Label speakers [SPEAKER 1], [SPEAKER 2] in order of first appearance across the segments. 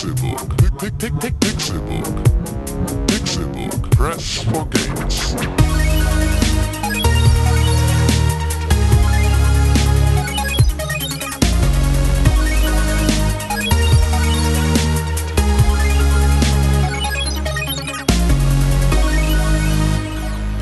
[SPEAKER 1] Pixelbook. Pick, pick, pick, Pixelbook. Pixelbook. Press for games.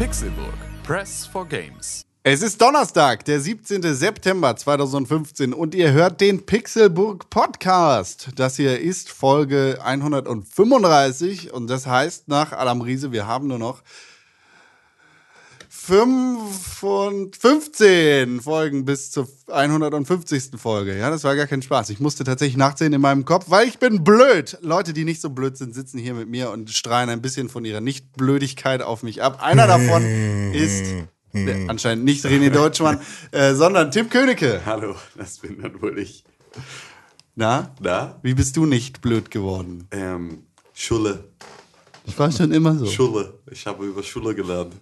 [SPEAKER 2] Pixelburg. Press for Games.
[SPEAKER 3] Es ist Donnerstag, der 17. September 2015 und ihr hört den Pixelburg Podcast. Das hier ist Folge 135 und das heißt nach Adam Riese, wir haben nur noch 5 und 15 Folgen bis zur 150. Folge. Ja, das war gar kein Spaß. Ich musste tatsächlich nachsehen in meinem Kopf, weil ich bin blöd. Leute, die nicht so blöd sind, sitzen hier mit mir und strahlen ein bisschen von ihrer Nichtblödigkeit auf mich ab. Einer davon ist der, anscheinend nicht René Deutschmann, äh, sondern Tim Königke.
[SPEAKER 4] Hallo, das bin dann wohl ich.
[SPEAKER 3] Na?
[SPEAKER 4] Na?
[SPEAKER 3] Wie bist du nicht blöd geworden?
[SPEAKER 4] Ähm, Schule.
[SPEAKER 3] Ich war schon immer so.
[SPEAKER 4] Schule. Ich habe über Schule gelernt.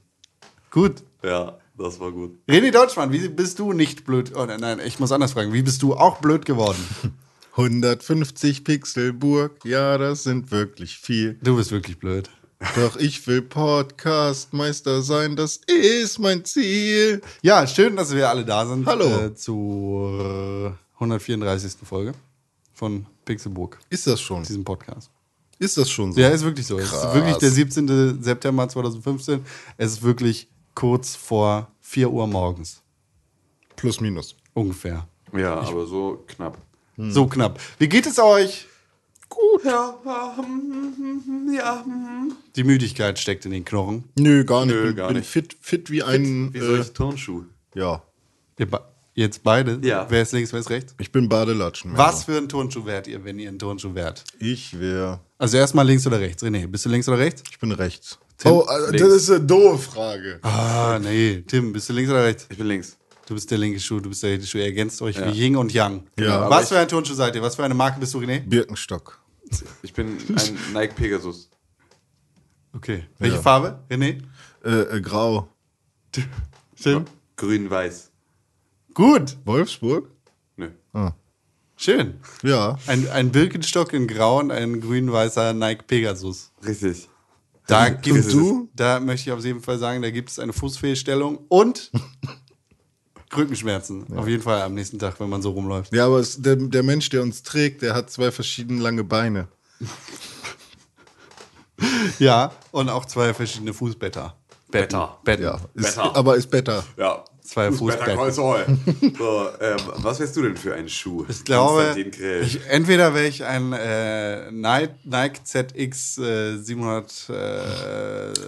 [SPEAKER 3] Gut.
[SPEAKER 4] Ja, das war gut.
[SPEAKER 3] René Deutschmann, wie bist du nicht blöd? Oh, nein, nein, ich muss anders fragen. Wie bist du auch blöd geworden?
[SPEAKER 5] 150 Pixelburg, ja, das sind wirklich viel.
[SPEAKER 3] Du bist wirklich blöd.
[SPEAKER 5] Doch ich will Podcastmeister sein, das ist mein Ziel.
[SPEAKER 3] Ja, schön, dass wir alle da sind.
[SPEAKER 5] Hallo.
[SPEAKER 3] Äh, zur 134. Folge von Pixelburg,
[SPEAKER 5] Ist das schon?
[SPEAKER 3] diesem Podcast.
[SPEAKER 5] Ist das schon so?
[SPEAKER 3] Ja, ist wirklich so. Es ist
[SPEAKER 5] Krass.
[SPEAKER 3] wirklich der 17. September 2015. Es ist wirklich kurz vor 4 Uhr morgens.
[SPEAKER 5] Plus minus.
[SPEAKER 3] Ungefähr.
[SPEAKER 4] Ja, aber so knapp.
[SPEAKER 3] So knapp. Wie geht es euch?
[SPEAKER 4] Gut. Ja, ja, hm, ja. hm.
[SPEAKER 3] Die Müdigkeit steckt in den Knochen.
[SPEAKER 5] Nö, gar nicht.
[SPEAKER 4] Nö,
[SPEAKER 5] bin,
[SPEAKER 4] gar
[SPEAKER 5] bin
[SPEAKER 4] nicht.
[SPEAKER 5] fit, fit wie ein.
[SPEAKER 4] Wie
[SPEAKER 5] äh,
[SPEAKER 4] solche Turnschuh.
[SPEAKER 5] ja,
[SPEAKER 3] jetzt beide?
[SPEAKER 4] Ja.
[SPEAKER 3] Wer ist links, wer ist rechts?
[SPEAKER 5] ich bin Badelatschen.
[SPEAKER 3] Was für ein Turnschuh wärt ihr, wenn ihr einen Turnschuh wärt?
[SPEAKER 5] Ich wäre.
[SPEAKER 3] Also erstmal links oder rechts? René, bist du links oder rechts?
[SPEAKER 5] Ich bin rechts.
[SPEAKER 3] Tim?
[SPEAKER 5] oh, äh,
[SPEAKER 4] Links.
[SPEAKER 5] das ist eine doofe Frage.
[SPEAKER 3] Ah, nee. Tim, bist du links oder rechts?
[SPEAKER 4] Ich bin links.
[SPEAKER 3] Du bist der linke Schuh, du bist der rechte Schuh. Ihr ergänzt euch wie Yin und Yang.
[SPEAKER 5] Ja.
[SPEAKER 4] aber
[SPEAKER 3] Was für ein Turnschuh seid ihr? Was für eine Marke bist du, René?
[SPEAKER 5] Birkenstock.
[SPEAKER 4] Ich bin ein Nike Pegasus.
[SPEAKER 3] Okay. Welche
[SPEAKER 5] Ja.
[SPEAKER 3] Farbe, René?
[SPEAKER 5] Äh, äh, grau.
[SPEAKER 3] Tim?
[SPEAKER 4] Grün-Weiß.
[SPEAKER 3] Gut.
[SPEAKER 5] Wolfsburg?
[SPEAKER 4] Nö.
[SPEAKER 3] Schön.
[SPEAKER 5] Ja.
[SPEAKER 3] Ein, ein Birkenstock in grau und ein grün-weißer Nike Pegasus.
[SPEAKER 4] Richtig.
[SPEAKER 3] Da gibt es,
[SPEAKER 5] du?
[SPEAKER 3] da möchte ich auf jeden Fall sagen, da gibt es eine Fußfehlstellung und Rückenschmerzen. Auf jeden Fall am nächsten Tag, wenn man so rumläuft.
[SPEAKER 5] Ja, aber es, der, der Mensch, der uns trägt, der hat zwei verschieden lange Beine.
[SPEAKER 3] Ja, und auch zwei verschiedene Fußbetter.
[SPEAKER 4] Better.
[SPEAKER 3] Betten.
[SPEAKER 5] Ja, ist,
[SPEAKER 4] Better.
[SPEAKER 5] aber ist better.
[SPEAKER 4] Ja.
[SPEAKER 3] Zwei
[SPEAKER 4] Fußbetter
[SPEAKER 3] Fußbetten.
[SPEAKER 4] So, ähm, was wärst du denn für einen Schuh?
[SPEAKER 3] Ich glaube, ich, entweder wäre ich ein äh, Nike, Nike ZX äh, 700, äh,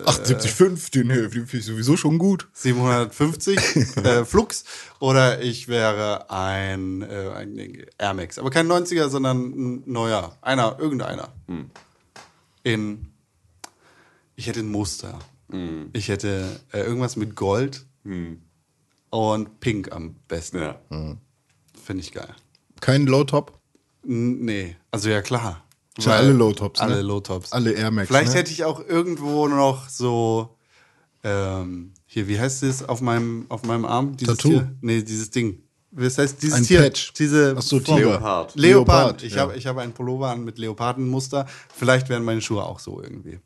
[SPEAKER 5] 78,5, den, den finde ich sowieso schon gut.
[SPEAKER 3] 750 äh, Flux oder ich wäre ein, äh, ein Air Max. Aber kein 90er, sondern ein neuer. Einer, irgendeiner. In, ich hätte ein Muster. Ich hätte äh, irgendwas mit Gold und Pink am besten.
[SPEAKER 4] ja.
[SPEAKER 3] Finde ich geil.
[SPEAKER 5] Kein Low-Top?
[SPEAKER 3] N nee, also ja klar.
[SPEAKER 5] Schon
[SPEAKER 3] Weil-
[SPEAKER 5] alle Low-Tops, ne?
[SPEAKER 3] Alle Low-Tops.
[SPEAKER 5] Alle Air Max,
[SPEAKER 3] Vielleicht
[SPEAKER 5] ne?
[SPEAKER 3] hätte ich auch irgendwo noch so, ähm, hier, wie heißt es auf meinem, auf meinem Arm? Dieses
[SPEAKER 5] Tattoo.
[SPEAKER 3] Hier? Nee, dieses Ding. Was heißt dieses
[SPEAKER 5] Ein
[SPEAKER 3] Tier?
[SPEAKER 5] Patch.
[SPEAKER 3] Diese
[SPEAKER 5] Ach so. Tiger.
[SPEAKER 4] Leopard.
[SPEAKER 3] Leopard.
[SPEAKER 5] Leopard,
[SPEAKER 3] Ich
[SPEAKER 5] ja.
[SPEAKER 3] habe ich habe einen Pullover an mit Leopardenmuster. Vielleicht wären meine Schuhe auch so irgendwie.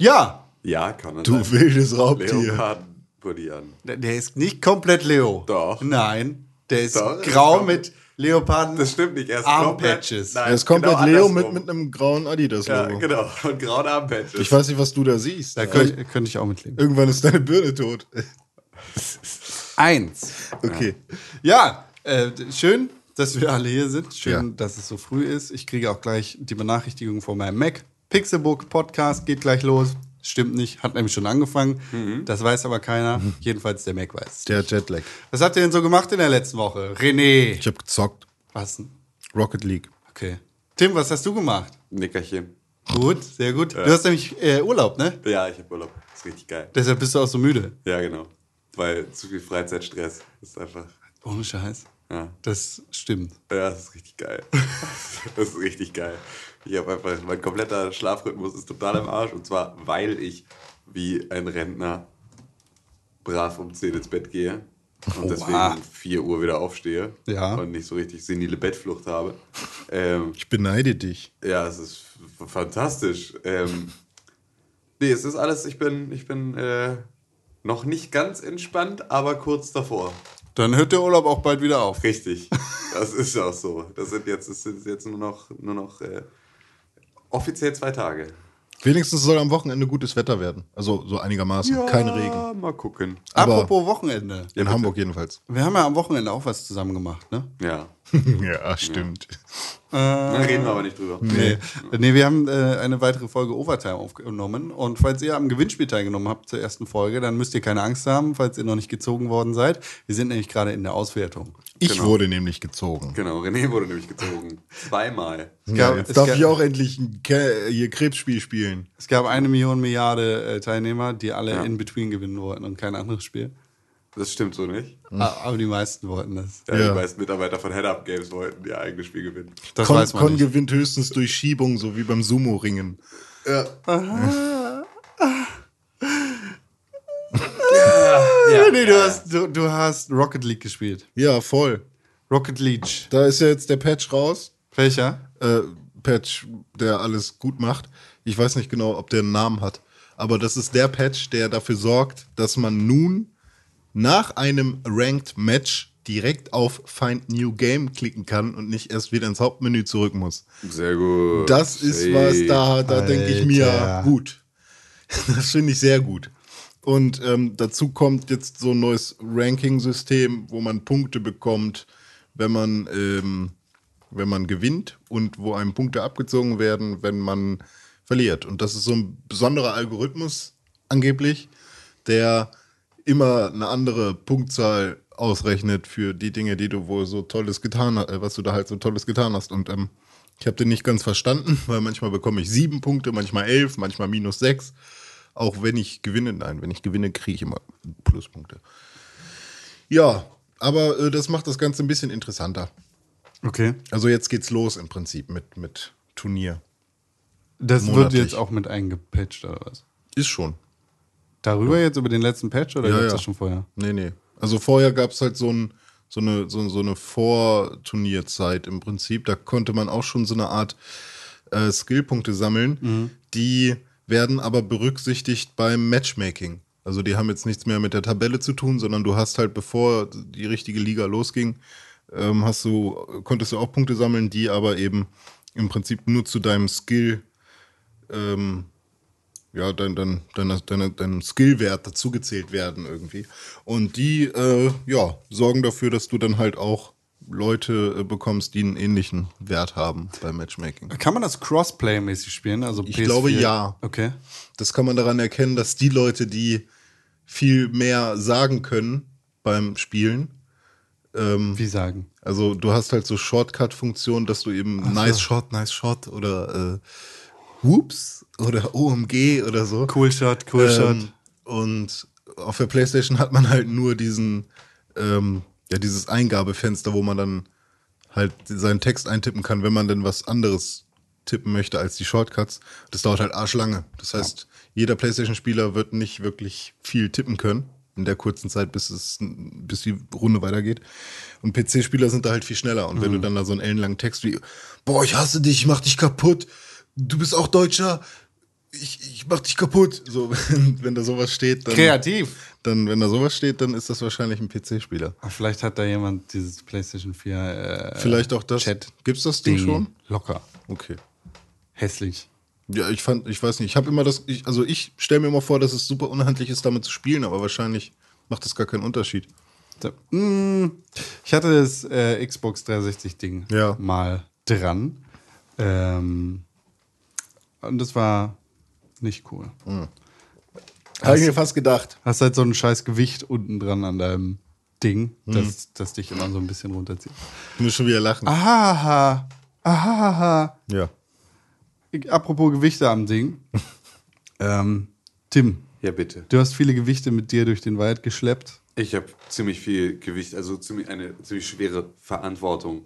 [SPEAKER 3] Ja,
[SPEAKER 4] Ja, kann er
[SPEAKER 5] Du
[SPEAKER 4] sein.
[SPEAKER 5] wildes Raubtier.
[SPEAKER 4] An.
[SPEAKER 3] der der ist nicht komplett Leo.
[SPEAKER 4] Doch.
[SPEAKER 3] Nein, der ist
[SPEAKER 4] Doch,
[SPEAKER 3] grau
[SPEAKER 4] ist
[SPEAKER 3] mit Leoparden.
[SPEAKER 4] Das stimmt nicht. Er ist
[SPEAKER 3] Armpatches.
[SPEAKER 4] komplett- Nein,
[SPEAKER 5] Er ist komplett
[SPEAKER 4] genau
[SPEAKER 5] Leo mit, mit einem grauen Adidas-Logo.
[SPEAKER 4] Ja, genau. Und grauen Armpatches.
[SPEAKER 5] Ich weiß nicht, was du da siehst.
[SPEAKER 3] Da könnte, könnte ich auch mitleben.
[SPEAKER 5] Irgendwann ist deine Birne tot.
[SPEAKER 3] Eins.
[SPEAKER 5] Okay.
[SPEAKER 3] Ja, äh, schön, dass wir alle hier sind. Schön,
[SPEAKER 5] Ja.
[SPEAKER 3] dass es so früh ist. Ich kriege auch gleich die Benachrichtigung von meinem Mac. Pixelbook Podcast geht gleich los. Stimmt nicht, hat nämlich schon angefangen. Das weiß aber keiner. Jedenfalls der Mac weiß.
[SPEAKER 5] Der Jetlag.
[SPEAKER 3] Was habt ihr denn so gemacht in der letzten Woche? René.
[SPEAKER 5] Ich habe gezockt.
[SPEAKER 3] Was denn?
[SPEAKER 5] Rocket League.
[SPEAKER 3] Okay. Tim, was hast du gemacht?
[SPEAKER 4] Nickerchen.
[SPEAKER 3] Gut, sehr gut. Du hast nämlich äh, Urlaub, ne?
[SPEAKER 4] Ja, ich habe Urlaub. ist richtig geil.
[SPEAKER 3] Deshalb bist du auch so müde.
[SPEAKER 4] Ja, genau. Weil zu viel Freizeitstress ist einfach.
[SPEAKER 3] Ohne Scheiß.
[SPEAKER 4] Ja.
[SPEAKER 3] Das stimmt.
[SPEAKER 4] Ja, das ist richtig geil. Das ist richtig geil. Ich habe einfach, mein kompletter Schlafrhythmus ist total im Arsch. Und zwar, weil ich wie ein Rentner brav um 10 ins Bett gehe und deswegen
[SPEAKER 3] Oha.
[SPEAKER 4] um 4 Uhr wieder aufstehe
[SPEAKER 3] Ja.
[SPEAKER 4] und nicht so richtig senile Bettflucht habe. Ähm,
[SPEAKER 5] Ich beneide dich.
[SPEAKER 4] ja, es ist fantastisch. Ähm, nee, es ist alles, ich bin, ich bin äh, noch nicht ganz entspannt, aber kurz davor.
[SPEAKER 3] Dann hört der Urlaub auch bald wieder auf.
[SPEAKER 4] Richtig. Das ist auch so. Das sind jetzt, das sind jetzt nur noch, nur noch äh, offiziell zwei Tage.
[SPEAKER 5] Wenigstens soll am Wochenende gutes Wetter werden. Also so einigermaßen. Kein Regen.
[SPEAKER 4] Mal gucken.
[SPEAKER 5] Aber-
[SPEAKER 3] Apropos Wochenende.
[SPEAKER 5] In Hamburg jedenfalls.
[SPEAKER 3] Wir haben ja am Wochenende auch was zusammen gemacht, ne?
[SPEAKER 4] Ja.
[SPEAKER 5] ja, stimmt.
[SPEAKER 4] Dann reden wir aber nicht drüber.
[SPEAKER 3] Nee. nee, wir haben äh, eine weitere Folge Overtime aufgenommen. Und falls ihr am Gewinnspiel teilgenommen habt zur ersten Folge, dann müsst ihr keine Angst haben, falls ihr noch nicht gezogen worden seid. Wir sind nämlich gerade in der Auswertung.
[SPEAKER 5] Ich
[SPEAKER 4] Genau.
[SPEAKER 5] wurde nämlich gezogen.
[SPEAKER 4] Genau, René wurde nämlich gezogen. Zweimal.
[SPEAKER 5] Ja,
[SPEAKER 3] gab,
[SPEAKER 5] jetzt darf
[SPEAKER 3] gab,
[SPEAKER 5] ich auch endlich ein Ke hier Krebsspiel spielen.
[SPEAKER 3] es gab eine Million Milliarde äh, Teilnehmer, die alle
[SPEAKER 4] Ja.
[SPEAKER 3] in Between gewinnen wollten und kein anderes Spiel.
[SPEAKER 4] Das stimmt so nicht.
[SPEAKER 3] Ah, Aber die meisten wollten das.
[SPEAKER 4] Ja,
[SPEAKER 5] Ja.
[SPEAKER 4] Die meisten Mitarbeiter von Head-Up Games wollten ihr eigenes Spiel gewinnen.
[SPEAKER 3] Das
[SPEAKER 5] Con,
[SPEAKER 3] weiß man
[SPEAKER 5] Con
[SPEAKER 3] nicht.
[SPEAKER 5] gewinnt höchstens durch Schiebung, so wie beim Sumo-Ringen.
[SPEAKER 3] Ja, nee, du, hast, du, du hast Rocket League gespielt.
[SPEAKER 5] Ja, voll.
[SPEAKER 3] Rocket League.
[SPEAKER 5] Da ist ja jetzt der Patch raus.
[SPEAKER 3] Welcher?
[SPEAKER 5] Äh, Patch, der alles gut macht. Ich weiß nicht genau, ob der einen Namen hat. Aber das ist der Patch, der dafür sorgt, dass man nun nach einem Ranked Match direkt auf Find New Game klicken kann und nicht erst wieder ins Hauptmenü zurück muss.
[SPEAKER 4] Sehr gut.
[SPEAKER 5] Das ist was, da, da denke ich mir, gut. Das finde ich sehr gut. Und ähm, dazu kommt jetzt so ein neues Ranking-System, wo man Punkte bekommt, wenn man, ähm, wenn man gewinnt und wo einem Punkte abgezogen werden, wenn man verliert. Und das ist so ein besonderer Algorithmus angeblich, der immer eine andere Punktzahl ausrechnet für die Dinge, die du wohl so tolles getan hast, was du da halt so tolles getan hast. Und ähm, ich habe den nicht ganz verstanden, weil manchmal bekomme ich sieben Punkte, manchmal elf, manchmal minus sechs. Auch wenn ich gewinne, nein, wenn ich gewinne, kriege ich immer Pluspunkte. Ja, aber äh, das macht das Ganze ein bisschen interessanter.
[SPEAKER 3] Okay.
[SPEAKER 5] Also jetzt geht's los im Prinzip mit, mit Turnier.
[SPEAKER 3] Das
[SPEAKER 5] Monatlich.
[SPEAKER 3] wird jetzt auch mit eingepatcht oder was?
[SPEAKER 5] Ist schon.
[SPEAKER 3] Darüber jetzt über den letzten Patch oder
[SPEAKER 5] Ja,
[SPEAKER 3] gab's
[SPEAKER 5] ja.
[SPEAKER 3] das schon vorher?
[SPEAKER 5] Nee, nee. Also vorher gab es halt so, ein, so eine, so, so eine Vorturnierzeit im Prinzip. Da konnte man auch schon so eine Art äh, Skillpunkte sammeln. Die werden aber berücksichtigt beim Matchmaking. Also die haben jetzt nichts mehr mit der Tabelle zu tun, sondern du hast halt, bevor die richtige Liga losging, ähm, hast du, konntest du auch Punkte sammeln, die aber eben im Prinzip nur zu deinem Skill ähm, ja, dein, dein, dein, dein, dein Skillwert dazugezählt werden irgendwie. Und die, äh, ja, sorgen dafür, dass du dann halt auch Leute äh, bekommst, die einen ähnlichen Wert haben beim Matchmaking.
[SPEAKER 3] Kann man das Crossplay-mäßig spielen? Also
[SPEAKER 5] Ich glaube, ja.
[SPEAKER 3] Okay.
[SPEAKER 5] Das kann man daran erkennen, dass die Leute, die viel mehr sagen können beim Spielen,
[SPEAKER 3] Wie sagen?
[SPEAKER 5] also du hast halt so Shortcut-Funktionen, dass du eben nice shot, nice shot oder äh, whoops oder OMG oder so.
[SPEAKER 3] Cool Shot, cool Shot.
[SPEAKER 5] Ähm, und auf der Playstation hat man halt nur diesen, ähm, ja, dieses Eingabefenster, wo man dann halt seinen Text eintippen kann, wenn man denn was anderes tippen möchte als die Shortcuts. Das dauert halt arschlange. Das heißt, jeder Playstation-Spieler wird nicht wirklich viel tippen können in der kurzen Zeit, bis es, bis die Runde weitergeht. Und PC-Spieler sind da halt viel schneller. Und wenn du dann da so einen ellenlangen Text wie, boah, ich hasse dich, ich mach dich kaputt, du bist auch Deutscher, ich, ich mach dich kaputt. So, wenn, wenn da sowas steht, dann,
[SPEAKER 3] Kreativ.
[SPEAKER 5] dann, wenn da sowas steht, dann ist das wahrscheinlich ein PC-Spieler.
[SPEAKER 3] Ah, Vielleicht hat da jemand dieses PlayStation 4 äh,
[SPEAKER 5] Vielleicht auch das.
[SPEAKER 3] Chat.
[SPEAKER 5] Gibt's das Ding schon?
[SPEAKER 3] Locker.
[SPEAKER 5] Okay.
[SPEAKER 3] Hässlich.
[SPEAKER 5] Ja, ich fand, ich weiß nicht, ich habe immer das, ich, also ich stelle mir immer vor, dass es super unhandlich ist, damit zu spielen, aber wahrscheinlich macht das gar keinen Unterschied.
[SPEAKER 3] Da, mm, ich hatte das äh, Xbox 360-Ding
[SPEAKER 5] Ja.
[SPEAKER 3] mal dran. Ähm, und das war nicht cool.
[SPEAKER 5] Habe ich mir fast gedacht.
[SPEAKER 3] Hast halt so ein scheiß Gewicht unten dran an deinem Ding,
[SPEAKER 5] Mhm.
[SPEAKER 3] das, das dich immer so ein bisschen runterzieht.
[SPEAKER 5] Ich muss schon wieder lachen.
[SPEAKER 3] Ahaha. Ahaha.
[SPEAKER 5] Ja.
[SPEAKER 3] Ich- Apropos Gewichte am Ding. ähm, Tim,
[SPEAKER 4] Ja, bitte.
[SPEAKER 3] du hast viele Gewichte mit dir durch den Wald geschleppt.
[SPEAKER 4] Ich habe ziemlich viel Gewicht, also ziemlich, eine ziemlich schwere Verantwortung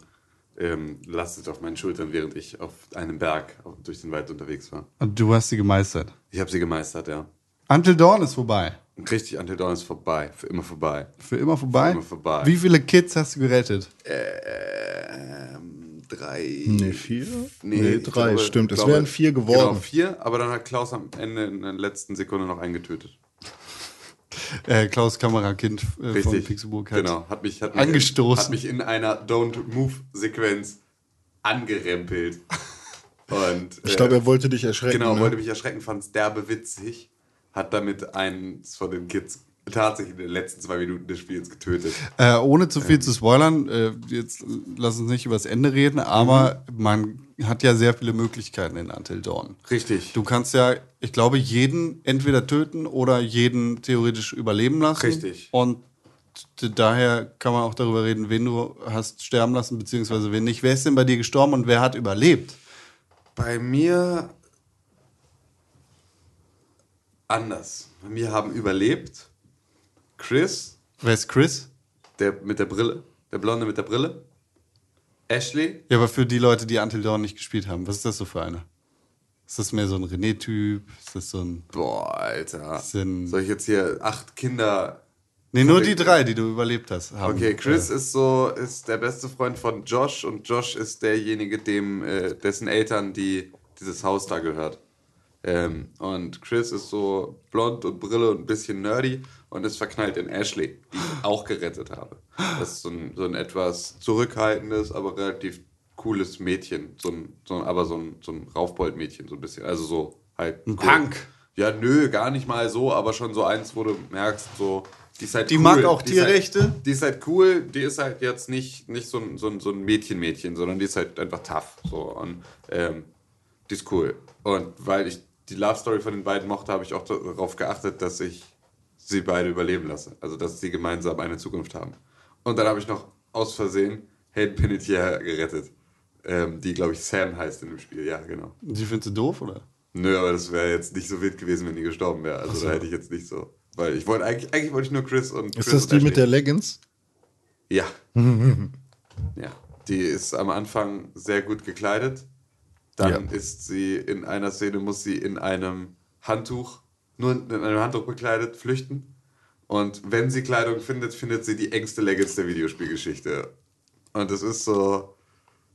[SPEAKER 4] ähm, lastet auf meinen Schultern, während ich auf einem Berg auf, durch den Wald unterwegs war.
[SPEAKER 3] Und du hast sie gemeistert.
[SPEAKER 4] Ich habe sie gemeistert, ja.
[SPEAKER 3] Until Dawn ist vorbei.
[SPEAKER 4] Richtig, Until Dawn ist vorbei. Für immer vorbei.
[SPEAKER 3] Für immer vorbei?
[SPEAKER 4] Für immer vorbei.
[SPEAKER 3] Wie viele Kids hast du gerettet?
[SPEAKER 4] Ähm, drei.
[SPEAKER 5] Nee, vier?
[SPEAKER 4] Nee,
[SPEAKER 5] Nee, drei,
[SPEAKER 4] glaube-
[SPEAKER 5] stimmt. Es
[SPEAKER 4] glaube-
[SPEAKER 5] wären vier geworden.
[SPEAKER 4] Genau, vier, aber dann hat Klaus am Ende in der letzten Sekunde noch einen getötet.
[SPEAKER 3] Äh, Klaus Kamerakind äh, von. Pixelburg hat.
[SPEAKER 4] Genau, hat mich, hat mich,
[SPEAKER 3] Angestoßen.
[SPEAKER 4] Hat mich in einer Don't-Move-Sequenz angerempelt. Und,
[SPEAKER 5] Ich
[SPEAKER 4] äh,
[SPEAKER 5] glaube, er wollte dich erschrecken.
[SPEAKER 4] Genau,
[SPEAKER 5] ne?
[SPEAKER 4] wollte mich erschrecken, fand es derbe witzig. Hat damit eins von den Kids tatsächlich in den letzten zwei Minuten des Spiels getötet.
[SPEAKER 3] Äh, ohne zu viel zu spoilern, äh, jetzt lass uns nicht über das Ende reden, aber
[SPEAKER 4] Mhm.
[SPEAKER 3] man hat ja sehr viele Möglichkeiten in Until Dawn.
[SPEAKER 4] Richtig.
[SPEAKER 3] Du kannst ja, ich glaube, jeden entweder töten oder jeden theoretisch überleben lassen.
[SPEAKER 4] Richtig.
[SPEAKER 3] Und daher kann man auch darüber reden, wen du hast sterben lassen, beziehungsweise wen nicht. Wer ist denn bei dir gestorben und wer hat überlebt?
[SPEAKER 4] Bei mir anders. Bei mir haben überlebt Chris,
[SPEAKER 3] Wer ist Chris?
[SPEAKER 4] der mit der Brille, der Blonde mit der Brille, Ashley,
[SPEAKER 3] Ja, aber für die Leute, die Until Dawn nicht gespielt haben, was ist das so für einer? Ist das mehr so ein René-Typ? Ist das so ein.
[SPEAKER 4] boah, Alter.
[SPEAKER 3] Sind-
[SPEAKER 4] Soll ich jetzt hier acht Kinder
[SPEAKER 3] Nee, nur die drei, die du überlebt hast. Haben.
[SPEAKER 4] Okay, Chris
[SPEAKER 3] Äh,
[SPEAKER 4] ist so, ist der beste Freund von Josh und Josh ist derjenige, dem, äh, dessen Eltern die dieses Haus da gehört. Ähm, und Chris ist so blond und Brille und ein bisschen nerdy und ist verknallt in Ashley, die ich auch gerettet habe. Das ist so ein, so ein etwas zurückhaltendes, aber relativ cooles Mädchen. So ein, so ein, aber so ein, so ein Raufbold-Mädchen, so ein bisschen. Also so halt.
[SPEAKER 3] Ein Punk.
[SPEAKER 4] Ja, nö, gar nicht mal so, aber schon so eins, wo du merkst, so, die ist halt
[SPEAKER 3] Die
[SPEAKER 4] cool.
[SPEAKER 3] mag auch
[SPEAKER 4] die ist
[SPEAKER 3] Tierrechte?
[SPEAKER 4] Halt, die ist halt cool, die ist halt jetzt nicht, nicht so ein, so ein, so ein Mädchen-Mädchen, sondern die ist halt einfach tough. So, und ähm, die ist cool. Und weil ich die Love Story von den beiden mochte, habe ich auch darauf geachtet, dass ich sie beide überleben lasse. Also, dass sie gemeinsam eine Zukunft haben. Und dann habe ich noch aus Versehen Hayden Panettiere gerettet. Ähm, die, glaube ich, Sam heißt in dem Spiel. Ja, genau.
[SPEAKER 3] Die findest du doof, oder?
[SPEAKER 4] Nö, aber das wäre jetzt nicht so wild gewesen, wenn die gestorben wäre. Also da hätte ich jetzt nicht so. Weil ich wollte eigentlich, eigentlich wollte ich nur Chris und
[SPEAKER 5] Ist
[SPEAKER 4] Chris
[SPEAKER 5] das
[SPEAKER 4] und
[SPEAKER 5] die
[SPEAKER 4] Ashley.
[SPEAKER 5] mit der Leggings?
[SPEAKER 4] Ja. ja. Die ist am Anfang sehr gut gekleidet. Dann
[SPEAKER 5] Ja.
[SPEAKER 4] ist sie in einer Szene, muss sie in einem Handtuch, nur in einem Handtuch bekleidet, flüchten. Und wenn sie Kleidung findet, findet sie die engste Leggings der Videospielgeschichte. Und es ist so,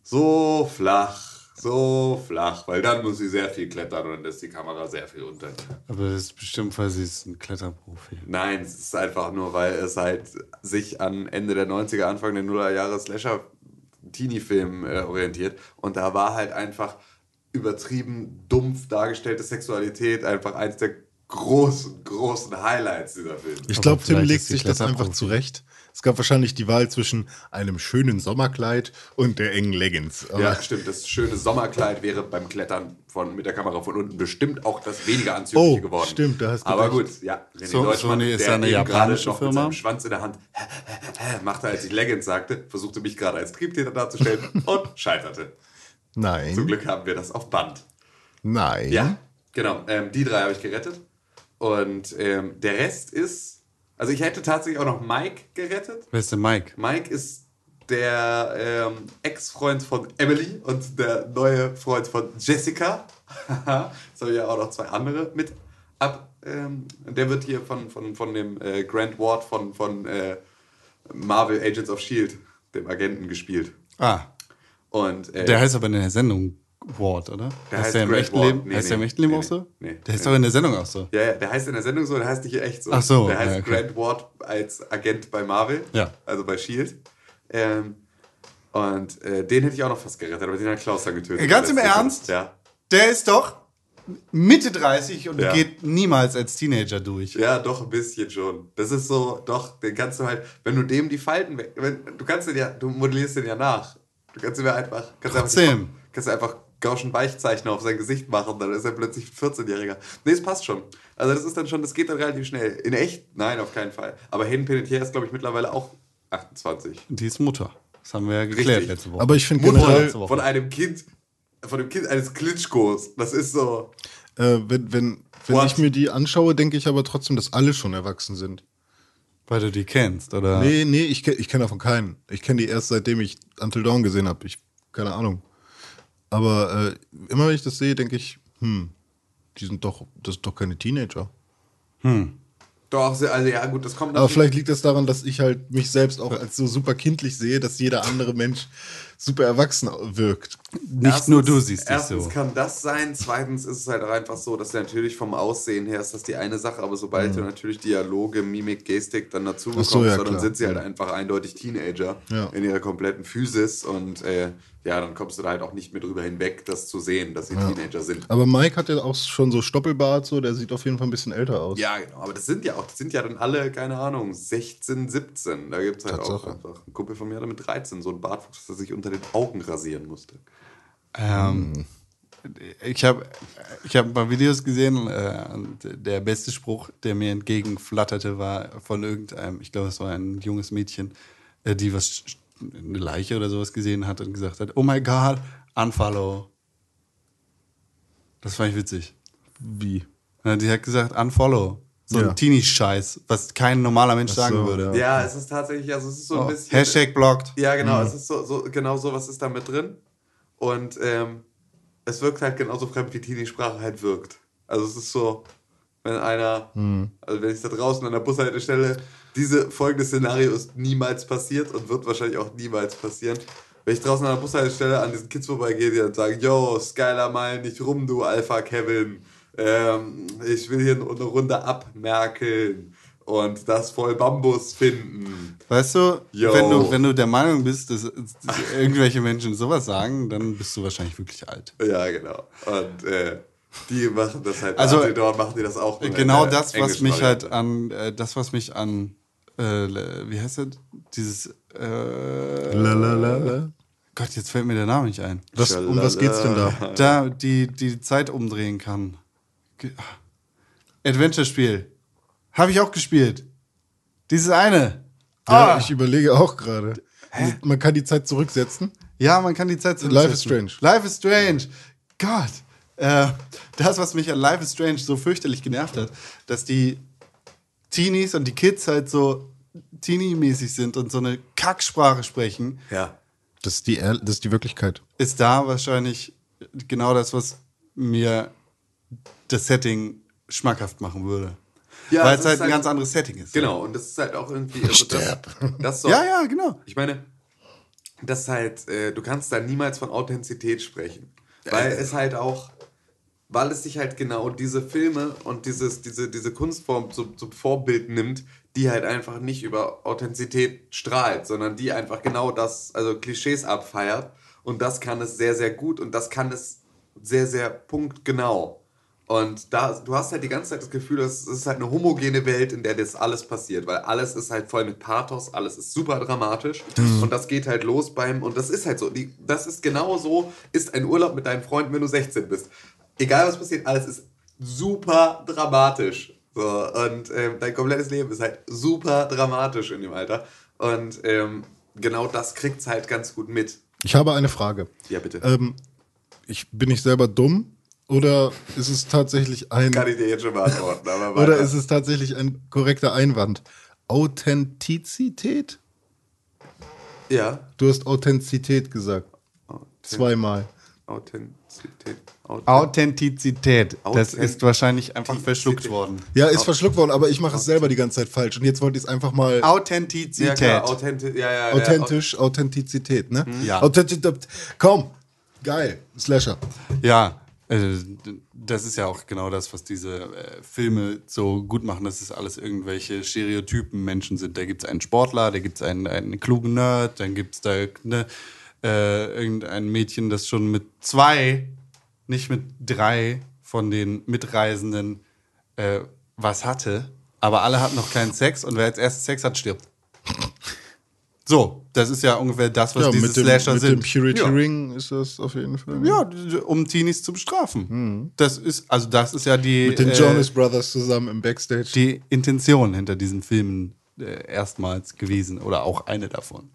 [SPEAKER 4] so flach, so flach, weil dann muss sie sehr viel klettern und dann ist die Kamera sehr viel unter.
[SPEAKER 3] Aber das ist bestimmt, weil sie ist ein Kletterprofi.
[SPEAKER 4] Nein, es ist einfach nur, weil es halt sich an Ende der 90er, Anfang der Nuller Jahre Slasher Teenie-Film äh, orientiert. Und da war halt einfach übertrieben dumpf dargestellte Sexualität einfach eins der großen, großen Highlights dieser Filme.
[SPEAKER 5] Ich glaube, Tim legt sich das einfach zurecht. Es gab wahrscheinlich die Wahl zwischen einem schönen Sommerkleid und der engen Leggings. Aber
[SPEAKER 4] Ja, stimmt. Das schöne Sommerkleid wäre beim Klettern von, mit der Kamera von unten bestimmt auch das weniger anzügliche
[SPEAKER 5] Oh,
[SPEAKER 4] geworden.
[SPEAKER 5] stimmt, da hast du
[SPEAKER 4] Aber gut, ja. René
[SPEAKER 3] So-
[SPEAKER 4] Deutschmann,
[SPEAKER 3] Sony ist
[SPEAKER 4] der
[SPEAKER 3] ja eine japanische
[SPEAKER 4] noch
[SPEAKER 3] Firma.
[SPEAKER 4] mit seinem Schwanz in der Hand machte, als ich Leggings sagte, versuchte mich gerade als Triebtäter darzustellen und scheiterte. Zum
[SPEAKER 5] nein,
[SPEAKER 4] Glück haben wir das auf Band.
[SPEAKER 5] nein.
[SPEAKER 4] Ja, genau. Ähm, die drei habe ich gerettet. Und ähm, der Rest ist. Also ich hätte tatsächlich auch noch Mike gerettet.
[SPEAKER 3] Wer ist denn Mike?
[SPEAKER 4] Mike ist der ähm, Ex-Freund von Emily und der neue Freund von Jessica. Ich ja auch noch zwei andere mit ab. Ähm, der wird hier von, von, von dem äh, Grant Ward von, von äh, Marvel Agents of Shield, dem Agenten, gespielt.
[SPEAKER 3] Ah,
[SPEAKER 4] Und, äh,
[SPEAKER 3] der heißt aber in der Sendung Ward, oder?
[SPEAKER 4] Der
[SPEAKER 3] heißt
[SPEAKER 4] heißt
[SPEAKER 3] der im echten. Leben?
[SPEAKER 4] Nee,
[SPEAKER 3] heißt der im
[SPEAKER 4] nee,
[SPEAKER 3] echten Leben
[SPEAKER 4] nee,
[SPEAKER 3] auch so?
[SPEAKER 4] nee.
[SPEAKER 3] Der ist
[SPEAKER 4] Nee.
[SPEAKER 3] doch in der Sendung auch so.
[SPEAKER 4] Ja, ja, der heißt in der Sendung so, der heißt nicht echt so.
[SPEAKER 3] Ach so,
[SPEAKER 4] Der heißt
[SPEAKER 3] ja, okay.
[SPEAKER 4] Grant Ward als Agent bei Marvel.
[SPEAKER 3] Ja.
[SPEAKER 4] Also bei Shield. Ähm, und äh, den hätte ich auch noch fast gerettet, aber den hat Klaus dann getötet.
[SPEAKER 3] Ganz im Ernst?
[SPEAKER 4] Ja.
[SPEAKER 3] Der ist doch Mitte 30 und
[SPEAKER 4] Ja.
[SPEAKER 3] geht niemals als Teenager durch.
[SPEAKER 4] Ja, doch, ein bisschen schon. Das ist so, doch, den kannst du halt, wenn du dem die Falten weg, wenn, du kannst den ja, du modellierst den ja nach. Du kannst ihm ja einfach, kannst
[SPEAKER 3] Trotzdem.
[SPEAKER 4] einfach, kannst du einfach Gauschen Weichzeichner auf sein Gesicht machen, dann ist er plötzlich ein 14-Jähriger. Nee, es passt schon. Also das ist dann schon, das geht dann relativ schnell. In echt? Nein, auf keinen Fall. Aber Hayden Panettiere ist, glaube ich, mittlerweile auch 28.
[SPEAKER 3] Die ist Mutter. Das haben wir ja geklärt
[SPEAKER 4] Richtig.
[SPEAKER 3] letzte Woche.
[SPEAKER 5] Aber ich finde
[SPEAKER 4] Mutter
[SPEAKER 5] generell,
[SPEAKER 4] von einem Kind, von dem Kind eines Klitschkos. Das ist so.
[SPEAKER 5] äh, wenn, wenn, wenn
[SPEAKER 4] What?
[SPEAKER 5] ich mir die anschaue, denke ich aber trotzdem, dass alle schon erwachsen sind.
[SPEAKER 3] Weil du die kennst, oder?
[SPEAKER 5] Nee, nee, ich, ich kenne davon keinen. Ich kenne die erst seitdem ich Until Dawn gesehen habe. Ich, keine Ahnung. Aber äh, immer wenn ich das sehe, denke ich, hm, die sind doch, das sind doch keine Teenager.
[SPEAKER 4] Doch, sehr- also ja, gut, das kommt
[SPEAKER 5] Aber vielleicht liegt es daran, dass ich halt mich selbst auch als so super kindlich sehe, dass jeder andere Mensch super erwachsen wirkt.
[SPEAKER 3] Nicht nur du siehst dich
[SPEAKER 4] erstens
[SPEAKER 3] so.
[SPEAKER 4] kann das sein, zweitens ist es halt auch einfach so, dass natürlich vom Aussehen her ist das die eine Sache, aber sobald du natürlich Dialoge, Mimik, Gestik dann dazu bekommst,
[SPEAKER 5] so, ja,
[SPEAKER 4] dann sind sie halt einfach eindeutig Teenager
[SPEAKER 5] Ja.
[SPEAKER 4] in ihrer kompletten Physis und äh, ja, dann kommst du da halt auch nicht mehr drüber hinweg, das zu sehen, dass sie Teenager sind.
[SPEAKER 5] Aber Mike hat ja auch schon so Stoppelbart, so, der sieht auf jeden Fall ein bisschen älter aus.
[SPEAKER 4] Ja, genau, aber das sind ja auch, das sind ja dann alle, keine Ahnung, 16, 17. Da gibt es halt auch
[SPEAKER 5] Tatsache.
[SPEAKER 4] einfach. Ein Kumpel von mir hatte mit 13 so einen Bartwuchs, dass er sich unter den Augen rasieren musste.
[SPEAKER 3] Ähm, ich habe ich hab ein paar Videos gesehen äh, und der beste Spruch, der mir entgegenflatterte, war von irgendeinem, ich glaube, es war ein junges Mädchen, äh, die was, eine Leiche oder sowas gesehen hat und gesagt hat, oh my God, unfollow. Das fand ich witzig.
[SPEAKER 5] Wie?
[SPEAKER 3] Ja, die hat gesagt, unfollow. So
[SPEAKER 5] Ja.
[SPEAKER 3] ein Teenie-Scheiß, was kein normaler Mensch
[SPEAKER 5] so,
[SPEAKER 3] sagen würde.
[SPEAKER 4] Ja, es ist tatsächlich, also es ist so ein
[SPEAKER 3] Oh,
[SPEAKER 4] bisschen.
[SPEAKER 3] Hashtag blocked.
[SPEAKER 4] Ja, genau,
[SPEAKER 5] Mhm.
[SPEAKER 4] es ist so, so, genau so, was ist da mit drin. Und ähm, es wirkt halt genauso fremd, wie Teenie-Sprache halt wirkt. Also es ist so, wenn einer,
[SPEAKER 5] Mhm.
[SPEAKER 4] also wenn ich da draußen an der Bushaltestelle, diese folgende Szenario ist niemals passiert und wird wahrscheinlich auch niemals passieren. Wenn ich draußen an der Bushaltestelle an diesen Kids vorbeigehe, die dann sagen, yo, Skylar, mal nicht rum, du Alpha Kevin. Ähm, ich will hier eine Runde abmerkeln und das voll Bambus finden.
[SPEAKER 3] Weißt du,
[SPEAKER 4] Yo.
[SPEAKER 3] wenn du, wenn du der Meinung bist, dass, dass irgendwelche Menschen sowas sagen, dann bist du wahrscheinlich wirklich alt.
[SPEAKER 4] Ja, genau. Und äh, die machen das halt.
[SPEAKER 3] Also,
[SPEAKER 4] dort machen die das auch.
[SPEAKER 3] Genau
[SPEAKER 4] der
[SPEAKER 3] das, was mich halt an, äh, das, was mich an, äh, wie heißt das? Dieses, äh,
[SPEAKER 5] Lalalala.
[SPEAKER 3] Gott, jetzt fällt mir der Name nicht ein.
[SPEAKER 5] Was, um was geht's denn da?
[SPEAKER 3] Da, die, die Zeit umdrehen kann. Ge- Adventure-Spiel. Habe ich auch gespielt. Dieses eine.
[SPEAKER 5] Ja,
[SPEAKER 3] Ah.
[SPEAKER 5] ich überlege auch gerade. Man kann die Zeit zurücksetzen.
[SPEAKER 3] Ja, man kann die Zeit
[SPEAKER 5] Life is Strange.
[SPEAKER 3] Life is Strange. Gott. Äh, das, was mich an Life is Strange so fürchterlich genervt hat, dass die Teenies und die Kids halt so Teenie-mäßig sind und so eine Kacksprache sprechen,
[SPEAKER 4] Ja.
[SPEAKER 5] Das ist die, das ist die Wirklichkeit.
[SPEAKER 3] ist da wahrscheinlich genau das, was mir das Setting schmackhaft machen würde.
[SPEAKER 4] Ja,
[SPEAKER 3] Weil
[SPEAKER 4] es
[SPEAKER 3] halt ein
[SPEAKER 4] halt-
[SPEAKER 3] ganz anderes Setting ist.
[SPEAKER 4] Genau, und das ist halt auch irgendwie. Also das,
[SPEAKER 5] Sterb.
[SPEAKER 4] das so,
[SPEAKER 3] Ja, ja, genau.
[SPEAKER 4] Ich meine, das ist halt, äh, du kannst da niemals von Authentizität sprechen. Weil es halt auch, weil es sich halt genau diese Filme und dieses, diese, diese Kunstform zum, zum Vorbild nimmt, die halt einfach nicht über Authentizität strahlt, sondern die einfach genau das, also Klischees abfeiert. Und das kann es sehr, sehr gut und das kann es sehr, sehr punktgenau. Und da, du hast halt die ganze Zeit das Gefühl, es ist halt eine homogene Welt, in der das alles passiert, weil alles ist halt voll mit Pathos, alles ist super dramatisch und das geht halt los beim, und das ist halt so, die, das ist genau so, ist ein Urlaub mit deinen Freunden, wenn du 16 bist. Egal was passiert, alles ist super dramatisch. So, und ähm, dein komplettes Leben ist halt super dramatisch in dem Alter. Und ähm, genau das kriegt es halt ganz gut mit.
[SPEAKER 5] Ich habe eine Frage.
[SPEAKER 4] Ja, bitte.
[SPEAKER 5] Ähm, ich, bin ich selber dumm oder ist es tatsächlich ein
[SPEAKER 4] Kann ich dir jetzt schon beantworten, aber
[SPEAKER 5] oder ist es tatsächlich ein korrekter Einwand? Authentizität?
[SPEAKER 4] Ja.
[SPEAKER 5] Du hast Authentizität gesagt. Zweimal.
[SPEAKER 4] Authentizität. Authent
[SPEAKER 3] Authentizität. Das
[SPEAKER 4] Authent-
[SPEAKER 3] ist wahrscheinlich einfach verschluckt worden.
[SPEAKER 5] Ja, ist verschluckt worden, aber ich mache es selber die ganze Zeit falsch. Und jetzt wollte ich es einfach mal
[SPEAKER 3] Authentizität.
[SPEAKER 4] ja, ja, ja,
[SPEAKER 5] authentisch, Authentizität, ne?
[SPEAKER 3] Ja.
[SPEAKER 5] Authentizität. Komm, geil, Slasher.
[SPEAKER 3] Ja, äh, das ist ja auch genau das, was diese äh, Filme so gut machen, dass es alles irgendwelche Stereotypen Menschen sind. Da gibt es einen Sportler, da gibt es einen, einen klugen Nerd, dann gibt es da ne, äh, irgendein Mädchen, das schon mit zwei, nicht mit drei von den Mitreisenden äh, was hatte, aber alle hatten noch keinen Sex und wer als erstes Sex hat, stirbt. So, das ist ja ungefähr das, was
[SPEAKER 5] Ja,
[SPEAKER 3] diese
[SPEAKER 5] mit dem,
[SPEAKER 3] Slasher
[SPEAKER 5] mit
[SPEAKER 3] sind.
[SPEAKER 5] dem Purity
[SPEAKER 3] ja.
[SPEAKER 5] Ring ist das auf jeden Fall.
[SPEAKER 3] Ja, um Teenies zu bestrafen. Das ist, also das ist ja die.
[SPEAKER 5] Mit den
[SPEAKER 3] äh,
[SPEAKER 5] Jonas Brothers zusammen im Backstage.
[SPEAKER 3] die Intention hinter diesen Filmen äh, erstmals gewesen oder auch eine davon.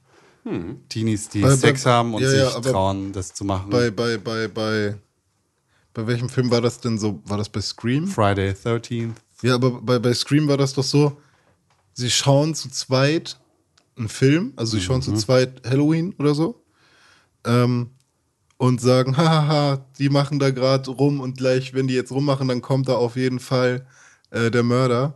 [SPEAKER 3] Teenies, die
[SPEAKER 5] Bei- bei-
[SPEAKER 3] Sex haben und
[SPEAKER 5] ja,
[SPEAKER 3] sich trauen, das zu machen.
[SPEAKER 5] bei, bei, bei, bei, bei welchem Film war das denn so? War das bei Scream?
[SPEAKER 3] Friday 13th.
[SPEAKER 5] Ja, aber bei, bei Scream war das doch so, sie schauen zu zweit einen Film, also sie schauen zu zweit Halloween oder so ähm, und sagen, hahaha, die machen da gerade rum und gleich, wenn die jetzt rummachen, dann kommt da auf jeden Fall äh, der Mörder.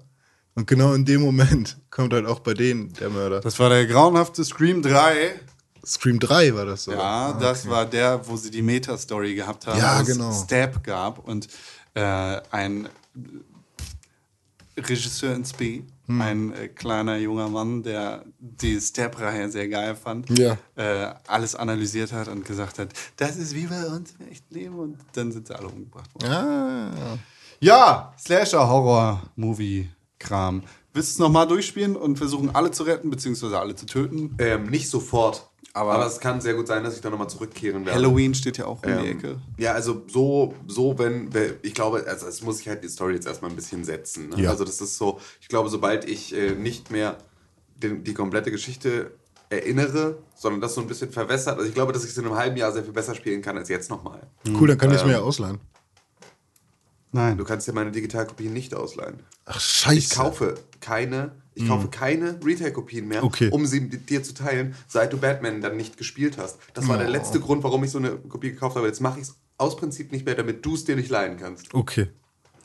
[SPEAKER 5] Und genau in dem Moment kommt halt auch bei denen der Mörder.
[SPEAKER 3] Das war der grauenhafte Scream 3.
[SPEAKER 5] Scream 3 war das so.
[SPEAKER 3] Ja, das war der, wo sie die Meta-Story gehabt haben,
[SPEAKER 5] Ja,
[SPEAKER 3] wo es
[SPEAKER 5] genau.
[SPEAKER 3] Stab gab und äh, ein Regisseur ins B,
[SPEAKER 5] Hm.
[SPEAKER 3] ein äh, kleiner junger Mann, der die Stab-Reihe sehr geil fand,
[SPEAKER 5] Ja.
[SPEAKER 3] äh, alles analysiert hat und gesagt hat, das ist wie bei uns im echten Leben und dann sind sie alle umgebracht worden.
[SPEAKER 5] Ah,
[SPEAKER 3] Ja, Slasher-Horror-Movie-Kram. Willst du es nochmal durchspielen und versuchen, alle zu retten, beziehungsweise alle zu töten?
[SPEAKER 4] Ähm, nicht sofort.
[SPEAKER 3] Aber-
[SPEAKER 4] Aber, es kann sehr gut sein, dass ich da nochmal zurückkehren werde.
[SPEAKER 3] Halloween steht ja auch um die
[SPEAKER 4] Ähm,
[SPEAKER 3] Ecke.
[SPEAKER 4] Ja, also so, so wenn, ich glaube, also es muss ich halt die Story jetzt erstmal ein bisschen setzen. Ne?
[SPEAKER 5] Ja.
[SPEAKER 4] Also das ist so, ich glaube, sobald ich äh, nicht mehr den, die komplette Geschichte erinnere, sondern das so ein bisschen verwässert, also ich glaube, dass ich es in einem halben Jahr sehr viel besser spielen kann als jetzt nochmal.
[SPEAKER 5] cool, dann kann ich es mir ja ausleihen.
[SPEAKER 3] Nein.
[SPEAKER 4] Du kannst dir meine Digitalkopien nicht ausleihen.
[SPEAKER 5] Ach, scheiße.
[SPEAKER 4] Ich kaufe keine, ich kaufe keine Retail-Kopien mehr.
[SPEAKER 5] Okay.
[SPEAKER 4] um sie mit dir zu teilen, seit du Batman dann nicht gespielt hast. Das war der
[SPEAKER 5] Oh.
[SPEAKER 4] letzte Grund, warum ich so eine Kopie gekauft habe. Jetzt mache ich es aus Prinzip nicht mehr, damit du es dir nicht leihen kannst.
[SPEAKER 5] Okay,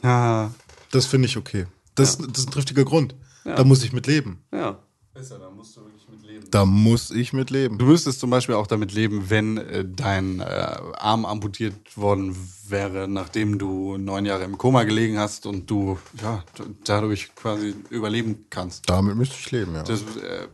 [SPEAKER 3] Ja.
[SPEAKER 5] das finde ich okay. Das, das ist ein triftiger Grund. Da muss ich mit leben.
[SPEAKER 4] Ja.
[SPEAKER 3] Besser, da musst du wirklich mit leben.
[SPEAKER 5] Da muss ich mit leben.
[SPEAKER 3] Du müsstest zum Beispiel auch damit leben, wenn äh, dein äh, Arm amputiert worden wäre, nachdem du neun Jahre im Koma gelegen hast und du ja, dadurch quasi überleben kannst.
[SPEAKER 5] Damit müsste ich leben, ja.
[SPEAKER 3] Das, äh,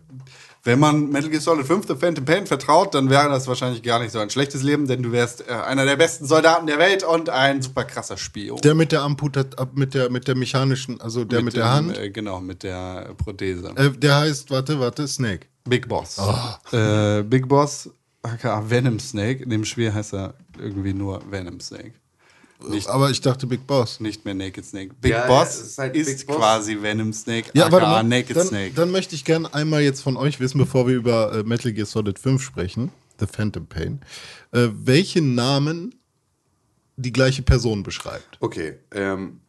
[SPEAKER 3] wenn man Metal Gear Solid 5 The Phantom Pain vertraut, dann wäre das wahrscheinlich gar nicht so ein schlechtes Leben, denn du wärst äh, einer der besten Soldaten der Welt und ein super krasser Spion.
[SPEAKER 5] Der mit der Amputat, mit der, mit der mechanischen, also der mit, der
[SPEAKER 3] dem,
[SPEAKER 5] Hand,
[SPEAKER 3] Äh, genau, mit der Prothese.
[SPEAKER 5] äh, der heißt, warte, warte, Snake.
[SPEAKER 3] Big Boss.
[SPEAKER 5] Ah.
[SPEAKER 3] Äh, Big Boss, aka Venom Snake. In dem Spiel heißt er irgendwie nur Venom Snake. Nicht,
[SPEAKER 5] Aber ich dachte Big Boss.
[SPEAKER 3] nicht mehr Naked Snake. Big
[SPEAKER 4] Ja,
[SPEAKER 3] Boss
[SPEAKER 4] ist halt
[SPEAKER 3] ist
[SPEAKER 4] Big Boss.
[SPEAKER 3] quasi Venom Snake,
[SPEAKER 5] Ja, warte mal.
[SPEAKER 3] Naked
[SPEAKER 5] Dann,
[SPEAKER 3] Snake.
[SPEAKER 5] dann möchte ich gerne einmal jetzt von euch wissen, bevor wir über äh, Metal Gear Solid 5 sprechen, The Phantom Pain, äh, welche Namen die gleiche Person beschreibt.
[SPEAKER 4] Okay. Ähm,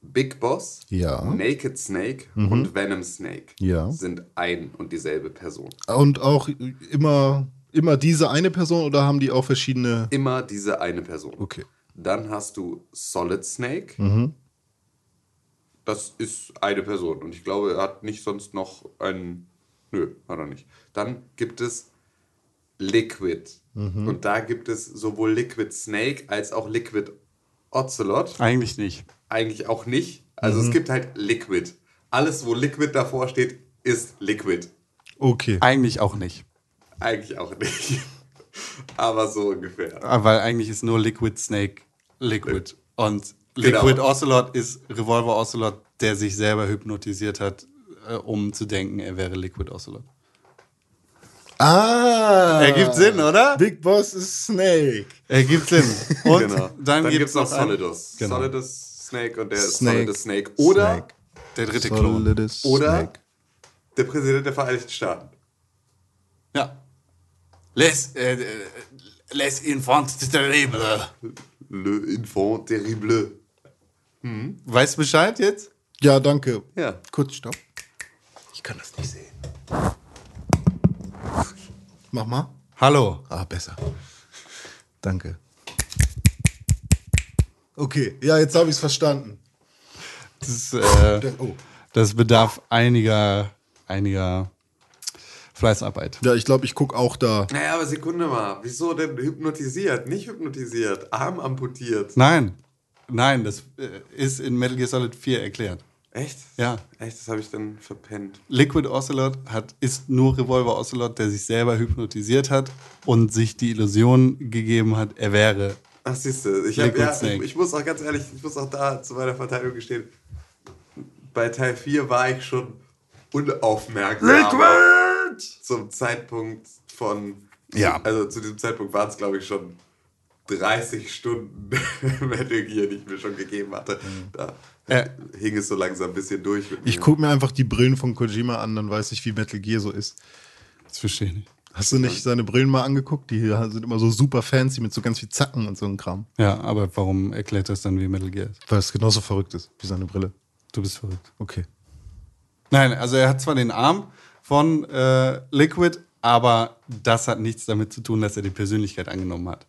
[SPEAKER 4] Big Boss,
[SPEAKER 5] Ja. Mhm.
[SPEAKER 4] Naked Snake und Venom Snake
[SPEAKER 5] Ja.
[SPEAKER 4] sind ein und dieselbe Person.
[SPEAKER 5] Und auch immer, immer diese eine Person oder haben die auch verschiedene?
[SPEAKER 4] Immer diese eine Person.
[SPEAKER 5] Okay.
[SPEAKER 4] Dann hast du Solid Snake.
[SPEAKER 5] Mhm.
[SPEAKER 4] Das ist eine Person. Und ich glaube, er hat nicht sonst noch einen. Nö, hat er nicht. Dann gibt es Liquid.
[SPEAKER 5] Mhm.
[SPEAKER 4] Und da gibt es sowohl Liquid Snake als auch Liquid Ocelot.
[SPEAKER 3] Eigentlich nicht.
[SPEAKER 4] Eigentlich auch nicht. Also
[SPEAKER 5] Mhm.
[SPEAKER 4] es gibt halt Liquid. Alles, wo Liquid davor steht, ist Liquid.
[SPEAKER 5] Okay.
[SPEAKER 3] Eigentlich auch nicht.
[SPEAKER 4] Eigentlich auch nicht. Aber so ungefähr.
[SPEAKER 3] Ah, Weil eigentlich ist nur Liquid Snake Liquid. Und
[SPEAKER 4] Genau.
[SPEAKER 3] Liquid Ocelot ist Revolver Ocelot, der sich selber hypnotisiert hat, äh, um zu denken, er wäre Liquid Ocelot.
[SPEAKER 5] Ah!
[SPEAKER 3] Ergibt Sinn, oder?
[SPEAKER 5] Big Boss ist Snake.
[SPEAKER 3] Ergibt Sinn. Und
[SPEAKER 4] Genau.
[SPEAKER 3] dann,
[SPEAKER 4] Dann,
[SPEAKER 3] gibt es
[SPEAKER 4] noch Solidus.
[SPEAKER 3] Genau.
[SPEAKER 4] Solidus Snake und der ist
[SPEAKER 5] Snake.
[SPEAKER 4] Solidus Snake. Oder
[SPEAKER 5] Snake.
[SPEAKER 3] Der dritte Klon.
[SPEAKER 5] Solidus
[SPEAKER 4] Oder
[SPEAKER 5] Snake.
[SPEAKER 4] der Präsident der Vereinigten Staaten.
[SPEAKER 3] Ja. Les, äh, äh, les enfants terribles.
[SPEAKER 4] Le Enfant Terrible.
[SPEAKER 3] Weißt du Bescheid jetzt?
[SPEAKER 5] Ja, danke.
[SPEAKER 4] Ja.
[SPEAKER 5] Kurz, stopp.
[SPEAKER 4] Ich kann das nicht sehen.
[SPEAKER 5] Mach mal.
[SPEAKER 3] Hallo.
[SPEAKER 5] Ah, besser. Danke. Okay, ja, jetzt habe ich es verstanden.
[SPEAKER 3] Das, äh,
[SPEAKER 5] Oh.
[SPEAKER 3] das bedarf einiger, einiger Fleißarbeit.
[SPEAKER 5] Ja, ich glaube, ich gucke auch da.
[SPEAKER 4] Naja, aber Sekunde mal. Wieso denn hypnotisiert? Nicht hypnotisiert. Arm amputiert.
[SPEAKER 3] Nein, nein, das äh, ist in Metal Gear Solid 4 erklärt.
[SPEAKER 4] Echt?
[SPEAKER 3] Ja.
[SPEAKER 4] Echt, das habe ich dann verpennt.
[SPEAKER 3] Liquid Ocelot hat, ist nur Revolver Ocelot, der sich selber hypnotisiert hat und sich die Illusion gegeben hat, er wäre.
[SPEAKER 4] Ach, siehst du, ich, hab, ja,
[SPEAKER 3] Snake.
[SPEAKER 4] ich, ich muss auch ganz ehrlich, ich muss auch da zu meiner Verteidigung gestehen, bei Teil 4 war ich schon unaufmerksam. Liquid! Zum Zeitpunkt von,
[SPEAKER 3] Ja.
[SPEAKER 4] also zu diesem Zeitpunkt waren es glaube ich schon 30 Stunden Metal Gear, die ich mir schon gegeben hatte. Da
[SPEAKER 3] Äh.
[SPEAKER 4] hing es so langsam ein bisschen durch.
[SPEAKER 5] Ich gucke mir einfach die Brillen von Kojima an, dann weiß ich, wie Metal Gear so ist.
[SPEAKER 3] Das verstehe ich nicht.
[SPEAKER 5] Hast du nicht seine Brillen mal angeguckt? Die sind immer so super fancy mit so ganz viel Zacken und so einem Kram.
[SPEAKER 3] Ja, aber warum erklärt das dann, wie Metal Gear ist?
[SPEAKER 5] Weil es genauso verrückt ist wie seine Brille.
[SPEAKER 3] Du bist verrückt.
[SPEAKER 5] Okay.
[SPEAKER 3] Nein, also er hat zwar den Arm von äh, Liquid, aber das hat nichts damit zu tun, dass er die Persönlichkeit angenommen hat.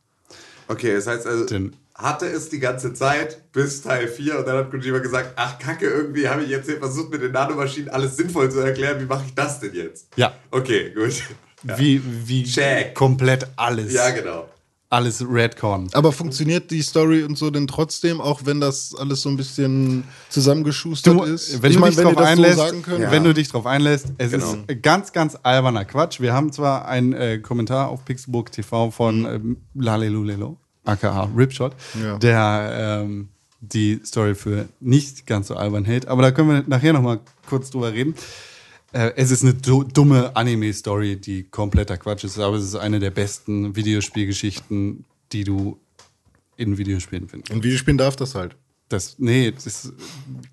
[SPEAKER 4] Okay, das heißt also,
[SPEAKER 3] Den-
[SPEAKER 4] hatte es die ganze Zeit bis Teil 4 und dann hat Kojima gesagt, ach kacke, irgendwie habe ich jetzt hier versucht mit den Nanomaschinen alles sinnvoll zu erklären, wie mache ich das denn jetzt?
[SPEAKER 3] Ja.
[SPEAKER 4] Okay, gut. Ja,
[SPEAKER 3] Wie, wie
[SPEAKER 4] Check.
[SPEAKER 3] komplett alles.
[SPEAKER 4] ja genau.
[SPEAKER 3] Alles Redcon.
[SPEAKER 5] Aber funktioniert die Story und so denn trotzdem, auch wenn das alles so ein bisschen zusammengeschustert
[SPEAKER 3] Du,
[SPEAKER 5] ist?
[SPEAKER 3] wenn
[SPEAKER 5] ich
[SPEAKER 3] du
[SPEAKER 5] meine,
[SPEAKER 3] dich drauf einlässt,
[SPEAKER 5] so könnt.
[SPEAKER 4] Ja.
[SPEAKER 3] wenn du dich drauf einlässt, es
[SPEAKER 4] Genau.
[SPEAKER 3] ist ganz, ganz alberner Quatsch. Wir haben zwar einen äh, Kommentar auf Pixelburg TV von ähm, Lalelulelo, aka Ripshot,
[SPEAKER 5] Ja.
[SPEAKER 3] der ähm, die Story für nicht ganz so albern hält, aber da können wir nachher noch mal kurz drüber reden. Äh, es ist eine du dumme Anime-Story, die kompletter Quatsch ist, aber es ist eine der besten Videospielgeschichten, die du in Videospielen findest.
[SPEAKER 5] In Videospielen darf das halt.
[SPEAKER 3] Das, nee, das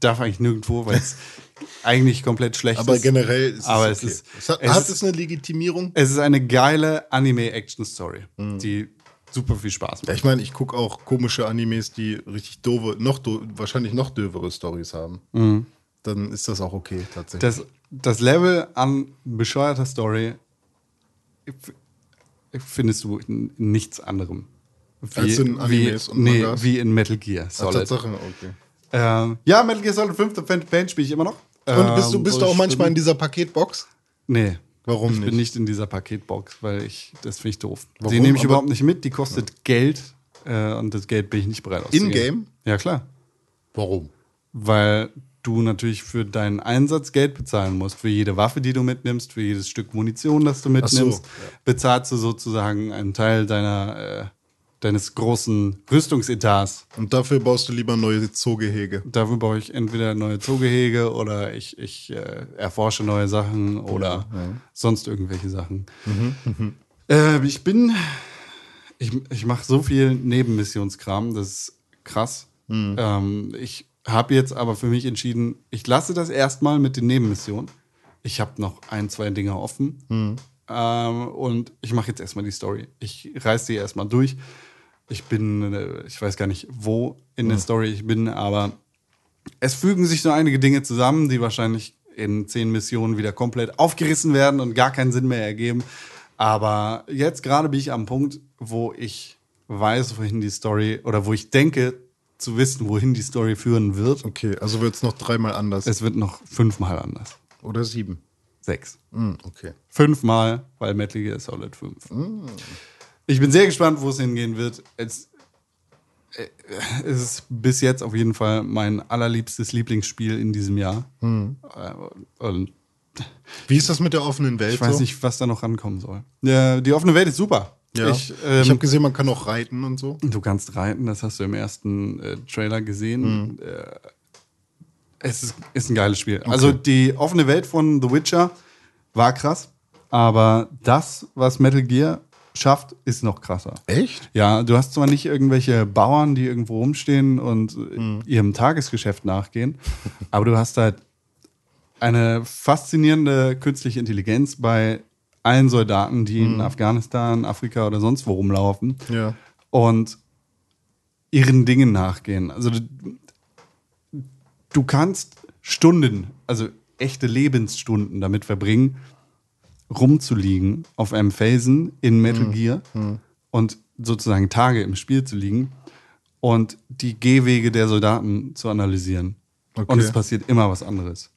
[SPEAKER 3] darf eigentlich nirgendwo, weil es eigentlich komplett schlecht
[SPEAKER 5] Aber
[SPEAKER 3] ist.
[SPEAKER 5] generell ist
[SPEAKER 3] Aber
[SPEAKER 5] es
[SPEAKER 3] es
[SPEAKER 5] okay.
[SPEAKER 3] ist-
[SPEAKER 5] es hat,
[SPEAKER 3] es
[SPEAKER 5] hat es eine Legitimierung?
[SPEAKER 3] Es ist eine geile Anime-Action-Story,
[SPEAKER 5] Mhm.
[SPEAKER 3] die super viel Spaß
[SPEAKER 5] Ja,
[SPEAKER 3] macht.
[SPEAKER 5] ich meine, ich gucke auch komische Animes, die richtig doofe, noch do wahrscheinlich noch dövere Stories haben. Dann ist das auch okay, tatsächlich.
[SPEAKER 3] Das, das Level an bescheuerter Story findest du in nichts anderem. Wie,
[SPEAKER 5] Als in Animes
[SPEAKER 3] wie,
[SPEAKER 5] und
[SPEAKER 3] nee, wie in Metal Gear
[SPEAKER 5] Ach,
[SPEAKER 3] Solid.
[SPEAKER 5] Tatsache, okay.
[SPEAKER 3] Ähm, ja, Metal Gear Solid 5. Phantom Pain spiele ich immer noch.
[SPEAKER 5] Und bist du,
[SPEAKER 3] Ähm,
[SPEAKER 5] bist du auch
[SPEAKER 3] ich
[SPEAKER 5] manchmal in dieser Paketbox?
[SPEAKER 3] Nee.
[SPEAKER 5] Warum
[SPEAKER 3] ich
[SPEAKER 5] nicht?
[SPEAKER 3] bin nicht in dieser Paketbox, weil ich, das finde ich doof.
[SPEAKER 5] Warum?
[SPEAKER 3] Die nehme ich
[SPEAKER 5] Aber-
[SPEAKER 3] überhaupt nicht mit, die kostet Geld äh, und das Geld bin ich nicht bereit auszugeben.
[SPEAKER 5] In-game?
[SPEAKER 3] Ja, klar.
[SPEAKER 5] Warum?
[SPEAKER 3] Weil du natürlich für deinen Einsatz Geld bezahlen musst. Für jede Waffe, die du mitnimmst, für jedes Stück Munition, das du mitnimmst,
[SPEAKER 5] ja.
[SPEAKER 3] bezahlst du sozusagen einen Teil deiner, äh, deines großen Rüstungsetats.
[SPEAKER 5] Und dafür baust du lieber neue Zoogehege.
[SPEAKER 3] Dafür baue ich entweder neue Zoogehege oder ich, ich äh, erforsche neue Sachen oder sonst irgendwelche Sachen. Äh, ich bin, ich, ich mache so viel Nebenmissionskram, das ist krass. Ähm, ich habe jetzt aber für mich entschieden, ich lasse das erstmal mit den Nebenmissionen. Ich habe noch ein, zwei Dinge offen. Ähm, und ich mache jetzt erstmal die Story. Ich reiß die erstmal durch. Ich bin, äh, ich weiß gar nicht, wo in der Story ich bin, aber es fügen sich so einige Dinge zusammen, die wahrscheinlich in zehn Missionen wieder komplett aufgerissen werden und gar keinen Sinn mehr ergeben. Aber jetzt gerade bin ich am Punkt, wo ich weiß, wohin die Story oder wo ich denke zu wissen, wohin die Story führen wird.
[SPEAKER 5] Okay, also wird es noch dreimal anders.
[SPEAKER 3] Es wird noch fünfmal anders.
[SPEAKER 5] Oder sieben.
[SPEAKER 3] Sechs.
[SPEAKER 5] Hm, okay.
[SPEAKER 3] Fünfmal, weil Metal Gear Solid 5. Ich bin sehr gespannt, wo es hingehen wird. Es, äh, es ist bis jetzt auf jeden Fall mein allerliebstes Lieblingsspiel in diesem Jahr. Äh, Und
[SPEAKER 5] Wie ist das mit der offenen Welt?
[SPEAKER 3] ich weiß
[SPEAKER 5] so?
[SPEAKER 3] nicht, was da noch rankommen soll. Ja, die offene Welt ist super.
[SPEAKER 5] Ja.
[SPEAKER 3] Ich,
[SPEAKER 5] Ich,
[SPEAKER 3] ähm,
[SPEAKER 5] habe gesehen, man kann auch reiten und so.
[SPEAKER 3] Du kannst reiten, das hast du im ersten äh, Trailer gesehen. Äh, es ist, ist ein geiles Spiel. Also die offene Welt von The Witcher war krass, aber das, was Metal Gear schafft, ist noch krasser.
[SPEAKER 5] Echt?
[SPEAKER 3] Ja, du hast zwar nicht irgendwelche Bauern, die irgendwo rumstehen und äh, ihrem Tagesgeschäft nachgehen, aber du hast halt eine faszinierende künstliche Intelligenz bei allen Soldaten, die in Afghanistan, Afrika oder sonst wo rumlaufen
[SPEAKER 5] Ja.
[SPEAKER 3] und ihren Dingen nachgehen. Also du, du kannst Stunden, also echte Lebensstunden damit verbringen, rumzuliegen auf einem Felsen in Metal Gear und sozusagen Tage im Spiel zu liegen und die Gehwege der Soldaten zu analysieren.
[SPEAKER 5] Okay.
[SPEAKER 3] Und es passiert immer was anderes.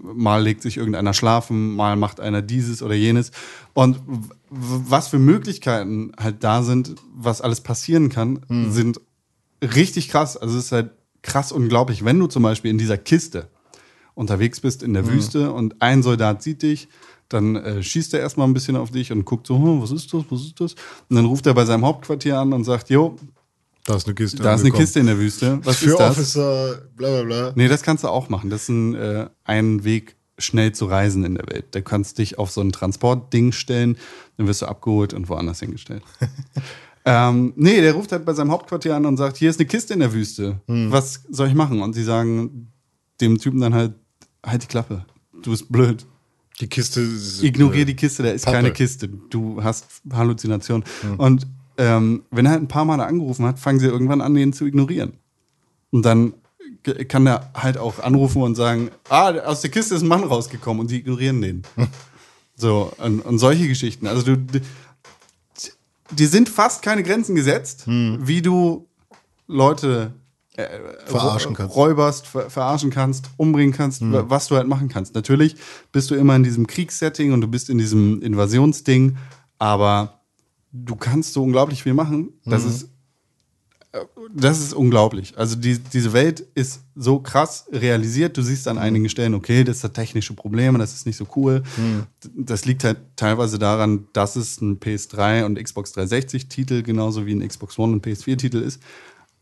[SPEAKER 3] Mal legt sich irgendeiner schlafen, mal macht einer dieses oder jenes. Und was für Möglichkeiten halt da sind, was alles passieren kann, sind richtig krass. Also es ist halt krass unglaublich, wenn du zum Beispiel in dieser Kiste unterwegs bist in der Wüste und ein Soldat sieht dich, dann äh, schießt er erstmal ein bisschen auf dich und guckt so, hm, was ist das, was ist das? Und dann ruft er bei seinem Hauptquartier an und sagt, jo,
[SPEAKER 5] Da ist eine Kiste.
[SPEAKER 3] da ist eine. Kiste in der Wüste. Was
[SPEAKER 5] Für
[SPEAKER 3] ist das?
[SPEAKER 5] Officer, bla bla bla.
[SPEAKER 3] Nee, das kannst du auch machen. Das ist ein, äh, ein Weg, schnell zu reisen in der Welt. Da kannst dich auf so ein Transportding stellen, dann wirst du abgeholt und woanders hingestellt. ähm, nee, der ruft halt bei seinem Hauptquartier an und sagt, hier ist eine Kiste in der Wüste. Was soll ich machen? Und sie sagen dem Typen dann halt, halt die Klappe. Du bist blöd.
[SPEAKER 5] Die Kiste ist.
[SPEAKER 3] Ignorier die Kiste, da ist
[SPEAKER 5] Pappe.
[SPEAKER 3] keine Kiste. Du hast Halluzinationen. Und ähm, wenn er halt ein paar Mal angerufen hat, fangen sie irgendwann an, den zu ignorieren. Und dann kann er halt auch anrufen und sagen, ah, aus der Kiste ist ein Mann rausgekommen und sie ignorieren den. so, und, und solche Geschichten. Also du, die sind fast keine Grenzen gesetzt,
[SPEAKER 5] Hm.
[SPEAKER 3] wie du Leute äh,
[SPEAKER 5] Verarschen kannst.
[SPEAKER 3] räuberst, ver verarschen kannst, umbringen kannst,
[SPEAKER 5] Hm.
[SPEAKER 3] wa- was du halt machen kannst. Natürlich bist du immer in diesem Kriegssetting und du bist in diesem Invasionsding, aber du kannst so unglaublich viel machen. Das
[SPEAKER 5] Hm.
[SPEAKER 3] ist äh, das ist unglaublich. Also die, diese Welt ist so krass realisiert. Du siehst an einigen Stellen, okay, das hat technische Probleme, das ist nicht so cool. Das liegt halt teilweise daran, dass es ein PS3 und Xbox 360 Titel genauso wie ein Xbox One und PS4 Titel ist.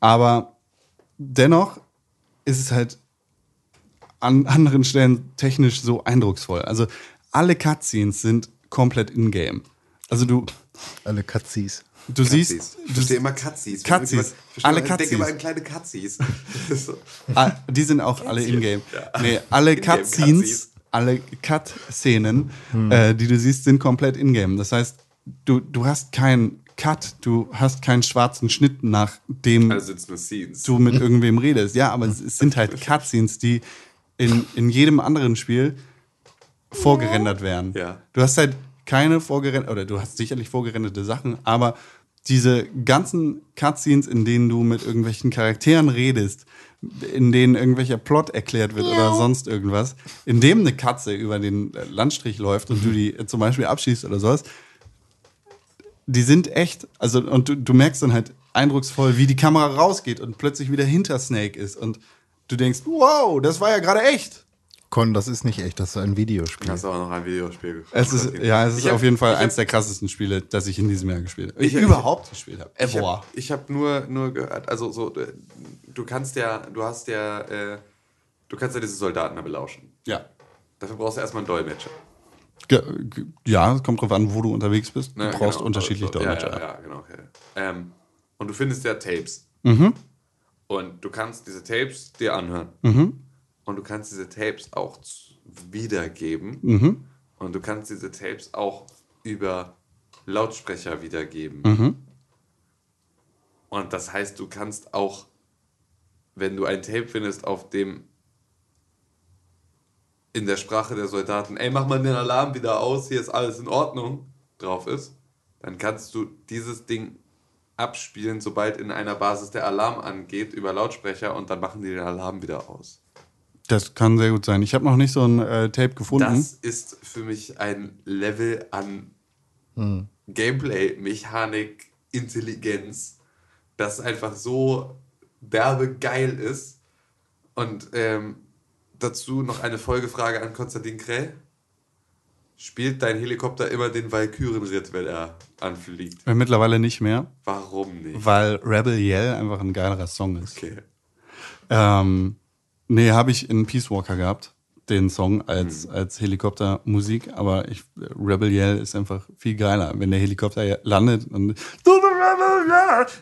[SPEAKER 3] Aber dennoch ist es halt an anderen Stellen technisch so eindrucksvoll. Also alle Cutscenes sind komplett in-game. Also du,
[SPEAKER 5] Alle Katzis.
[SPEAKER 3] du siehst,
[SPEAKER 4] Katzis. Ich
[SPEAKER 3] du,
[SPEAKER 4] verstehe immer Katzis.
[SPEAKER 3] Katzis.
[SPEAKER 4] Ich
[SPEAKER 3] Alle
[SPEAKER 4] immer- Ich denke
[SPEAKER 3] Katzis.
[SPEAKER 4] immer an kleine Katzis. So.
[SPEAKER 3] Ah, die sind auch alle in-game. Nee, alle Cutscenes, alle Cut-Szenen, äh, die du siehst, sind komplett in-game. Das heißt, du, du hast keinen Cut, du hast keinen schwarzen Schnitt, nachdem
[SPEAKER 4] Also
[SPEAKER 3] du mit irgendwem redest. Ja, aber es, es sind halt Cutscenes, die in, in jedem anderen Spiel vorgerendert werden.
[SPEAKER 4] Ja.
[SPEAKER 3] Du hast halt keine vorgerenderte, oder du hast sicherlich vorgerenderte Sachen, aber diese ganzen Cutscenes, in denen du mit irgendwelchen Charakteren redest, in denen irgendwelcher Plot erklärt wird oder sonst irgendwas, in dem eine Katze über den Landstrich läuft und du die äh, zum Beispiel abschießt oder sowas, die sind echt, also und du, du merkst dann halt eindrucksvoll, wie die Kamera rausgeht und plötzlich wieder hinter Snake ist und du denkst, wow, das war ja gerade echt.
[SPEAKER 5] Con, das ist nicht echt, das ist ein Videospiel.
[SPEAKER 4] Hast du auch noch ein Videospiel gefunden?
[SPEAKER 3] Es ist, ja, es ist
[SPEAKER 4] Ich hab-
[SPEAKER 3] auf jeden Fall eins der krassesten Spiele, das ich in diesem Jahr gespielt habe. Ich,
[SPEAKER 4] Ich-
[SPEAKER 3] überhaupt gespielt habe.
[SPEAKER 4] Ich habe hab nur, nur gehört, also so, äh, du kannst ja, du hast ja, äh, du kannst ja diese Soldaten da belauschen.
[SPEAKER 3] Ja.
[SPEAKER 4] Dafür brauchst du erstmal einen Dolmetscher.
[SPEAKER 3] Ja, es kommt drauf an, wo du unterwegs bist. Du
[SPEAKER 4] Ne,
[SPEAKER 3] brauchst
[SPEAKER 4] genau.
[SPEAKER 3] unterschiedlich
[SPEAKER 4] So,
[SPEAKER 3] Dolmetscher.
[SPEAKER 4] Ja, ja, ja genau. Okay. Ähm, und du findest ja Tapes.
[SPEAKER 3] Mhm.
[SPEAKER 4] Und du kannst diese Tapes dir anhören.
[SPEAKER 3] Mhm.
[SPEAKER 4] Und du kannst diese Tapes auch wiedergeben.
[SPEAKER 3] Mhm.
[SPEAKER 4] Und du kannst diese Tapes auch über Lautsprecher wiedergeben.
[SPEAKER 3] Mhm.
[SPEAKER 4] Und das heißt, du kannst auch, wenn du ein Tape findest, auf dem in der Sprache der Soldaten, ey, mach mal den Alarm wieder aus, hier ist alles in Ordnung, drauf ist, dann kannst du dieses Ding abspielen, sobald in einer Basis der Alarm angeht, über Lautsprecher und dann machen die den Alarm wieder aus.
[SPEAKER 3] Das kann sehr gut sein. Ich habe noch nicht so ein äh, Tape gefunden.
[SPEAKER 4] Das ist für mich ein Level an Gameplay, Mechanik, Intelligenz, das einfach so derbe geil ist. Und ähm, dazu noch eine Folgefrage an Konstantin Krell. Spielt dein Helikopter immer den Valkyrenritt, wenn er anfliegt?
[SPEAKER 3] Äh, Mittlerweile nicht mehr,
[SPEAKER 4] Warum nicht?
[SPEAKER 3] weil Rebel Yell einfach ein geilerer Song ist.
[SPEAKER 4] Okay.
[SPEAKER 3] Ähm, nee, habe ich in Peace Walker gehabt, den Song
[SPEAKER 4] Mhm.
[SPEAKER 3] als, als Helikoptermusik, aber ich, Rebel Yell ist einfach viel geiler. Wenn der Helikopter landet und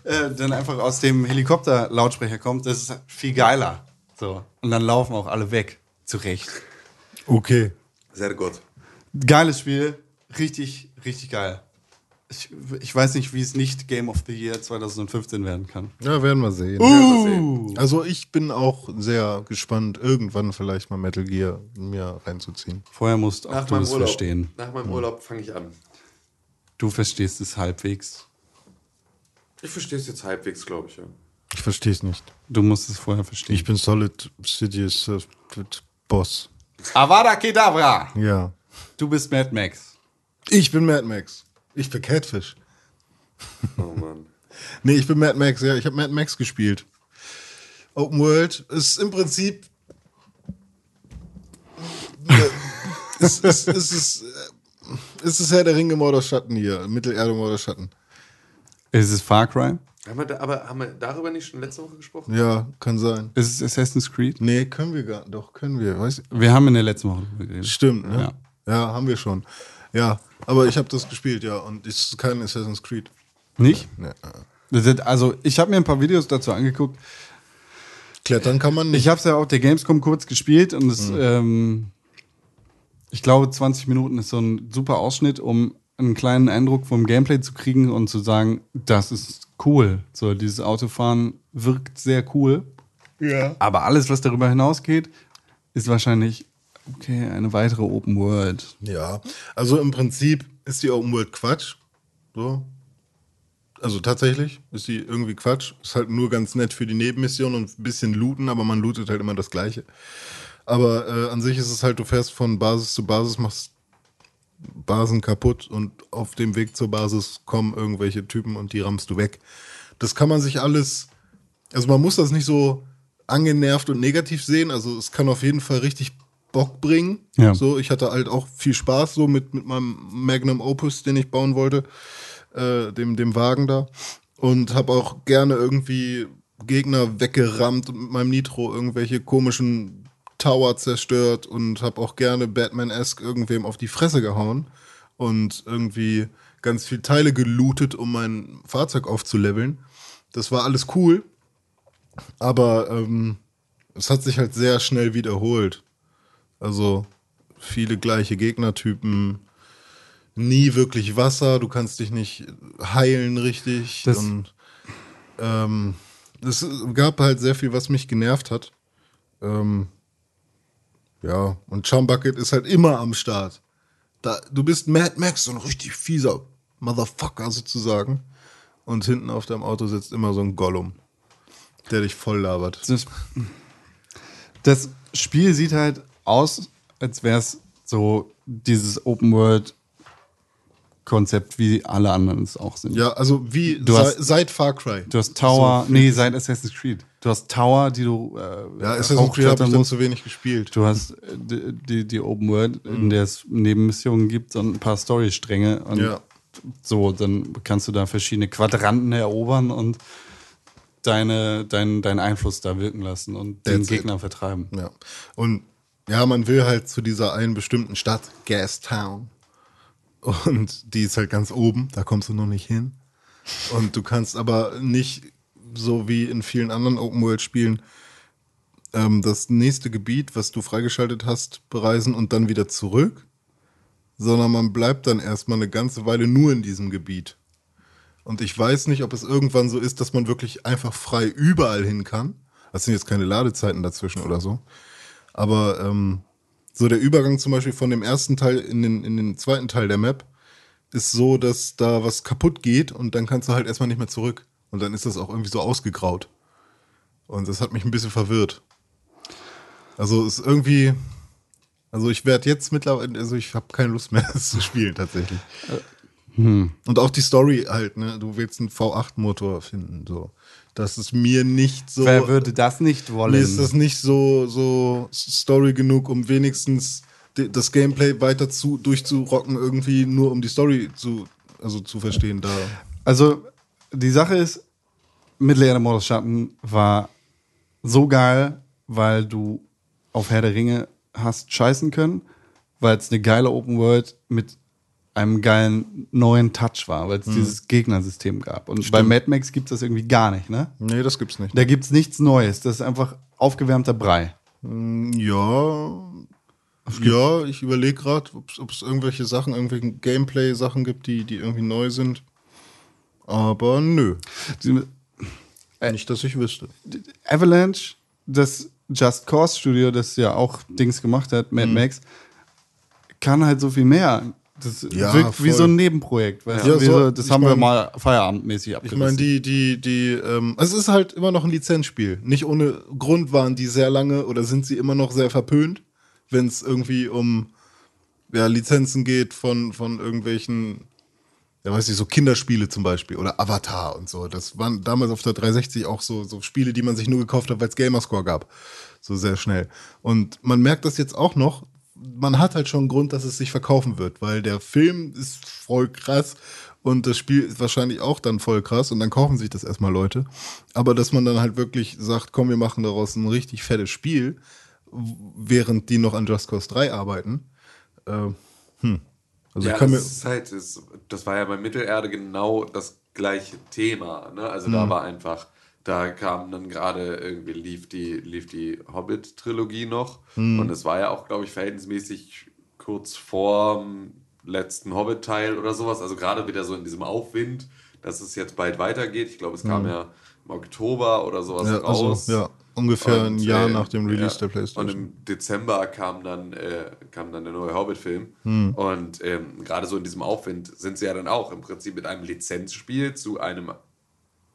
[SPEAKER 3] äh, dann einfach aus dem Helikopter-Lautsprecher kommt, das ist viel geiler. So. Und dann laufen auch alle weg. Zurecht.
[SPEAKER 5] Okay.
[SPEAKER 4] Sehr gut.
[SPEAKER 3] Geiles Spiel. Richtig, richtig geil. Ich, ich weiß nicht, wie es nicht Game of the Year 2015 werden kann.
[SPEAKER 5] Ja, werden wir sehen.
[SPEAKER 3] Uh.
[SPEAKER 5] Also ich bin auch sehr gespannt, irgendwann vielleicht mal Metal Gear mir reinzuziehen.
[SPEAKER 3] Vorher musst auch
[SPEAKER 4] Nach
[SPEAKER 3] du
[SPEAKER 4] meinem
[SPEAKER 3] es
[SPEAKER 4] Urlaub,
[SPEAKER 3] verstehen.
[SPEAKER 4] nach meinem Urlaub fange ich an.
[SPEAKER 3] Du verstehst es halbwegs.
[SPEAKER 4] Ich verstehe es jetzt halbwegs, glaube ich. Ja.
[SPEAKER 5] Ich verstehe es nicht.
[SPEAKER 3] Du musst es vorher verstehen.
[SPEAKER 5] Ich bin Solid Sidious äh, Boss.
[SPEAKER 3] Avada Kedavra!
[SPEAKER 5] Ja.
[SPEAKER 3] Du bist Mad Max.
[SPEAKER 5] Ich bin Mad Max. Ich bin Catfish.
[SPEAKER 4] Oh Mann.
[SPEAKER 5] Nee, ich bin Mad Max, ja. Ich habe Mad Max gespielt. Open World ist im Prinzip. Äh, es, es, es, ist, es ist Herr der Ringe Morderschatten hier. Mittelerde Morderschatten.
[SPEAKER 3] Ist es Far Cry?
[SPEAKER 4] Haben wir da, aber haben wir darüber nicht schon letzte Woche gesprochen?
[SPEAKER 5] Ja, kann sein.
[SPEAKER 3] Ist es Assassin's Creed?
[SPEAKER 5] Nee, können wir gar Doch, können wir. Weiß,
[SPEAKER 3] Wir haben in der letzten Woche geredet.
[SPEAKER 5] stimmt, ne?
[SPEAKER 3] Ja.
[SPEAKER 5] Ja. haben wir schon. Ja, aber ich habe das gespielt, ja. Und es ist kein Assassin's Creed.
[SPEAKER 3] Nicht?
[SPEAKER 5] Nee.
[SPEAKER 3] Also, ich habe mir ein paar Videos dazu angeguckt.
[SPEAKER 5] Klettern kann man nicht.
[SPEAKER 3] Ich habe es ja auf der Gamescom kurz gespielt und es, ähm, ich glaube, 20 Minuten ist so ein super Ausschnitt, um einen kleinen Eindruck vom Gameplay zu kriegen und zu sagen, das ist cool. So, dieses Autofahren wirkt sehr cool.
[SPEAKER 5] ja.
[SPEAKER 3] Aber alles, was darüber hinausgeht, ist wahrscheinlich, okay, eine weitere Open World.
[SPEAKER 5] Ja, also im Prinzip ist die Open World Quatsch. So. Also tatsächlich ist die irgendwie Quatsch. Ist halt nur ganz nett für die Nebenmission und ein bisschen looten, aber man lootet halt immer das Gleiche. Aber äh, an sich ist es halt, du fährst von Basis zu Basis, machst Basen kaputt und auf dem Weg zur Basis kommen irgendwelche Typen und die rammst du weg. Das kann man sich alles, also man muss das nicht so angenervt und negativ sehen. Also es kann auf jeden Fall richtig Bock bringen.
[SPEAKER 3] Ja.
[SPEAKER 5] So, ich hatte halt auch viel Spaß so mit, mit meinem Magnum Opus, den ich bauen wollte, äh, dem, dem Wagen da. Und habe auch gerne irgendwie Gegner weggerammt und mit meinem Nitro irgendwelche komischen Tower zerstört und habe auch gerne Batman-esque irgendwem auf die Fresse gehauen und irgendwie ganz viel Teile gelootet, um mein Fahrzeug aufzuleveln. Das war alles cool, aber ähm, es hat sich halt sehr schnell wiederholt. Also viele gleiche Gegnertypen, nie wirklich Wasser, du kannst dich nicht heilen richtig.
[SPEAKER 3] Das-
[SPEAKER 5] und ähm, es gab halt sehr viel, was mich genervt hat. Ähm, ja, und Chumbucket ist halt immer am Start. Da, du bist Mad Max, so ein richtig fieser Motherfucker sozusagen. Und hinten auf deinem Auto sitzt immer so ein Gollum, der dich voll labert.
[SPEAKER 3] Das, das Spiel sieht halt aus, als wäre es so dieses Open World Konzept, wie alle anderen es auch sind.
[SPEAKER 5] Ja, also wie
[SPEAKER 3] Du
[SPEAKER 5] sei,
[SPEAKER 3] hast-
[SPEAKER 5] seit Far Cry.
[SPEAKER 3] Du hast Tower,
[SPEAKER 5] So,
[SPEAKER 3] nee, seit Assassin's Creed. Du hast Tower, die du äh,
[SPEAKER 5] ja, Assassin's Creed habe ich dann zu wenig gespielt.
[SPEAKER 3] Du hast äh, die, die, die Open World,
[SPEAKER 5] Mhm.
[SPEAKER 3] in der es Nebenmissionen gibt und ein paar Storystränge. Und
[SPEAKER 5] Ja.
[SPEAKER 3] so, dann kannst du da verschiedene Quadranten erobern und deine, deinen deinen Einfluss da wirken lassen und den
[SPEAKER 5] That's
[SPEAKER 3] Gegner vertreiben.
[SPEAKER 5] Ja. Und ja, man will halt zu dieser einen bestimmten Stadt, Gastown. Und die ist halt ganz oben, da kommst du noch nicht hin. Und du kannst aber nicht, so wie in vielen anderen Open-World-Spielen, ähm, das nächste Gebiet, was du freigeschaltet hast, bereisen und dann wieder zurück, sondern man bleibt dann erstmal eine ganze Weile nur in diesem Gebiet. Und ich weiß nicht, ob es irgendwann so ist, dass man wirklich einfach frei überall hin kann. Das sind jetzt keine Ladezeiten dazwischen oder so. Aber ähm, so der Übergang zum Beispiel von dem ersten Teil in den, in den zweiten Teil der Map ist so, dass da was kaputt geht und dann kannst du halt erstmal nicht mehr zurück. Und dann ist das auch irgendwie so ausgegraut. Und das hat mich ein bisschen verwirrt. Also es ist irgendwie. Also ich werde jetzt mittlerweile, also ich habe keine Lust mehr, das zu spielen tatsächlich. Und auch die Story halt, ne? Du willst einen V8-Motor finden, so. Das ist mir nicht so.
[SPEAKER 3] Wer würde das nicht wollen?
[SPEAKER 5] Mir ist das nicht so, so Story genug, um wenigstens das Gameplay weiter zu, durchzurocken, irgendwie nur um die Story zu, also zu verstehen. Da.
[SPEAKER 3] Also, die Sache ist, Mittelerde Mordor Schatten war so geil, weil du auf Herr der Ringe hast scheißen können, weil es eine geile Open World mit einem geilen neuen Touch war, weil es dieses Gegnersystem gab. Und bei Mad Max gibt es das irgendwie gar nicht, ne?
[SPEAKER 5] Nee, das gibt's nicht.
[SPEAKER 3] Da gibt es nichts Neues. Das ist einfach aufgewärmter Brei.
[SPEAKER 5] Ja. Ja, ich überlege gerade, ob es irgendwelche Sachen, irgendwelche Gameplay-Sachen gibt, die, die irgendwie neu sind. Aber nö. Nicht, dass ich wüsste.
[SPEAKER 3] Avalanche, das Just Cause Studio, das ja auch Dings gemacht hat,
[SPEAKER 5] Mhm.
[SPEAKER 3] Mad Max, kann halt so viel mehr. Das
[SPEAKER 5] Ja,
[SPEAKER 3] wirkt wie
[SPEAKER 5] voll.
[SPEAKER 3] so ein Nebenprojekt. Weißt
[SPEAKER 5] Ja,
[SPEAKER 3] du? Wie
[SPEAKER 5] so-
[SPEAKER 3] das
[SPEAKER 5] ich
[SPEAKER 3] haben wir
[SPEAKER 5] mein-
[SPEAKER 3] mal feierabendmäßig
[SPEAKER 5] Ich
[SPEAKER 3] abgerissen.
[SPEAKER 5] meine, die, die, die, ähm, also es ist halt immer noch ein Lizenzspiel. Nicht ohne Grund waren die sehr lange oder sind sie immer noch sehr verpönt, wenn es irgendwie um ja, Lizenzen geht von, von irgendwelchen, ja weiß ich, so Kinderspiele zum Beispiel oder Avatar und so. Das waren damals auf der 360 auch so, so Spiele, die man sich nur gekauft hat, weil es Gamerscore gab. So sehr schnell. Und man merkt das jetzt auch noch. Man hat halt schon einen Grund, dass es sich verkaufen wird, weil der Film ist voll krass und das Spiel ist wahrscheinlich auch dann voll krass und dann kaufen sich das erstmal Leute. Aber dass man dann halt wirklich sagt, komm, wir machen daraus ein richtig fettes Spiel, während die noch an Just Cause 3 arbeiten. Äh, hm. Also
[SPEAKER 4] ja,
[SPEAKER 5] ich kann mir.
[SPEAKER 4] das, ist halt, das, das war ja bei Mittelerde genau das gleiche Thema. Ne? Also
[SPEAKER 5] Mhm.
[SPEAKER 4] da war einfach, da kam dann gerade irgendwie, lief die, lief die Hobbit-Trilogie noch.
[SPEAKER 5] Mhm.
[SPEAKER 4] Und es war ja auch, glaube ich, verhältnismäßig kurz vor letzten Hobbit-Teil oder sowas. Also gerade wieder so in diesem Aufwind, dass es jetzt bald weitergeht. Ich glaube, es kam ja im Oktober oder sowas.
[SPEAKER 5] Ja,
[SPEAKER 4] raus.
[SPEAKER 5] also, ja. ungefähr ein Jahr
[SPEAKER 4] äh,
[SPEAKER 5] nach dem Release
[SPEAKER 4] ja,
[SPEAKER 5] der PlayStation.
[SPEAKER 4] Und im Dezember kam dann, äh, kam dann der neue Hobbit-Film.
[SPEAKER 5] Hm.
[SPEAKER 4] Und ähm, gerade so in diesem Aufwind sind sie ja dann auch im Prinzip mit einem Lizenzspiel zu einem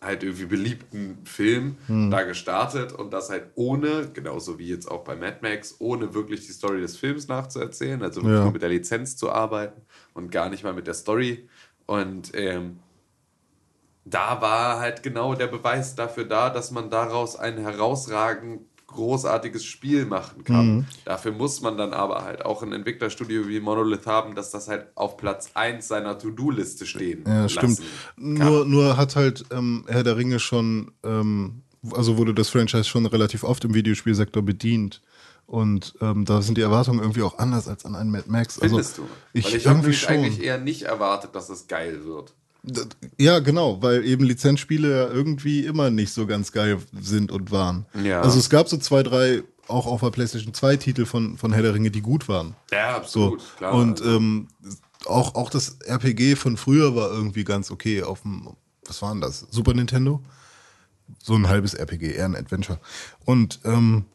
[SPEAKER 4] halt irgendwie beliebten Film
[SPEAKER 5] Hm.
[SPEAKER 4] da gestartet und das halt ohne, genauso wie jetzt auch bei Mad Max, ohne wirklich die Story des Films nachzuerzählen, also wirklich
[SPEAKER 5] Ja.
[SPEAKER 4] nur mit der Lizenz zu arbeiten und gar nicht mal mit der Story. Und ähm, da war halt genau der Beweis dafür da, dass man daraus ein herausragend großartiges Spiel machen kann.
[SPEAKER 5] Mhm.
[SPEAKER 4] Dafür muss man dann aber halt auch ein Entwicklerstudio wie Monolith haben, dass das halt auf Platz 1 seiner To-Do-Liste stehen
[SPEAKER 5] Ja, stimmt.
[SPEAKER 4] kann.
[SPEAKER 5] Nur, nur hat halt ähm, Herr der Ringe schon, ähm, also wurde das Franchise schon relativ oft im Videospielsektor bedient. Und ähm, da sind die Erwartungen irgendwie auch anders als an einen Mad Max. Also,
[SPEAKER 4] Findest du?
[SPEAKER 5] Ich,
[SPEAKER 4] Weil ich habe
[SPEAKER 5] irgendwie schon.
[SPEAKER 4] eigentlich eher nicht erwartet, dass es geil wird.
[SPEAKER 5] Ja, genau, weil eben Lizenzspiele ja irgendwie immer nicht so ganz geil sind und waren.
[SPEAKER 4] Ja.
[SPEAKER 5] Also es gab so zwei, drei, auch auf der PlayStation 2 Titel von, von Herr der Ringe, die gut waren.
[SPEAKER 4] Ja,
[SPEAKER 5] So.
[SPEAKER 4] absolut, klar.
[SPEAKER 5] Und ähm, auch, auch das RPG von früher war irgendwie ganz okay auf dem, was war denn das? Super Nintendo? So ein halbes RPG, eher ein Adventure. Und ähm,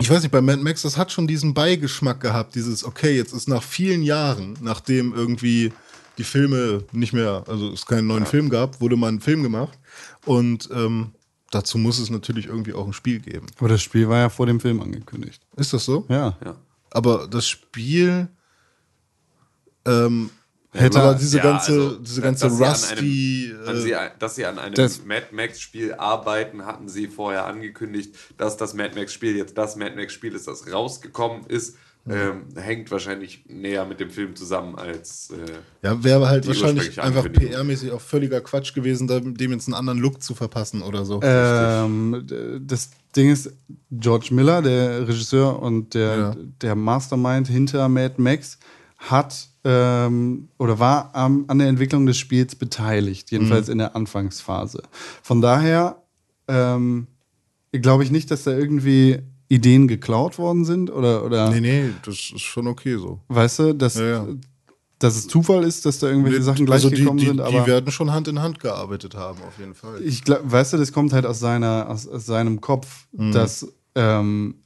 [SPEAKER 5] ich weiß nicht, bei Mad Max, das hat schon diesen Beigeschmack gehabt, dieses, okay, jetzt ist nach vielen Jahren, nachdem irgendwie die Filme nicht mehr, also es keinen neuen Film gab, wurde mal ein Film gemacht. Und ähm, dazu muss es natürlich irgendwie auch ein Spiel geben.
[SPEAKER 3] Aber das Spiel war ja vor dem Film angekündigt.
[SPEAKER 5] Ist das so?
[SPEAKER 3] Ja.
[SPEAKER 4] ja.
[SPEAKER 5] Aber das Spiel ähm,
[SPEAKER 3] Hätte-
[SPEAKER 5] aber diese
[SPEAKER 4] Ja,
[SPEAKER 5] ganze,
[SPEAKER 4] also,
[SPEAKER 5] diese
[SPEAKER 4] dass
[SPEAKER 5] ganze
[SPEAKER 4] sie an
[SPEAKER 5] Rusty.
[SPEAKER 4] Einem, an
[SPEAKER 5] äh,
[SPEAKER 4] sie, dass sie an einem
[SPEAKER 3] das-
[SPEAKER 4] Mad Max-Spiel arbeiten, hatten sie vorher angekündigt, dass das Mad Max-Spiel jetzt das Mad Max-Spiel ist, das rausgekommen ist. Ähm, hängt wahrscheinlich näher mit dem Film zusammen als. Äh,
[SPEAKER 5] ja, wäre halt wahrscheinlich einfach. PR-mäßig auch völliger Quatsch gewesen, dem jetzt einen anderen Look zu verpassen oder so.
[SPEAKER 3] Ähm, das Ding ist, George Miller, der Regisseur und der,
[SPEAKER 5] Ja.
[SPEAKER 3] der Mastermind hinter Mad Max, hat ähm, oder war am, an der Entwicklung des Spiels beteiligt, jedenfalls in der Anfangsphase. Von daher ähm, glaube ich nicht, dass da irgendwie Ideen geklaut worden sind oder, oder
[SPEAKER 5] nee, nee, das ist schon okay so.
[SPEAKER 3] weißt du, dass,
[SPEAKER 5] Ja, ja.
[SPEAKER 3] dass es Zufall ist, dass da irgendwelche Sachen gleich
[SPEAKER 5] also die,
[SPEAKER 3] gekommen
[SPEAKER 5] die,
[SPEAKER 3] sind, aber
[SPEAKER 5] die werden schon Hand in Hand gearbeitet haben, auf jeden Fall.
[SPEAKER 3] ich glaube, weißt du, das kommt halt aus seiner, aus, aus seinem Kopf,
[SPEAKER 5] Mhm.
[SPEAKER 3] dass ähm,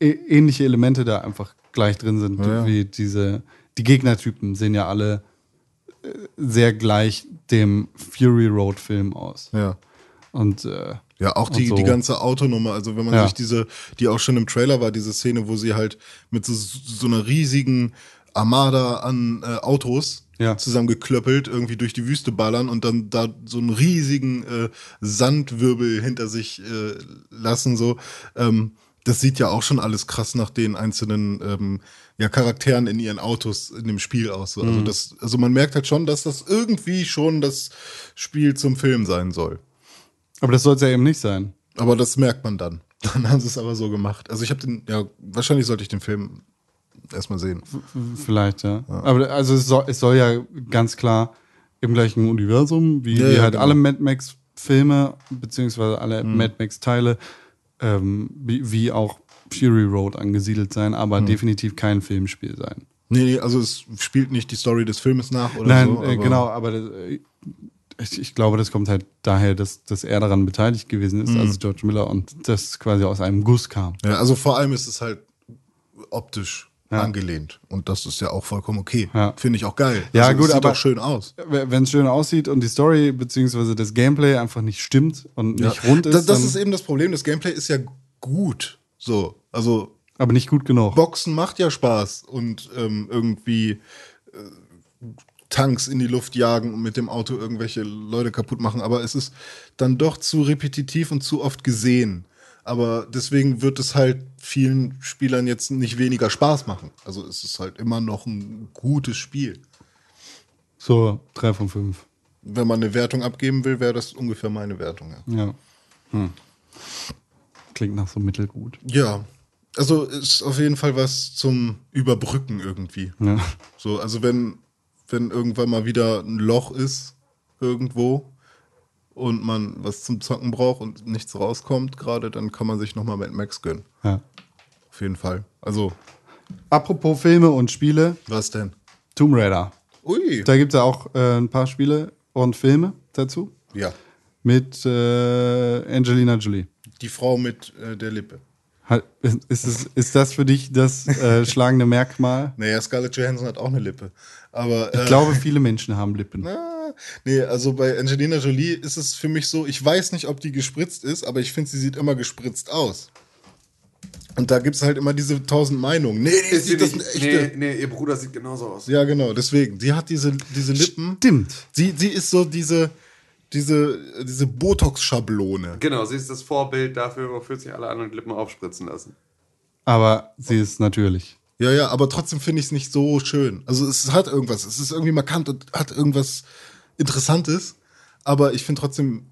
[SPEAKER 3] äh, ähnliche Elemente da einfach gleich drin sind,
[SPEAKER 5] Ja, ja.
[SPEAKER 3] wie diese, die Gegnertypen sehen ja alle äh, sehr gleich dem Fury Road Film aus.
[SPEAKER 5] ja.
[SPEAKER 3] Und äh,
[SPEAKER 5] Ja, auch die,
[SPEAKER 3] so.
[SPEAKER 5] die ganze Autonummer, also wenn man
[SPEAKER 3] Ja.
[SPEAKER 5] sich diese, die auch schon im Trailer war, diese Szene, wo sie halt mit so, so einer riesigen Armada an äh, Autos
[SPEAKER 3] Ja.
[SPEAKER 5] zusammengeklöppelt irgendwie durch die Wüste ballern und dann da so einen riesigen äh, Sandwirbel hinter sich äh, lassen, so. Ähm, das sieht ja auch schon alles krass nach den einzelnen ähm, ja, Charakteren in ihren Autos in dem Spiel aus. So. Also, das, also man merkt halt schon, dass das irgendwie schon das Spiel zum Film sein soll.
[SPEAKER 3] Aber das soll es ja eben nicht sein.
[SPEAKER 5] Aber das merkt man dann. Dann haben sie es aber so gemacht. Also ich habe den, ja, wahrscheinlich sollte ich den Film erstmal sehen.
[SPEAKER 3] Vielleicht, ja. Aber also es soll, es soll ja ganz klar im gleichen Universum, wie,
[SPEAKER 5] Ja,
[SPEAKER 3] wie
[SPEAKER 5] ja,
[SPEAKER 3] halt
[SPEAKER 5] genau.
[SPEAKER 3] alle Mad Max-Filme, beziehungsweise alle Mad Max-Teile, ähm, wie, wie auch Fury Road angesiedelt sein, aber definitiv kein Filmspiel sein.
[SPEAKER 5] Nee, also es spielt nicht die Story des Filmes nach oder
[SPEAKER 3] Nein,
[SPEAKER 5] so.
[SPEAKER 3] äh,
[SPEAKER 5] aber-
[SPEAKER 3] genau, aber das, äh, ich, glaube, das kommt halt daher, dass, dass er daran beteiligt gewesen ist, also George Miller, und das quasi aus einem Guss kam.
[SPEAKER 5] Ja, also vor allem ist es halt optisch
[SPEAKER 3] Ja.
[SPEAKER 5] angelehnt. Und das ist ja auch vollkommen okay.
[SPEAKER 3] Ja.
[SPEAKER 5] Finde ich auch geil.
[SPEAKER 3] Ja,
[SPEAKER 5] also,
[SPEAKER 3] gut,
[SPEAKER 5] es sieht
[SPEAKER 3] aber-
[SPEAKER 5] auch schön aus.
[SPEAKER 3] Wenn es schön aussieht und die Story beziehungsweise das Gameplay einfach nicht stimmt und nicht rund ist,
[SPEAKER 5] das, das ist eben das Problem. Das Gameplay ist ja gut. So, also
[SPEAKER 3] aber nicht gut genug.
[SPEAKER 5] Boxen macht ja Spaß und ähm, irgendwie äh, Tanks in die Luft jagen und mit dem Auto irgendwelche Leute kaputt machen, aber es ist dann doch zu repetitiv und zu oft gesehen. Aber deswegen wird es halt vielen Spielern jetzt nicht weniger Spaß machen. Also es ist halt immer noch ein gutes Spiel.
[SPEAKER 3] So, drei von fünf.
[SPEAKER 5] Wenn man eine Wertung abgeben will, wäre das ungefähr meine Wertung. Ja.
[SPEAKER 3] Ja. Hm. Klingt nach so mittelgut.
[SPEAKER 5] ja, also ist auf jeden Fall was zum Überbrücken irgendwie.
[SPEAKER 3] Ja.
[SPEAKER 5] So, also wenn, wenn irgendwann mal wieder ein Loch ist irgendwo und man was zum Zocken braucht und nichts rauskommt gerade, dann kann man sich nochmal Mad Max gönnen.
[SPEAKER 3] ja.
[SPEAKER 5] Auf jeden Fall. Also,
[SPEAKER 3] Apropos Filme und Spiele,
[SPEAKER 5] was denn?
[SPEAKER 3] Tomb Raider.
[SPEAKER 5] Ui.
[SPEAKER 3] Da gibt es ja auch äh, ein paar Spiele und Filme dazu.
[SPEAKER 5] Ja.
[SPEAKER 3] Mit äh, Angelina Jolie.
[SPEAKER 5] Die Frau mit äh, der Lippe.
[SPEAKER 3] Ist, es, ist das für dich das äh, schlagende Merkmal?
[SPEAKER 5] Naja, Scarlett Johansson hat auch eine Lippe. Aber äh,
[SPEAKER 3] Ich glaube, viele Menschen haben Lippen.
[SPEAKER 5] Ah, nee, also bei Angelina Jolie ist es für mich so, ich weiß nicht, ob die gespritzt ist, aber ich finde, sie sieht immer gespritzt aus. Und da gibt es halt immer diese tausend Meinungen. Nee,
[SPEAKER 4] Ist sie
[SPEAKER 5] sieht das
[SPEAKER 4] nicht, nee, nee, ihr Bruder sieht genauso aus.
[SPEAKER 5] Ja, genau, deswegen. Sie hat diese, diese Lippen.
[SPEAKER 3] Stimmt.
[SPEAKER 5] Sie, sie ist so diese, diese, diese Botox-Schablone.
[SPEAKER 4] Genau, sie ist das Vorbild dafür, wofür sich alle anderen Lippen aufspritzen lassen.
[SPEAKER 3] Aber sie ist natürlich.
[SPEAKER 5] Ja, ja, aber trotzdem finde ich es nicht so schön. Also es hat irgendwas, es ist irgendwie markant und hat irgendwas Interessantes, aber ich finde trotzdem,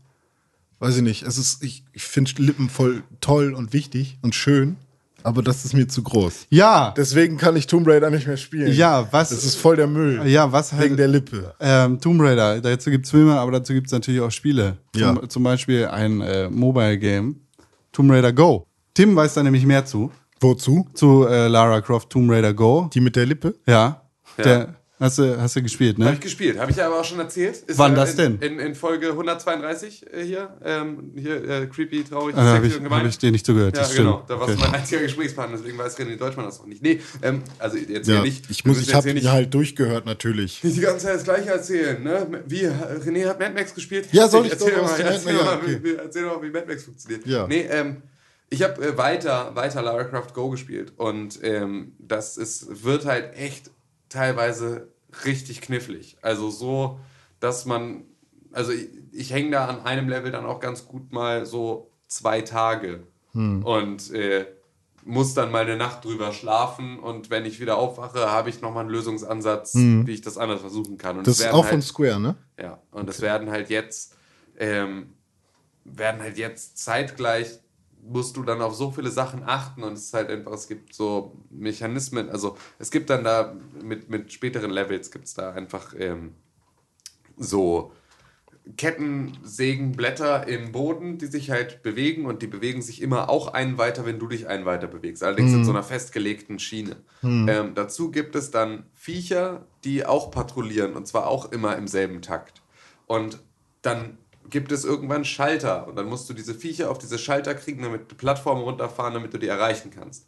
[SPEAKER 5] weiß ich nicht, es ist, ich, ich finde Lippen voll toll und wichtig und schön, aber das ist mir zu groß.
[SPEAKER 3] Ja,
[SPEAKER 5] Deswegen kann ich Tomb Raider nicht mehr spielen.
[SPEAKER 3] Ja, was-
[SPEAKER 5] Das ist voll der Müll.
[SPEAKER 3] ja, was halt.
[SPEAKER 5] Wegen der Lippe.
[SPEAKER 3] Ähm, Tomb Raider, dazu gibt es Filme, aber dazu gibt es natürlich auch Spiele.
[SPEAKER 5] Ja.
[SPEAKER 3] Zum, zum Beispiel ein äh, Mobile Game, Tomb Raider Go. Tim weiß da nämlich mehr zu.
[SPEAKER 5] Wozu?
[SPEAKER 3] Zu äh, Lara Croft Tomb Raider Go.
[SPEAKER 5] Die mit der Lippe?
[SPEAKER 3] Ja.
[SPEAKER 4] Ja.
[SPEAKER 3] Der, hast, du, hast du gespielt,
[SPEAKER 4] Habe
[SPEAKER 3] ne?
[SPEAKER 4] ich gespielt, habe ich ja aber auch schon erzählt. Ist
[SPEAKER 3] Wann
[SPEAKER 4] ja
[SPEAKER 3] das
[SPEAKER 4] in,
[SPEAKER 3] denn?
[SPEAKER 4] In, in Folge 132 äh, hier. Ähm, hier, äh, creepy, traurig,
[SPEAKER 3] habe
[SPEAKER 4] sexy
[SPEAKER 3] ich,
[SPEAKER 4] und
[SPEAKER 3] hab ich dir nicht zugehört.
[SPEAKER 4] Ja, genau. Da warst
[SPEAKER 3] Okay.
[SPEAKER 4] du mein einziger Gesprächspartner, deswegen weiß René Deutschmann das noch nicht. Nee, ähm, also jetzt
[SPEAKER 5] Ja,
[SPEAKER 4] hier nicht.
[SPEAKER 5] ich muss, ich habe
[SPEAKER 4] nicht,
[SPEAKER 5] halt durchgehört natürlich.
[SPEAKER 4] nicht die ganze Zeit das Gleiche erzählen, ne? Wie, René hat Mad Max gespielt?
[SPEAKER 5] Ja, soll ich
[SPEAKER 4] erzähl
[SPEAKER 5] doch
[SPEAKER 4] mal, erzähl mal,
[SPEAKER 5] ja, okay.
[SPEAKER 4] wie, wie- erzähl mal, wie Mad Max funktioniert.
[SPEAKER 5] Ja.
[SPEAKER 4] Nee, ähm, ich habe äh, weiter, weiter Lara Croft Go gespielt und ähm, das ist, wird halt echt teilweise richtig knifflig. Also so, dass man, also ich, ich hänge da an einem Level dann auch ganz gut mal so zwei Tage und äh, muss dann mal eine Nacht drüber schlafen und wenn ich wieder aufwache, habe ich nochmal einen Lösungsansatz, wie ich das anders versuchen kann. Und
[SPEAKER 5] Das ist auch
[SPEAKER 4] halt,
[SPEAKER 5] von Square, ne?
[SPEAKER 4] ja, und es werden halt jetzt, ähm, werden halt jetzt zeitgleich, musst du dann auf so viele Sachen achten und es ist halt einfach, es gibt so Mechanismen, also es gibt dann da mit, mit späteren Levels gibt es da einfach ähm, so Kettensägenblätter im Boden, die sich halt bewegen und die bewegen sich immer auch einen weiter, wenn du dich einen weiter bewegst. Allerdings in so einer festgelegten Schiene. Ähm, dazu gibt es dann Viecher, die auch patrouillieren und zwar auch immer im selben Takt. Und dann gibt es irgendwann Schalter und dann musst du diese Viecher auf diese Schalter kriegen, damit die Plattform runterfahren, damit du die erreichen kannst.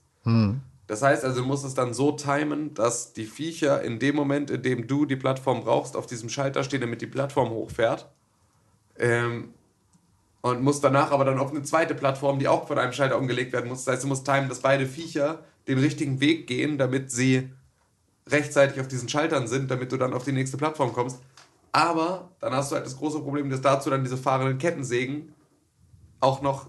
[SPEAKER 4] Das heißt also, du musst es dann so timen, dass die Viecher in dem Moment, in dem du die Plattform brauchst, auf diesem Schalter stehen, damit die Plattform hochfährt. Ähm, und musst danach aber dann auf eine zweite Plattform, die auch von einem Schalter umgelegt werden muss. Das heißt, du musst timen, dass beide Viecher den richtigen Weg gehen, damit sie rechtzeitig auf diesen Schaltern sind, damit du dann auf die nächste Plattform kommst. Aber dann hast du halt das große Problem, dass dazu dann diese fahrenden Kettensägen auch noch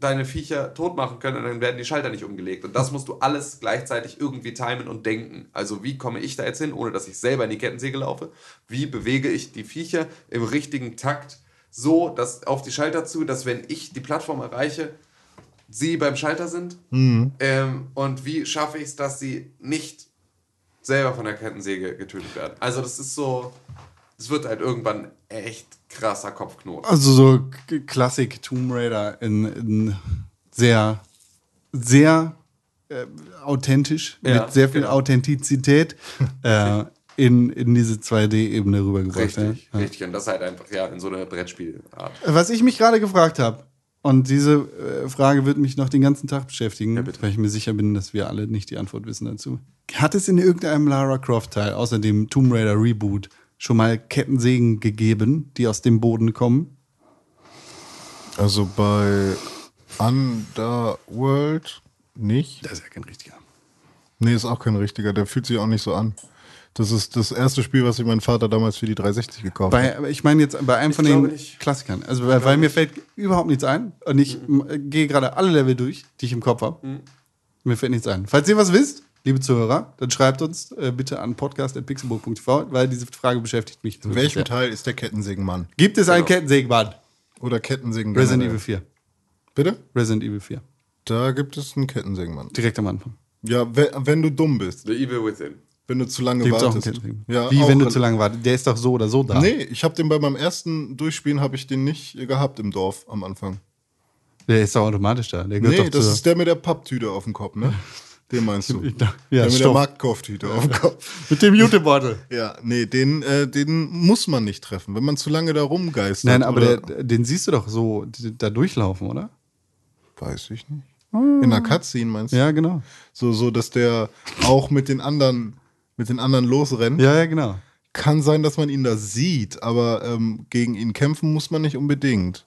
[SPEAKER 4] deine Viecher tot machen können und dann werden die Schalter nicht umgelegt. Und das musst du alles gleichzeitig irgendwie timen und denken. Also wie komme ich da jetzt hin, ohne dass ich selber in die Kettensäge laufe? Wie bewege ich die Viecher im richtigen Takt so, dass auf die Schalter zu, dass wenn ich die Plattform erreiche, sie beim Schalter sind? Ähm, und wie schaffe ich es, dass sie nicht selber von der Kettensäge getötet werden? Also das ist so, es wird halt irgendwann echt krasser Kopfknoten.
[SPEAKER 3] Also so Klassik Tomb Raider in, in sehr, sehr äh, authentisch,
[SPEAKER 4] Ja,
[SPEAKER 3] mit sehr viel
[SPEAKER 4] genau.
[SPEAKER 3] Authentizität äh, in, in diese 2D-Ebene rübergebracht.
[SPEAKER 4] Richtig,
[SPEAKER 3] ja.
[SPEAKER 4] richtig. Und das halt einfach ja in so einer Brettspielart.
[SPEAKER 3] Was ich mich gerade gefragt habe, und diese äh, Frage wird mich noch den ganzen Tag beschäftigen, weil ich mir sicher bin, dass wir alle nicht die Antwort wissen dazu. Hat es in irgendeinem Lara Croft-Teil, außer dem Tomb Raider Reboot, schon mal Kettensägen gegeben, die aus dem Boden kommen?
[SPEAKER 5] Also bei Underworld nicht.
[SPEAKER 3] Das ist ja kein richtiger.
[SPEAKER 5] Nee, ist auch kein richtiger. Der fühlt sich auch nicht so an. Das ist das erste Spiel, was sich mein Vater damals für die 360 gekauft
[SPEAKER 3] aber ich meine jetzt bei einem von
[SPEAKER 4] glaube
[SPEAKER 3] den
[SPEAKER 4] nicht.
[SPEAKER 3] Klassikern. Also, weil, weil mir fällt überhaupt nichts ein. Und ich
[SPEAKER 4] Mhm.
[SPEAKER 3] gehe gerade alle Level durch, die ich im Kopf habe. Mir fällt nichts ein. Falls ihr was wisst, liebe Zuhörer, dann schreibt uns äh, bitte an podcast.pixelburg.tv, weil diese Frage beschäftigt mich.
[SPEAKER 5] In welchem Teil ist der Kettensägenmann?
[SPEAKER 3] Gibt es einen
[SPEAKER 4] Genau.
[SPEAKER 3] Kettensägenmann?
[SPEAKER 5] Oder Kettensägen
[SPEAKER 3] Resident? Evil 4.
[SPEAKER 5] Bitte?
[SPEAKER 3] Resident Evil 4.
[SPEAKER 5] Da gibt es einen Kettensägenmann.
[SPEAKER 3] Direkt am Anfang.
[SPEAKER 5] Ja, we- wenn du dumm bist.
[SPEAKER 4] The Evil Within.
[SPEAKER 5] Wenn du zu lange
[SPEAKER 3] Gibt es auch einen
[SPEAKER 5] wartest. Ja,
[SPEAKER 3] Wie,
[SPEAKER 5] auch
[SPEAKER 3] wenn du zu lange wartest? Der ist doch so oder so da.
[SPEAKER 5] Nee, ich habe den bei meinem ersten Durchspielen habe ich den nicht gehabt im Dorf am Anfang.
[SPEAKER 3] Der ist doch automatisch da. Der gehört
[SPEAKER 5] Nee,
[SPEAKER 3] doch
[SPEAKER 5] das
[SPEAKER 3] zu.
[SPEAKER 5] ist der mit der Papptüte auf dem Kopf, ne? Den meinst du?
[SPEAKER 3] Ja,
[SPEAKER 5] der mit der. Marktkauftüte auf dem Kopf.
[SPEAKER 3] Mit dem Jutebeutel.
[SPEAKER 5] Ja, nee, den, äh, den muss man nicht treffen, wenn man zu lange da rumgeistert.
[SPEAKER 3] Nein, aber der, den siehst du doch so da durchlaufen, oder?
[SPEAKER 5] Weiß ich nicht. In der Cutscene meinst du?
[SPEAKER 3] Ja, genau.
[SPEAKER 5] So, so, dass der auch mit den anderen, mit den anderen losrennt.
[SPEAKER 3] Ja, ja, genau.
[SPEAKER 5] Kann sein, dass man ihn da sieht, aber ähm, gegen ihn kämpfen muss man nicht unbedingt.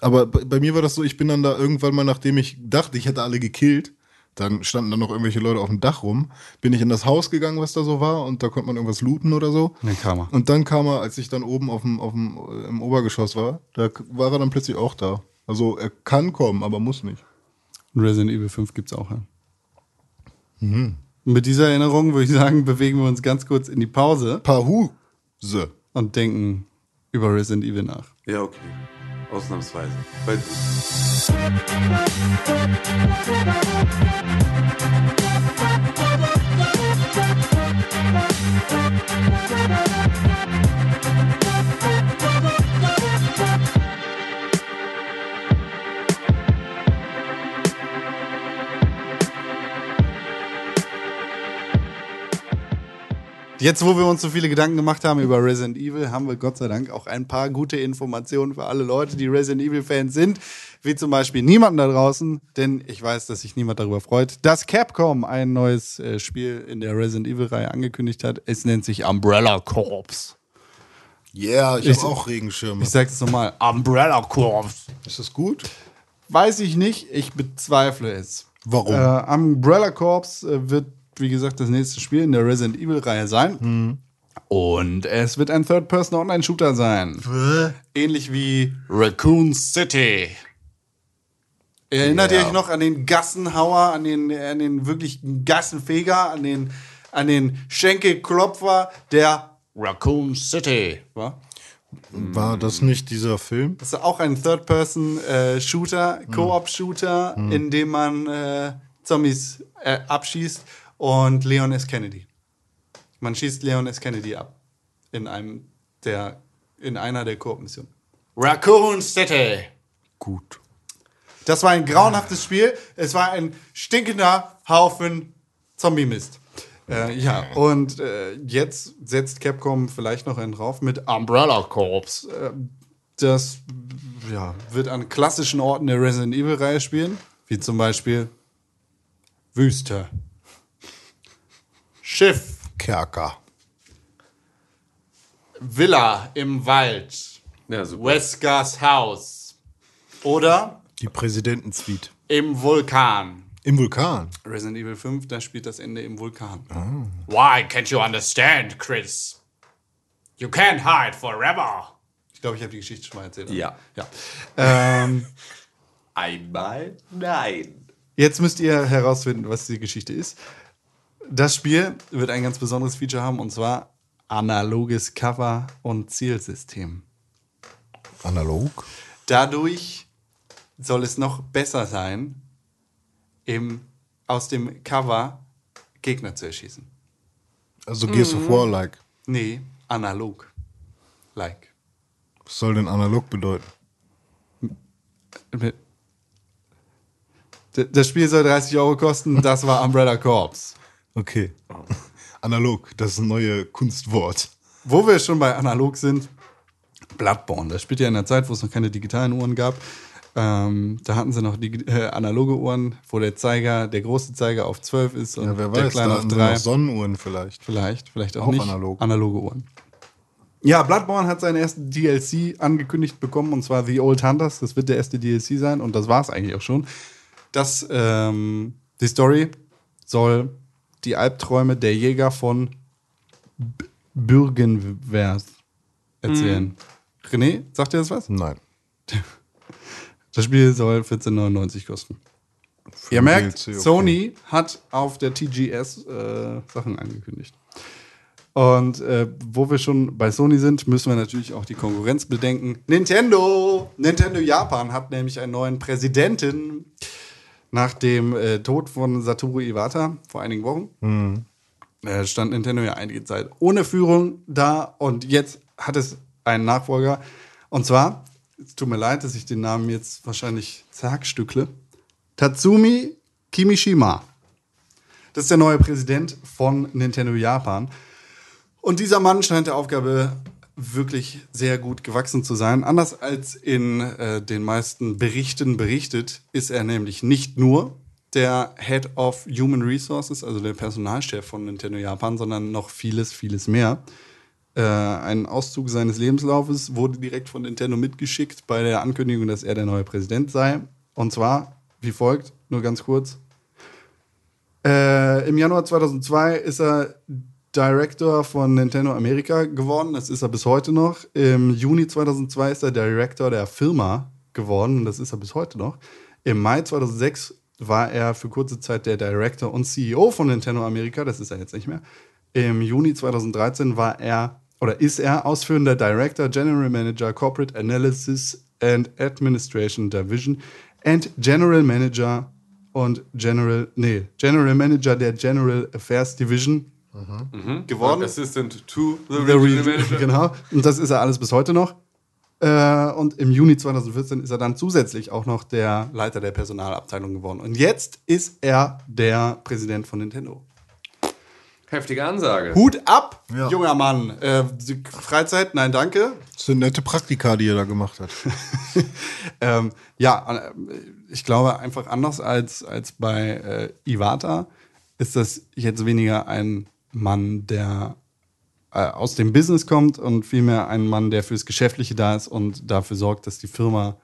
[SPEAKER 5] Aber bei, bei mir war das so, ich bin dann da irgendwann mal, nachdem ich dachte, ich hätte alle gekillt, dann standen da noch irgendwelche Leute auf dem Dach rum, bin ich in das Haus gegangen, was da so war, und da konnte man irgendwas looten oder so.
[SPEAKER 3] Und dann kam er.
[SPEAKER 5] Und dann kam er, als ich dann oben auf dem, auf dem, äh, im Obergeschoss war, da war er dann plötzlich auch da. Also er kann kommen, aber muss nicht.
[SPEAKER 3] Und Resident Evil 5 gibt's auch, ja. Und mit dieser Erinnerung würde ich sagen, bewegen wir uns ganz kurz in die Pause
[SPEAKER 5] Pahuse.
[SPEAKER 3] und denken über Resident Evil nach.
[SPEAKER 4] Ja, okay. Ausnahmsweise. Weil
[SPEAKER 3] Jetzt, wo wir uns so viele Gedanken gemacht haben über Resident Evil, haben wir Gott sei Dank auch ein paar gute Informationen für alle Leute, die Resident Evil-Fans sind, wie zum Beispiel niemanden da draußen, denn ich weiß, dass sich niemand darüber freut, dass Capcom ein neues äh, Spiel in der Resident Evil-Reihe angekündigt hat. Es nennt sich Umbrella Corps.
[SPEAKER 5] Yeah, ich,
[SPEAKER 3] Ich-
[SPEAKER 5] habe auch Regenschirme.
[SPEAKER 3] Ich sag's nochmal, Umbrella Corps.
[SPEAKER 5] Ist das gut?
[SPEAKER 3] Weiß ich nicht, ich bezweifle es.
[SPEAKER 5] Warum?
[SPEAKER 3] Äh, Umbrella Corps äh, wird, wie gesagt, das nächste Spiel in der Resident Evil-Reihe sein. Und es wird ein Third-Person-Online-Shooter sein. Ähnlich wie Raccoon City. Erinnert ihr
[SPEAKER 5] Ja.
[SPEAKER 3] euch noch an den Gassenhauer, an den, an den wirklichen Gassenfeger, an den, an den Schenkelklopfer der Raccoon City? War?
[SPEAKER 5] War das nicht dieser Film?
[SPEAKER 3] Das ist auch ein Third-Person-Shooter, Koop-Shooter, in dem man äh, Zombies äh, abschießt und Leon S. Kennedy. Man schießt Leon S. Kennedy ab in einem der in einer der Koop-Missionen. Raccoon City.
[SPEAKER 5] Gut.
[SPEAKER 3] Das war ein grauenhaftes Spiel. Es war ein stinkender Haufen Zombie-Mist. Äh, ja, und äh, jetzt setzt Capcom vielleicht noch einen drauf mit Umbrella Corps. Äh, das ja, wird an klassischen Orten der Resident Evil-Reihe spielen, wie zum Beispiel Wüste, Schiff,
[SPEAKER 5] Kerker.
[SPEAKER 3] Villa im Wald,
[SPEAKER 4] Ja, super.
[SPEAKER 3] Weskers Haus oder
[SPEAKER 5] Die Präsidentensuite.
[SPEAKER 3] im Vulkan.
[SPEAKER 5] Im Vulkan.
[SPEAKER 3] Resident Evil 5, da spielt das Ende im Vulkan. Why can't you understand, Chris? You can't hide forever. Ich glaube, ich habe die Geschichte schon mal erzählt.
[SPEAKER 4] Ja.
[SPEAKER 3] ja. Ähm,
[SPEAKER 4] Einmal? Nein.
[SPEAKER 3] jetzt müsst ihr herausfinden, was die Geschichte ist. Das Spiel wird ein ganz besonderes Feature haben und zwar analoges Cover und Zielsystem.
[SPEAKER 5] Analog.
[SPEAKER 3] Dadurch soll es noch besser sein, im, aus dem Cover Gegner zu erschießen.
[SPEAKER 5] Also Gears of War like.
[SPEAKER 3] Nee, analog. Like.
[SPEAKER 5] Was soll denn analog bedeuten?
[SPEAKER 3] Das Spiel soll 30 Euro kosten, das war Umbrella Corps.
[SPEAKER 5] Okay. Analog, das ist ein neues Kunstwort.
[SPEAKER 3] Wo wir schon bei analog sind, Bloodborne. Das spielt ja in der Zeit, wo es noch keine digitalen Uhren gab. Ähm, da hatten sie noch die äh, analoge Uhren, wo der Zeiger, der große Zeiger auf 12 ist und
[SPEAKER 5] Ja, wer
[SPEAKER 3] der
[SPEAKER 5] weiß,
[SPEAKER 3] kleine
[SPEAKER 5] da
[SPEAKER 3] auf
[SPEAKER 5] hatten sie
[SPEAKER 3] 3.
[SPEAKER 5] noch Sonnenuhren vielleicht.
[SPEAKER 3] Vielleicht, vielleicht auch,
[SPEAKER 5] Auch
[SPEAKER 3] nicht.
[SPEAKER 5] analog.
[SPEAKER 3] Analoge Uhren. Ja, Bloodborne hat seinen ersten DLC angekündigt bekommen und zwar The Old Hunters. Das wird der erste DLC sein und das war es eigentlich auch schon. Das, ähm, die Story soll die Albträume der Jäger von B Bürgenwerth erzählen. René, sagt dir das was?
[SPEAKER 5] Nein.
[SPEAKER 3] Das Spiel soll 14,99 kosten. Ihr
[SPEAKER 5] den
[SPEAKER 3] merkt,
[SPEAKER 5] DLC, okay.
[SPEAKER 3] Sony hat auf der TGS äh, Sachen angekündigt. Und äh, wo wir schon bei Sony sind, müssen wir natürlich auch die Konkurrenz bedenken. Nintendo! Nintendo Japan hat nämlich einen neuen Präsidenten nach dem äh, Tod von Satoru Iwata vor einigen Wochen. Äh, stand Nintendo ja einige Zeit ohne Führung da und jetzt hat es einen Nachfolger. Und zwar, es tut mir leid, dass ich den Namen jetzt wahrscheinlich zerhackstückle, Tatsumi Kimishima. Das ist der neue Präsident von Nintendo Japan. Und dieser Mann scheint der Aufgabe wirklich sehr gut gewachsen zu sein. Anders als in äh, den meisten Berichten berichtet, ist er nämlich nicht nur der Head of Human Resources, also der Personalchef von Nintendo Japan, sondern noch vieles, vieles mehr. Äh, ein Auszug seines Lebenslaufes wurde direkt von Nintendo mitgeschickt bei der Ankündigung, dass er der neue Präsident sei. Und zwar wie folgt, nur ganz kurz. Äh, Im Januar 2002 ist er Director von Nintendo Amerika geworden. Das ist er bis heute noch. Im Juni 2002 ist er Director der Firma geworden. Das ist er bis heute noch. Im Mai 2006 war er für kurze Zeit der Director und CEO von Nintendo Amerika. Das ist er jetzt nicht mehr. Im Juni 2013 war er oder ist er ausführender Director, General Manager, Corporate Analysis and Administration Division and General Manager und General, nee, General Manager der General Affairs Division geworden.
[SPEAKER 4] Assistant to the,
[SPEAKER 3] The
[SPEAKER 4] Regional
[SPEAKER 3] Re-
[SPEAKER 4] Manager.
[SPEAKER 3] Genau. Und das ist er alles bis heute noch. Äh, und im Juni 2014 ist er dann zusätzlich auch noch der Leiter der Personalabteilung geworden. Und jetzt ist er der Präsident von Nintendo.
[SPEAKER 4] Heftige Ansage.
[SPEAKER 3] Hut ab,
[SPEAKER 5] Ja.
[SPEAKER 3] junger Mann. Äh, Freizeit, nein, danke.
[SPEAKER 5] Das sind nette Praktika, die er da gemacht hat.
[SPEAKER 3] Ähm, ja, äh, ich glaube einfach anders als, als bei äh, Iwata ist das jetzt weniger ein Mann, der äh, aus dem Business kommt und vielmehr ein Mann, der fürs Geschäftliche da ist und dafür sorgt, dass die Firma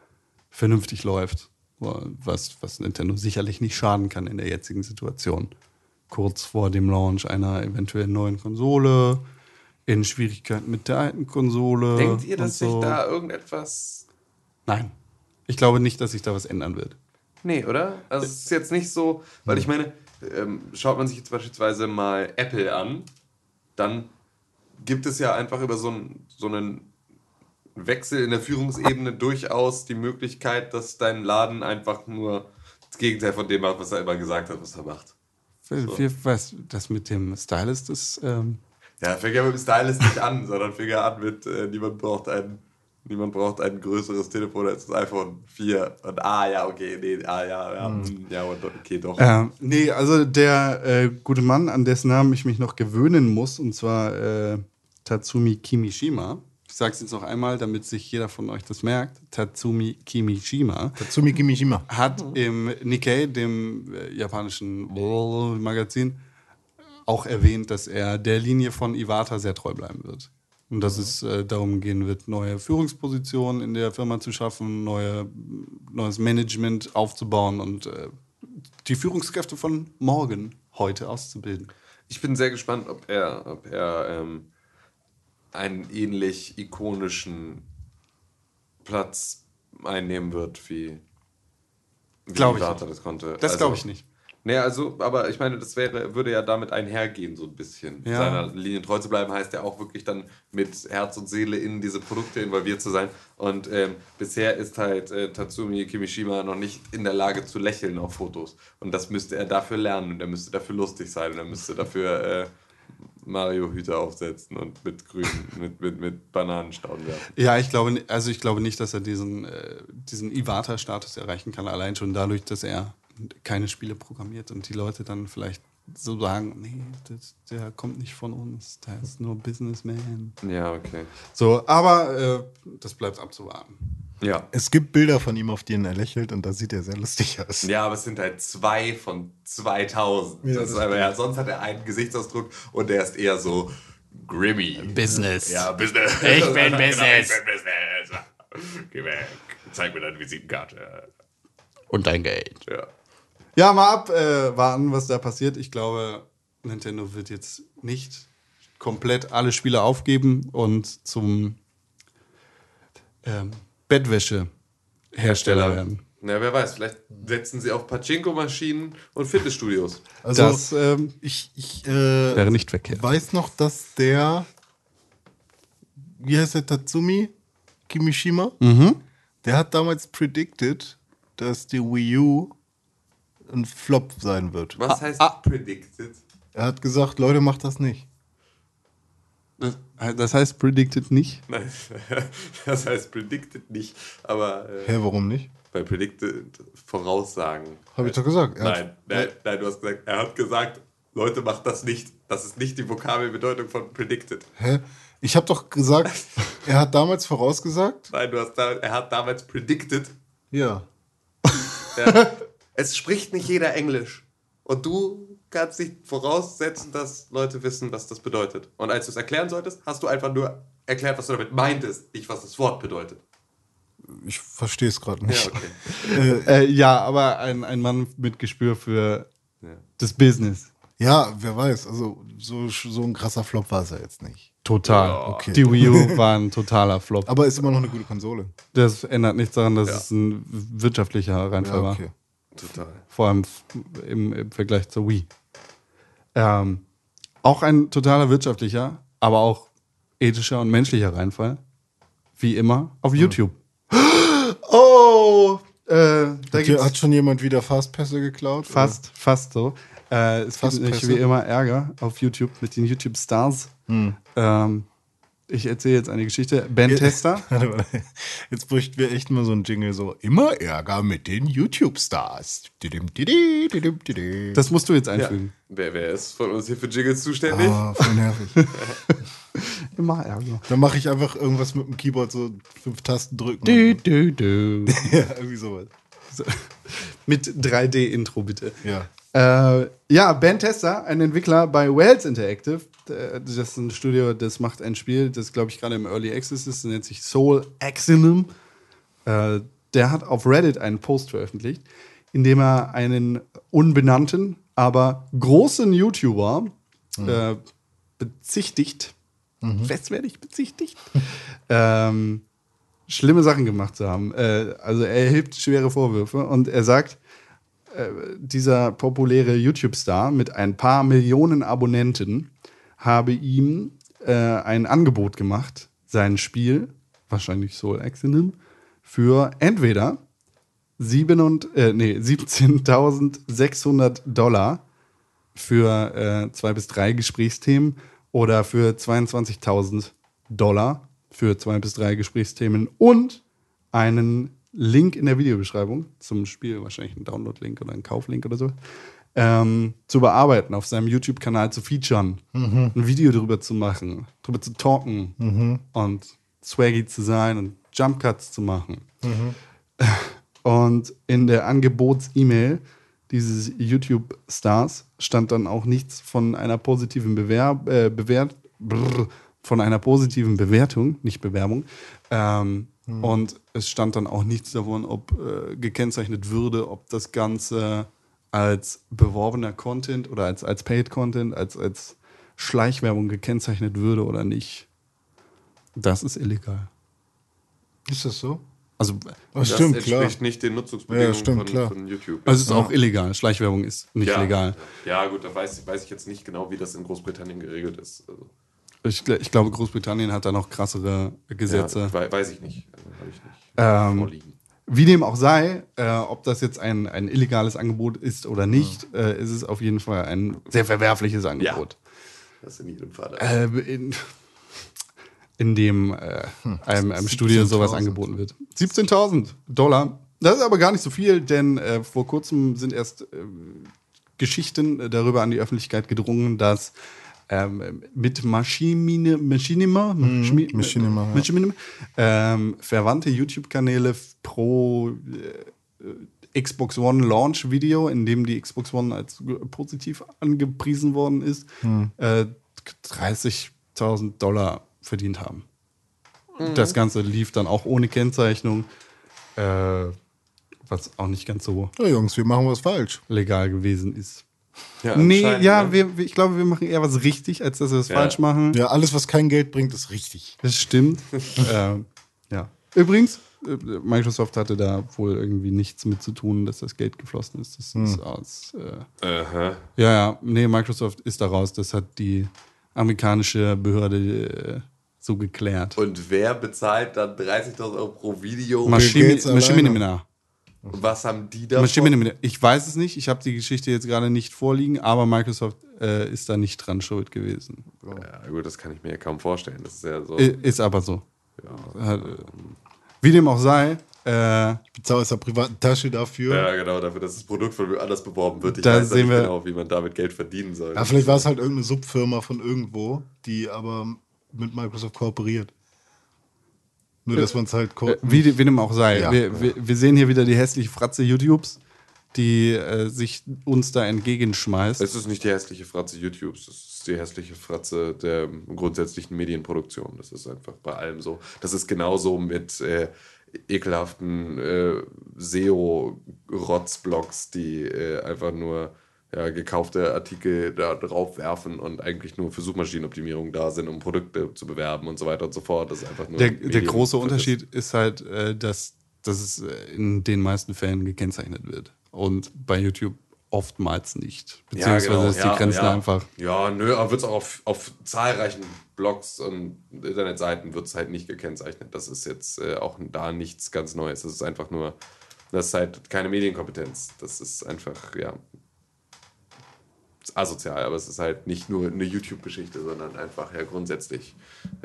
[SPEAKER 3] vernünftig läuft. Was, was Nintendo sicherlich nicht schaden kann in der jetzigen Situation. Kurz vor dem Launch einer eventuell neuen Konsole, in Schwierigkeiten mit der alten Konsole.
[SPEAKER 4] Denkt ihr, dass
[SPEAKER 3] so.
[SPEAKER 4] sich da irgendetwas.
[SPEAKER 3] Nein. Ich glaube nicht, dass sich da was ändern wird.
[SPEAKER 4] Nee, oder? Also es ist jetzt nicht so, weil ich meine, ähm, schaut man sich jetzt beispielsweise mal Apple an, dann gibt es ja einfach über so, einen so einen Wechsel in der Führungsebene durchaus die Möglichkeit, dass dein Laden einfach nur das Gegenteil von dem macht, was er immer gesagt hat, was er macht.
[SPEAKER 3] Wir, was, das mit dem Stylist ist. Ähm,
[SPEAKER 4] Ja, fing ja mit dem Stylist nicht an, sondern fing ja an mit, äh, niemand braucht ein, niemand braucht ein größeres Telefon als das iPhone 4. Und ah, ja, okay, nee, ah, ja, ja, hm, ja, und, okay, doch.
[SPEAKER 3] äh, nee, also der äh, gute Mann, an dessen Namen ich mich noch gewöhnen muss, und zwar äh, Tatsumi Kimishima. Ich sage es jetzt noch einmal, damit sich jeder von euch das merkt. Tatsumi Kimishima
[SPEAKER 5] Tatsumi Kimishima.
[SPEAKER 3] hat im Nikkei, dem äh, japanischen Magazin, auch erwähnt, dass er der Linie von Iwata sehr treu bleiben wird. Und dass es äh, darum gehen wird, neue Führungspositionen in der Firma zu schaffen, neue, neues Management aufzubauen und äh, die Führungskräfte von morgen heute auszubilden.
[SPEAKER 4] Ich bin sehr gespannt, ob er, ob er ähm, einen ähnlich ikonischen Platz einnehmen wird, wie, wie
[SPEAKER 3] Glaub ich nicht.
[SPEAKER 4] das konnte.
[SPEAKER 3] Das
[SPEAKER 4] Also-
[SPEAKER 3] glaube ich nicht.
[SPEAKER 4] Nee, also, aber ich meine, das wäre, würde ja damit einhergehen, so ein bisschen.
[SPEAKER 3] Ja.
[SPEAKER 4] Seiner Linie treu zu bleiben, heißt ja auch wirklich dann mit Herz und Seele in diese Produkte involviert zu sein. Und ähm, bisher ist halt äh, Tatsumi Kimishima noch nicht in der Lage zu lächeln auf Fotos. Und das müsste er dafür lernen und er müsste dafür lustig sein und er müsste dafür äh, Mario-Hüte aufsetzen und mit grünen, mit, mit, mit Bananenstauden werfen.
[SPEAKER 3] Ja, ich glaube, also ich glaube nicht, dass er diesen, äh, diesen Iwata-Status erreichen kann, allein schon dadurch, dass er keine Spiele programmiert und die Leute dann vielleicht so sagen, nee, das, der kommt nicht von uns, der ist nur Businessman.
[SPEAKER 4] Ja, okay.
[SPEAKER 3] So, aber äh, das bleibt abzuwarten.
[SPEAKER 4] Ja.
[SPEAKER 5] Es gibt Bilder von ihm, auf denen er lächelt und da sieht er sehr lustig aus.
[SPEAKER 4] Ja, aber es sind halt zwei von 2000.
[SPEAKER 5] Ja,
[SPEAKER 4] das
[SPEAKER 5] das
[SPEAKER 4] ist einfach, ja, sonst hat er einen Gesichtsausdruck und der ist eher so grimmy.
[SPEAKER 2] Business.
[SPEAKER 4] Ja, Business.
[SPEAKER 2] Ich bin
[SPEAKER 4] Genau,
[SPEAKER 2] Business.
[SPEAKER 4] Ich bin Business. Geh weg. Zeig mir deine Visitenkarte.
[SPEAKER 2] Und dein Geld.
[SPEAKER 4] Ja.
[SPEAKER 3] Ja, mal abwarten, äh, warten, was da passiert. Ich glaube, Nintendo wird jetzt nicht komplett alle Spiele aufgeben und zum ähm, Bettwäsche-Hersteller werden.
[SPEAKER 4] Na, wer weiß, vielleicht setzen sie auf Pachinko-Maschinen und Fitnessstudios.
[SPEAKER 5] Also,
[SPEAKER 3] das ähm,
[SPEAKER 5] ich, ich äh,
[SPEAKER 3] wäre nicht verkehrt.
[SPEAKER 5] weiß noch, dass der, wie heißt der, Tatsumi Kimishima? Der hat damals predicted, dass die Wii U ein Flop sein wird.
[SPEAKER 4] Was heißt predicted?
[SPEAKER 5] Er hat gesagt, Leute, macht das nicht.
[SPEAKER 3] Das, das heißt, predicted nicht.
[SPEAKER 4] Nein, das heißt predicted nicht, aber äh,
[SPEAKER 5] Hä, warum nicht?
[SPEAKER 4] bei predicted Voraussagen.
[SPEAKER 5] Habe ich doch gesagt. Er
[SPEAKER 4] Nein,
[SPEAKER 5] hat,
[SPEAKER 4] nein, nein, du hast gesagt, er hat gesagt, Leute, macht das nicht. Das ist nicht die Vokabelbedeutung von predicted.
[SPEAKER 5] Hä? Ich habe doch gesagt, er hat damals vorausgesagt.
[SPEAKER 4] Nein, du hast da, er hat damals predicted.
[SPEAKER 5] Ja.
[SPEAKER 4] Ja. es spricht nicht jeder Englisch. Und du kannst nicht voraussetzen, dass Leute wissen, was das bedeutet. Und als du es erklären solltest, hast du einfach nur erklärt, was du damit meintest, nicht was das Wort bedeutet.
[SPEAKER 5] Ich verstehe es gerade
[SPEAKER 4] Ja,
[SPEAKER 5] nicht.
[SPEAKER 4] okay.
[SPEAKER 3] Äh, ja, aber ein, ein Mann mit Gespür für
[SPEAKER 4] Ja.
[SPEAKER 3] das Business.
[SPEAKER 5] Ja, wer weiß. Also so, so ein krasser Flop war es ja jetzt nicht.
[SPEAKER 3] Total.
[SPEAKER 5] okay.
[SPEAKER 3] Die Wii U war ein totaler Flop.
[SPEAKER 5] Aber ist immer noch eine gute Konsole.
[SPEAKER 3] Das ändert nichts daran, dass
[SPEAKER 4] Ja.
[SPEAKER 3] es ein wirtschaftlicher Reinfall
[SPEAKER 5] Ja,
[SPEAKER 3] war.
[SPEAKER 4] Total.
[SPEAKER 3] Vor allem im, im Vergleich zur Wii. Ähm, auch ein totaler wirtschaftlicher, aber auch ethischer und menschlicher Reinfall. Wie immer auf YouTube. Oh! Äh, da
[SPEAKER 5] Hat, schon jemand wieder Fastpässe geklaut?
[SPEAKER 3] fast, fast so. Äh, es
[SPEAKER 5] Fast
[SPEAKER 3] gibt
[SPEAKER 5] Pässe.
[SPEAKER 3] wie immer Ärger auf YouTube mit den YouTube-Stars. Ähm, ich erzähle jetzt eine Geschichte. Ben Tester.
[SPEAKER 5] Jetzt bräuchten wir echt mal so ein Jingle, so immer Ärger mit den YouTube-Stars.
[SPEAKER 3] Das musst du jetzt
[SPEAKER 4] Ja.
[SPEAKER 3] einfügen.
[SPEAKER 4] Wer, wer ist von uns hier für Jingles zuständig?
[SPEAKER 5] Ah, voll nervig.
[SPEAKER 3] Immer Ärger.
[SPEAKER 5] Dann mache ich einfach irgendwas mit dem Keyboard, so fünf Tasten drücken.
[SPEAKER 3] Du, du, du.
[SPEAKER 5] Ja, irgendwie sowas.
[SPEAKER 3] So. Mit 3D-Intro bitte.
[SPEAKER 5] Ja.
[SPEAKER 3] Äh, ja, Ben Tester, ein Entwickler bei Wells Interactive. Äh, Das ist ein Studio, das macht ein Spiel, das glaube ich gerade im Early Access ist, das nennt sich Soul Axinum. Äh, der hat auf Reddit einen Post veröffentlicht, in dem er einen unbenannten, aber großen YouTuber äh, bezichtigt, festwertig bezichtigt, ähm, schlimme Sachen gemacht zu haben. Äh, also er erhebt schwere Vorwürfe und er sagt, äh, dieser populäre YouTube-Star mit ein paar Millionen Abonnenten habe ihm äh, ein Angebot gemacht, sein Spiel, wahrscheinlich Soul Axinum, für entweder äh, nee, 17.600 Dollar für äh, zwei bis drei Gesprächsthemen oder für 22.000 Dollar für zwei bis drei Gesprächsthemen und einen Link in der Videobeschreibung zum Spiel, wahrscheinlich ein Download-Link oder ein Kauflink oder so, ähm, zu bearbeiten, auf seinem YouTube-Kanal zu featuren, ein Video drüber zu machen, drüber zu talken und swaggy zu sein und Jump-Cuts zu machen. Und in der Angebots-E-Mail dieses YouTube-Stars stand dann auch nichts von einer positiven Bewerb, äh, Bewert, brr, von einer positiven Bewertung, nicht Bewerbung. Ähm, Und es stand dann auch nichts davon, ob äh, gekennzeichnet würde, ob das Ganze als beworbener Content oder als, als Paid Content, als, als Schleichwerbung gekennzeichnet würde oder nicht. Das ist illegal.
[SPEAKER 5] Ist das so?
[SPEAKER 3] Also
[SPEAKER 5] Oh,
[SPEAKER 4] Das
[SPEAKER 5] stimmt, klar.
[SPEAKER 4] entspricht nicht den Nutzungsbedingungen
[SPEAKER 5] Ja, stimmt,
[SPEAKER 4] von,
[SPEAKER 5] klar.
[SPEAKER 4] von YouTube.
[SPEAKER 3] Also es ist auch illegal. Schleichwerbung ist nicht
[SPEAKER 4] ja.
[SPEAKER 3] legal.
[SPEAKER 4] Ja, gut, da weiß, weiß ich jetzt nicht genau, wie das in Großbritannien geregelt ist. Also,
[SPEAKER 3] Ich, ich glaube, Großbritannien hat da noch krassere Gesetze.
[SPEAKER 4] Ja, wei- weiß ich nicht. Also, Habe ich nicht
[SPEAKER 3] Ähm,
[SPEAKER 4] vorliegen.
[SPEAKER 3] Wie dem auch sei, äh, ob das jetzt ein, ein illegales Angebot ist oder nicht, äh, ist es auf jeden Fall ein sehr verwerfliches Angebot.
[SPEAKER 4] Das in jedem Fall.
[SPEAKER 3] Äh, in, in dem äh, einem, einem Studio sowas
[SPEAKER 5] 17.000.
[SPEAKER 3] angeboten wird. 17.000 Dollar. Das ist aber gar nicht so viel, denn äh, vor kurzem sind erst äh, Geschichten äh, darüber an die Öffentlichkeit gedrungen, dass ähm, mit Maschine, Machinima, Maschmi-
[SPEAKER 5] Machinima, ja.
[SPEAKER 3] Machinima ähm, verwandte YouTube-Kanäle pro äh, Xbox One Launch Video, in dem die Xbox One als positiv angepriesen worden ist, äh, 30.000 Dollar verdient haben. Das Ganze lief dann auch ohne Kennzeichnung, äh, was auch nicht ganz so
[SPEAKER 5] Ja, Jungs, wir machen was falsch.
[SPEAKER 3] legal gewesen ist.
[SPEAKER 4] Ja,
[SPEAKER 3] Nee, ja,
[SPEAKER 4] ne?
[SPEAKER 3] wir, wir- ich glaube, wir machen eher was richtig, als dass wir es
[SPEAKER 4] Ja.
[SPEAKER 3] falsch machen.
[SPEAKER 5] Ja, alles, was kein Geld bringt, ist richtig.
[SPEAKER 3] Das stimmt. ähm, ja. Übrigens, äh, Microsoft hatte da wohl irgendwie nichts mit zu tun, dass das Geld geflossen ist. Das ist aus. Äh,
[SPEAKER 4] Aha.
[SPEAKER 3] ja, ja, nee, Microsoft ist da raus. Das hat die amerikanische Behörde äh, so geklärt.
[SPEAKER 4] Und wer bezahlt dann 30.000 Euro pro Video?
[SPEAKER 3] Maschine,
[SPEAKER 5] Gates alleine.
[SPEAKER 3] Maschine,
[SPEAKER 4] Und was haben die da?
[SPEAKER 3] Ich weiß es nicht. Ich habe die Geschichte jetzt gerade nicht vorliegen, aber Microsoft äh, ist da nicht dran schuld gewesen.
[SPEAKER 4] Ja, gut, das kann ich mir ja kaum vorstellen. Das ist ja so.
[SPEAKER 3] Ist aber so. Hat, äh, Wie dem auch sei, Äh,
[SPEAKER 5] Ich bezahle aus der privaten Tasche dafür.
[SPEAKER 4] Ja, genau, dafür, dass das Produkt von mir anders beworben wird. Ich
[SPEAKER 3] Da
[SPEAKER 4] weiß ja
[SPEAKER 3] sehen
[SPEAKER 4] nicht
[SPEAKER 3] wir-
[SPEAKER 4] genau, wie man damit Geld verdienen soll.
[SPEAKER 5] Ja, vielleicht war es halt irgendeine Subfirma von irgendwo, die aber mit Microsoft kooperiert. Nur, dass man es halt ko
[SPEAKER 3] äh, wie, wie dem auch sei.
[SPEAKER 5] Ja.
[SPEAKER 3] Wir, wir, wir sehen hier wieder die hässliche Fratze YouTubes, die äh, sich uns da entgegenschmeißt.
[SPEAKER 4] Es ist nicht die hässliche Fratze YouTubes, es ist die hässliche Fratze der grundsätzlichen Medienproduktion. Das ist einfach bei allem so. Das ist genauso mit äh, ekelhaften äh, SEO-Rotzblogs, die äh, einfach nur ja, gekaufte Artikel da drauf werfen und eigentlich nur für Suchmaschinenoptimierung da sind, um Produkte zu bewerben und so weiter und so fort. Das ist einfach nur
[SPEAKER 3] Der, der große Unterschied ist halt, äh, dass, dass es äh, in den meisten Fällen gekennzeichnet wird. Und bei YouTube oftmals nicht. Beziehungsweise
[SPEAKER 4] genau,
[SPEAKER 3] ist die
[SPEAKER 4] ja,
[SPEAKER 3] Grenze
[SPEAKER 4] ja.
[SPEAKER 3] einfach.
[SPEAKER 4] Ja, nö, aber wird es auch auf, auf zahlreichen Blogs und Internetseiten wird es halt nicht gekennzeichnet. Das ist jetzt äh, auch da nichts ganz Neues. Das ist einfach nur, das ist halt keine Medienkompetenz. Das ist einfach, ja, asozial, aber es ist halt nicht nur eine YouTube-Geschichte, sondern einfach ja grundsätzlich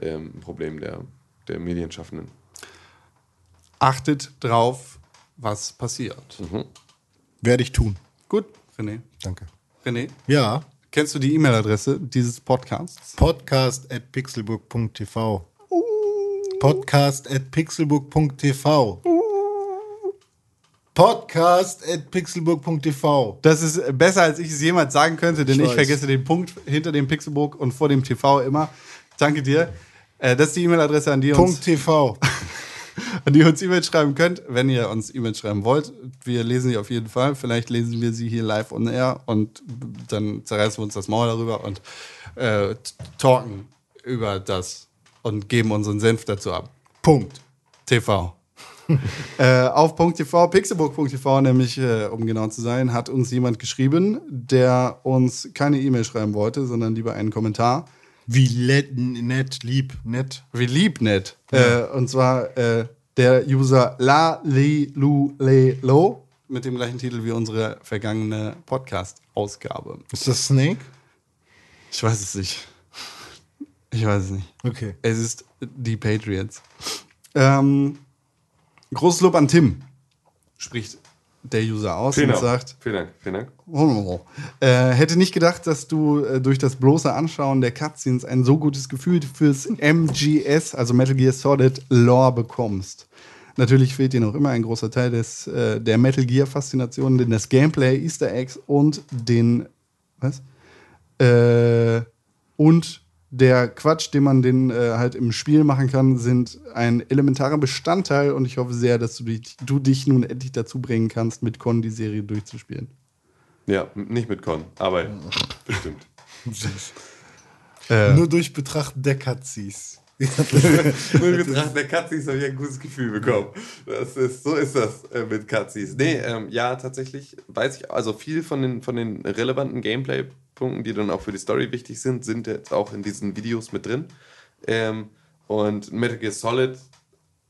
[SPEAKER 4] ähm, ein Problem der, der Medienschaffenden.
[SPEAKER 3] Achtet drauf, was passiert.
[SPEAKER 5] Werde ich tun.
[SPEAKER 3] Gut, René.
[SPEAKER 5] Danke.
[SPEAKER 3] René,
[SPEAKER 5] Ja,
[SPEAKER 3] kennst du die E-Mail-Adresse dieses Podcasts?
[SPEAKER 5] podcast at pixelbook.tv. Podcast at pixelbook.tv. Podcast at pixelbook.tv.
[SPEAKER 3] Das ist besser, als ich es jemals sagen könnte, denn
[SPEAKER 5] Ich
[SPEAKER 3] ich, vergesse den Punkt hinter dem Pixelbook und vor dem TV immer. Danke dir. Äh, das ist die E-Mail-Adresse, an die ihr uns
[SPEAKER 5] Punkt TV.
[SPEAKER 3] an die uns E-Mail schreiben könnt, wenn ihr uns E-Mail schreiben wollt. Wir lesen sie auf jeden Fall. Vielleicht lesen wir sie hier live on air und dann zerreißen wir uns das Maul darüber und äh, talken über das und geben unseren Senf dazu ab.
[SPEAKER 5] Punkt.
[SPEAKER 3] TV. äh, auf .tv, pixelbook.tv, nämlich, äh, um genau zu sein, hat uns jemand geschrieben, der uns keine E-Mail schreiben wollte, sondern lieber einen Kommentar.
[SPEAKER 5] Wie nett, lieb, nett.
[SPEAKER 3] Wie lieb nett. Äh, und zwar äh, der User La Li Lu Le Lo mit dem gleichen Titel wie unsere vergangene Podcast-Ausgabe.
[SPEAKER 5] Ist das Snake?
[SPEAKER 3] Ich weiß es nicht. Ich weiß es nicht.
[SPEAKER 5] Okay.
[SPEAKER 3] Es ist die Patriots. Ähm, großes Lob an Tim, spricht der User aus
[SPEAKER 4] Vielen
[SPEAKER 3] und
[SPEAKER 4] Dank.
[SPEAKER 3] sagt,
[SPEAKER 4] Vielen Dank. Vielen Dank.
[SPEAKER 3] äh, hätte nicht gedacht, dass du äh, durch das bloße Anschauen der Cutscenes ein so gutes Gefühl fürs MGS, also Metal Gear Solid Lore bekommst. Natürlich fehlt dir noch immer ein großer Teil des, äh, der Metal Gear Faszination, denn das Gameplay, Easter Eggs und den was? Äh, und der Quatsch, den man den äh, halt im Spiel machen kann, sind ein elementarer Bestandteil und ich hoffe sehr, dass du dich, du dich nun endlich dazu bringen kannst, mit Con die Serie durchzuspielen.
[SPEAKER 4] Ja, nicht mit Con, aber bestimmt.
[SPEAKER 3] Äh,
[SPEAKER 5] Nur durch Betrachten der Cutscenes.
[SPEAKER 4] Nur in Betracht der Katzis habe ich ein gutes Gefühl bekommen. Das ist, so ist das äh, mit Katzis. Nee, ähm, ja, tatsächlich weiß ich, also viel von den, von den relevanten Gameplay-Punkten, die dann auch für die Story wichtig sind, sind jetzt auch in diesen Videos mit drin. Ähm, und Metal Gear Solid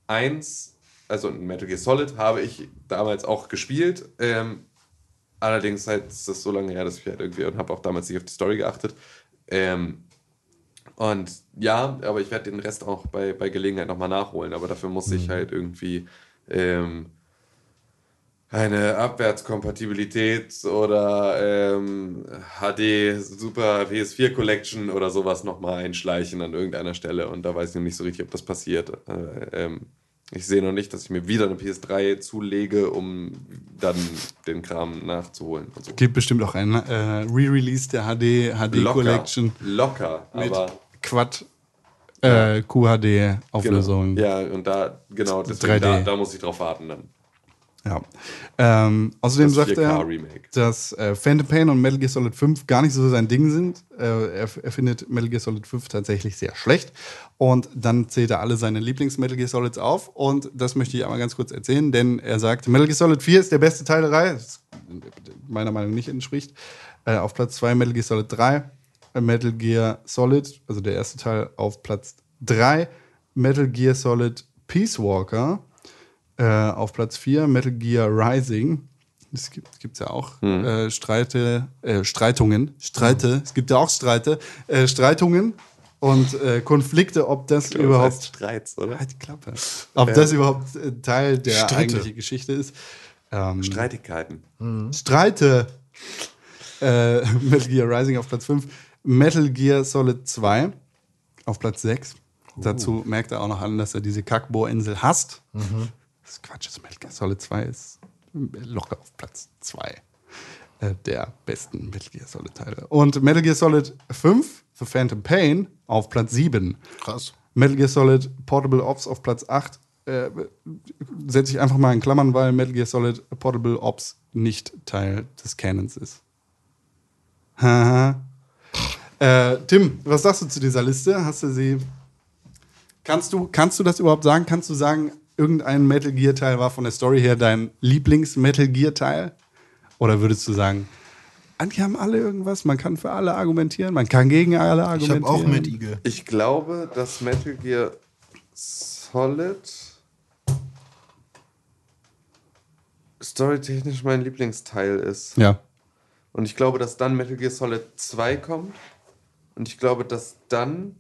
[SPEAKER 4] 1, also Metal Gear Solid habe ich damals auch gespielt. Ähm, allerdings halt ist das so lange her, dass ich halt irgendwie und habe auch damals nicht auf die Story geachtet. Ähm, und ja, aber ich werde den Rest auch bei, bei Gelegenheit nochmal nachholen. Aber dafür muss ich halt irgendwie ähm, eine Abwärtskompatibilität oder ähm, HD Super PS4 Collection oder sowas nochmal einschleichen an irgendeiner Stelle. Und da weiß ich noch nicht so richtig, ob das passiert. Äh, ähm, ich sehe noch nicht, dass ich mir wieder eine PS3 zulege, um dann den Kram nachzuholen. Und so.
[SPEAKER 3] gibt bestimmt auch ein äh, Re-Release der HD, HD
[SPEAKER 4] Locker,
[SPEAKER 3] Collection
[SPEAKER 4] locker,
[SPEAKER 3] mit
[SPEAKER 4] aber
[SPEAKER 3] Quad äh, QHD Auflösung.
[SPEAKER 4] Genau. Ja, und da, genau, deswegen,
[SPEAKER 3] 3D.
[SPEAKER 4] da, da muss ich drauf warten dann.
[SPEAKER 3] Ja. Ähm, außerdem
[SPEAKER 4] Das
[SPEAKER 3] sagt
[SPEAKER 4] 4K
[SPEAKER 3] er, dass äh, Phantom Pain und Metal Gear Solid 5 gar nicht so sein Ding sind. Äh, er, er findet Metal Gear Solid 5 tatsächlich sehr schlecht. Und dann zählt er alle seine Lieblings-Metal Gear Solids auf. Und das möchte ich einmal ganz kurz erzählen, denn er sagt, Metal Gear Solid 4 ist der beste Teil der Reihe. Das meiner Meinung nach nicht entspricht. Äh, auf Platz 2 Metal Gear Solid 3. äh, Metal Gear Solid, also der erste Teil, auf Platz 3. Metal Gear Solid Peace Walker. Äh, auf Platz 4 Metal Gear Rising. Es gibt es ja auch äh, Streite, äh, Streitungen, Streite, es gibt ja auch Streite, äh, Streitungen. und äh, Konflikte, ob das
[SPEAKER 4] Das heißt
[SPEAKER 3] überhaupt
[SPEAKER 4] Streits, oder?
[SPEAKER 3] Halt die Klappe. Ob das überhaupt äh, Teil der
[SPEAKER 5] Stritte.
[SPEAKER 3] eigentlichen Geschichte ist. Ähm,
[SPEAKER 4] Streitigkeiten.
[SPEAKER 3] Streite. Äh, Metal Gear Rising auf Platz 5. Metal Gear Solid 2 auf Platz 6. Dazu merkt er auch noch an, dass er diese Kackbohrinsel hasst. Das ist Quatsch, das Metal Gear Solid 2 ist locker auf Platz 2 äh, der besten Metal Gear Solid Teile. Und Metal Gear Solid 5, The Phantom Pain, auf Platz 7.
[SPEAKER 5] Krass.
[SPEAKER 3] Metal Gear Solid Portable Ops auf Platz 8. Äh, Setze ich einfach mal in Klammern, weil Metal Gear Solid Portable Ops nicht Teil des Canons ist. Haha. äh, Tim, was sagst du zu dieser Liste? Hast du sie. Kannst du, kannst du das überhaupt sagen? Kannst du sagen, irgendein Metal Gear Teil war von der Story her dein Lieblings-Metal Gear Teil? Oder würdest du sagen, ah, die haben alle irgendwas, man kann für alle argumentieren, man kann gegen alle
[SPEAKER 5] Ich
[SPEAKER 3] argumentieren?
[SPEAKER 5] habe auch mit Igel.
[SPEAKER 4] Ich glaube, dass Metal Gear Solid storytechnisch mein Lieblingsteil ist.
[SPEAKER 3] Ja.
[SPEAKER 4] Und ich glaube, dass dann Metal Gear Solid 2 kommt. Und ich glaube, dass dann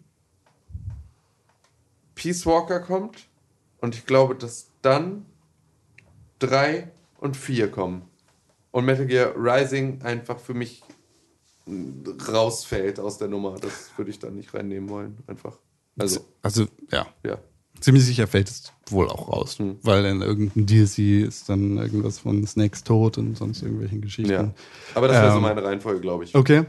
[SPEAKER 4] Peace Walker kommt. Und ich glaube, dass dann 3 und 4 kommen. Und Metal Gear Rising einfach für mich rausfällt aus der Nummer. Das würde ich dann nicht reinnehmen wollen. Einfach. Also,
[SPEAKER 3] Also, ja.
[SPEAKER 4] ja.
[SPEAKER 3] Ziemlich sicher fällt es wohl auch raus,
[SPEAKER 4] Hm.
[SPEAKER 3] weil in irgendeinem DLC ist dann irgendwas von Snakes Tod und sonst irgendwelchen Geschichten.
[SPEAKER 4] ja. Aber das wäre so
[SPEAKER 3] Ähm,
[SPEAKER 4] meine Reihenfolge, glaube ich.
[SPEAKER 3] Okay.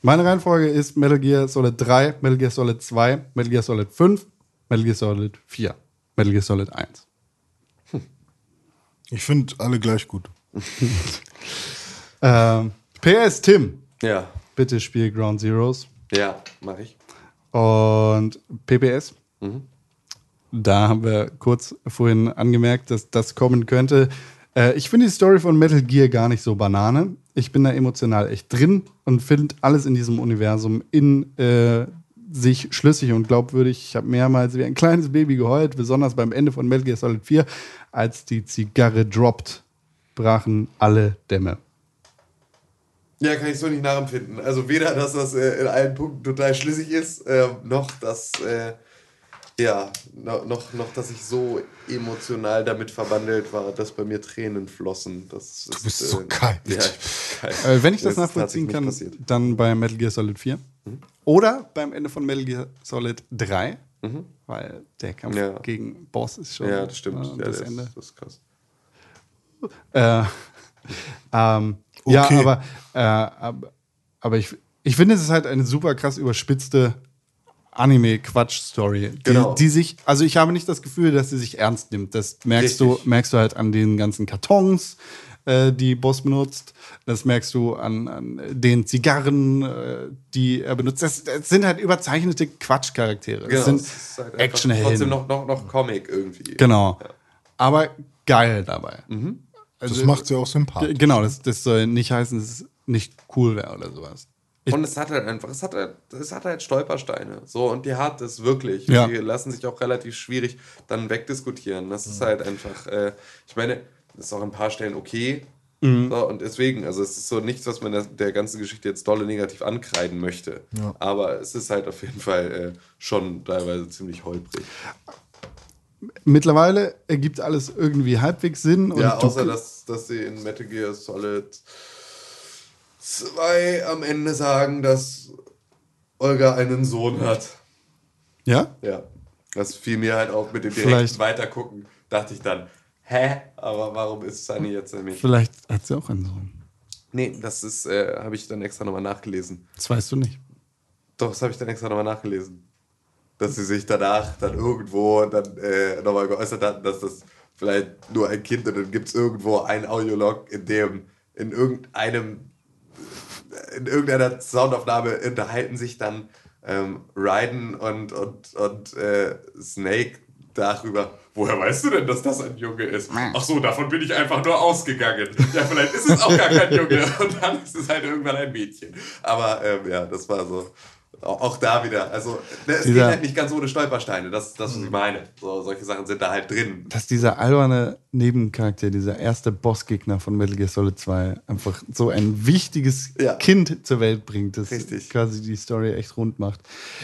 [SPEAKER 3] Meine Reihenfolge ist Metal Gear Solid 3, Metal Gear Solid 2, Metal Gear Solid 5, Metal Gear Solid 4, Metal Gear Solid 1.
[SPEAKER 5] Ich finde alle gleich gut.
[SPEAKER 3] Ähm, PS Tim,
[SPEAKER 4] Ja.
[SPEAKER 3] bitte spiel Ground Zeroes.
[SPEAKER 4] Ja, mache ich.
[SPEAKER 3] Und PPS.
[SPEAKER 4] Mhm.
[SPEAKER 3] Da haben wir kurz vorhin angemerkt, dass das kommen könnte. Äh, ich finde die Story von Metal Gear gar nicht so banane. Ich bin da emotional echt drin und finde alles in diesem Universum in äh, sich schlüssig und glaubwürdig. Ich habe mehrmals wie ein kleines Baby geheult, besonders beim Ende von Metal Gear Solid 4, als die Zigarre droppt, brachen alle Dämme.
[SPEAKER 4] Ja, kann ich so nicht nachempfinden. Also weder, dass das äh, in allen Punkten total schlüssig ist, äh, noch, dass äh, ja, no, noch, noch, dass ich so emotional damit verwandelt war, dass bei mir Tränen flossen. Das ist,
[SPEAKER 5] bist so kalt.
[SPEAKER 4] Ja, ich bin kalt.
[SPEAKER 3] Äh, wenn ich das,
[SPEAKER 4] ist
[SPEAKER 3] nachvollziehen kann,
[SPEAKER 4] passiert.
[SPEAKER 3] dann bei Metal Gear Solid 4. Oder beim Ende von Metal Gear Solid 3. Weil der Kampf
[SPEAKER 4] Ja.
[SPEAKER 3] gegen Boss ist schon
[SPEAKER 4] Ja, das stimmt.
[SPEAKER 3] äh,
[SPEAKER 4] ja,
[SPEAKER 3] das
[SPEAKER 4] das,
[SPEAKER 3] Ende.
[SPEAKER 4] das ist krass.
[SPEAKER 3] Äh, ähm, Ja,
[SPEAKER 5] Okay.
[SPEAKER 3] aber, äh, aber, aber ich, ich finde, es ist halt eine super krass überspitzte Anime-Quatsch-Story, die,
[SPEAKER 4] Genau.
[SPEAKER 3] die sich, also ich habe nicht das Gefühl, dass sie sich ernst nimmt. Das merkst
[SPEAKER 4] Richtig.
[SPEAKER 3] du, merkst du halt an den ganzen Kartons, äh, die Boss benutzt. Das merkst du an, an den Zigarren, äh, die er benutzt. Das, das sind halt überzeichnete Quatschcharaktere.
[SPEAKER 4] Genau,
[SPEAKER 3] Das sind
[SPEAKER 4] halt
[SPEAKER 3] Actionhelden.
[SPEAKER 4] Trotzdem noch, noch, noch Comic irgendwie.
[SPEAKER 3] Genau. Aber geil dabei.
[SPEAKER 5] Das
[SPEAKER 3] Also,
[SPEAKER 5] macht sie auch sympathisch.
[SPEAKER 3] Genau, das, das soll nicht heißen, dass es nicht cool wäre oder sowas.
[SPEAKER 4] Und es hat halt einfach, es hat halt, es hat halt Stolpersteine. So, und die hat es wirklich.
[SPEAKER 3] Ja.
[SPEAKER 4] Die lassen sich auch relativ schwierig dann wegdiskutieren. Das ist halt einfach, äh, ich meine, das ist auch ein paar Stellen okay.
[SPEAKER 3] Mhm.
[SPEAKER 4] So, und deswegen, also es ist so nichts, was man der, der ganzen Geschichte jetzt dolle negativ ankreiden möchte.
[SPEAKER 5] Ja.
[SPEAKER 4] Aber es ist halt auf jeden Fall äh, schon teilweise ziemlich holprig.
[SPEAKER 3] Mittlerweile ergibt alles irgendwie halbwegs Sinn.
[SPEAKER 4] Ja, außer dass, dass sie in Metal Gear Solid 2 am Ende sagen, dass Olga einen Sohn hat.
[SPEAKER 3] Ja?
[SPEAKER 4] Ja, das fiel mir halt auch mit dem direkten
[SPEAKER 3] Vielleicht-
[SPEAKER 4] Weitergucken. Dachte ich dann, hä? Aber warum ist Sunny jetzt Mädchen?
[SPEAKER 3] Vielleicht hat sie auch einen Sohn.
[SPEAKER 4] Nee, das ist, äh, habe ich dann extra nochmal nachgelesen.
[SPEAKER 3] Das weißt du nicht.
[SPEAKER 4] Doch, das habe ich dann extra nochmal nachgelesen. Dass sie sich danach dann irgendwo dann äh, nochmal geäußert hatten, dass das vielleicht nur ein Kind und dann gibt es irgendwo ein Audiolog, in dem in irgendeinem in irgendeiner Soundaufnahme unterhalten sich dann ähm, Raiden und, und, und äh, Snake darüber. Woher weißt du denn, dass das ein Junge ist? Ach so, davon bin ich einfach nur ausgegangen. Ja, vielleicht ist es auch gar kein Junge und dann ist es halt irgendwann ein Mädchen. Aber ähm, ja, das war so. Auch da wieder. Also, ne, es geht
[SPEAKER 3] Dieser-
[SPEAKER 4] halt nicht ganz ohne Stolpersteine. Das ist das, was ich meine. So, solche Sachen sind da halt drin.
[SPEAKER 3] Dass dieser alberne Nebencharakter, dieser erste Bossgegner von Metal Gear Solid 2, einfach so ein wichtiges
[SPEAKER 4] Ja.
[SPEAKER 3] Kind zur Welt bringt, das
[SPEAKER 4] Richtig.
[SPEAKER 3] quasi die Story echt rund macht.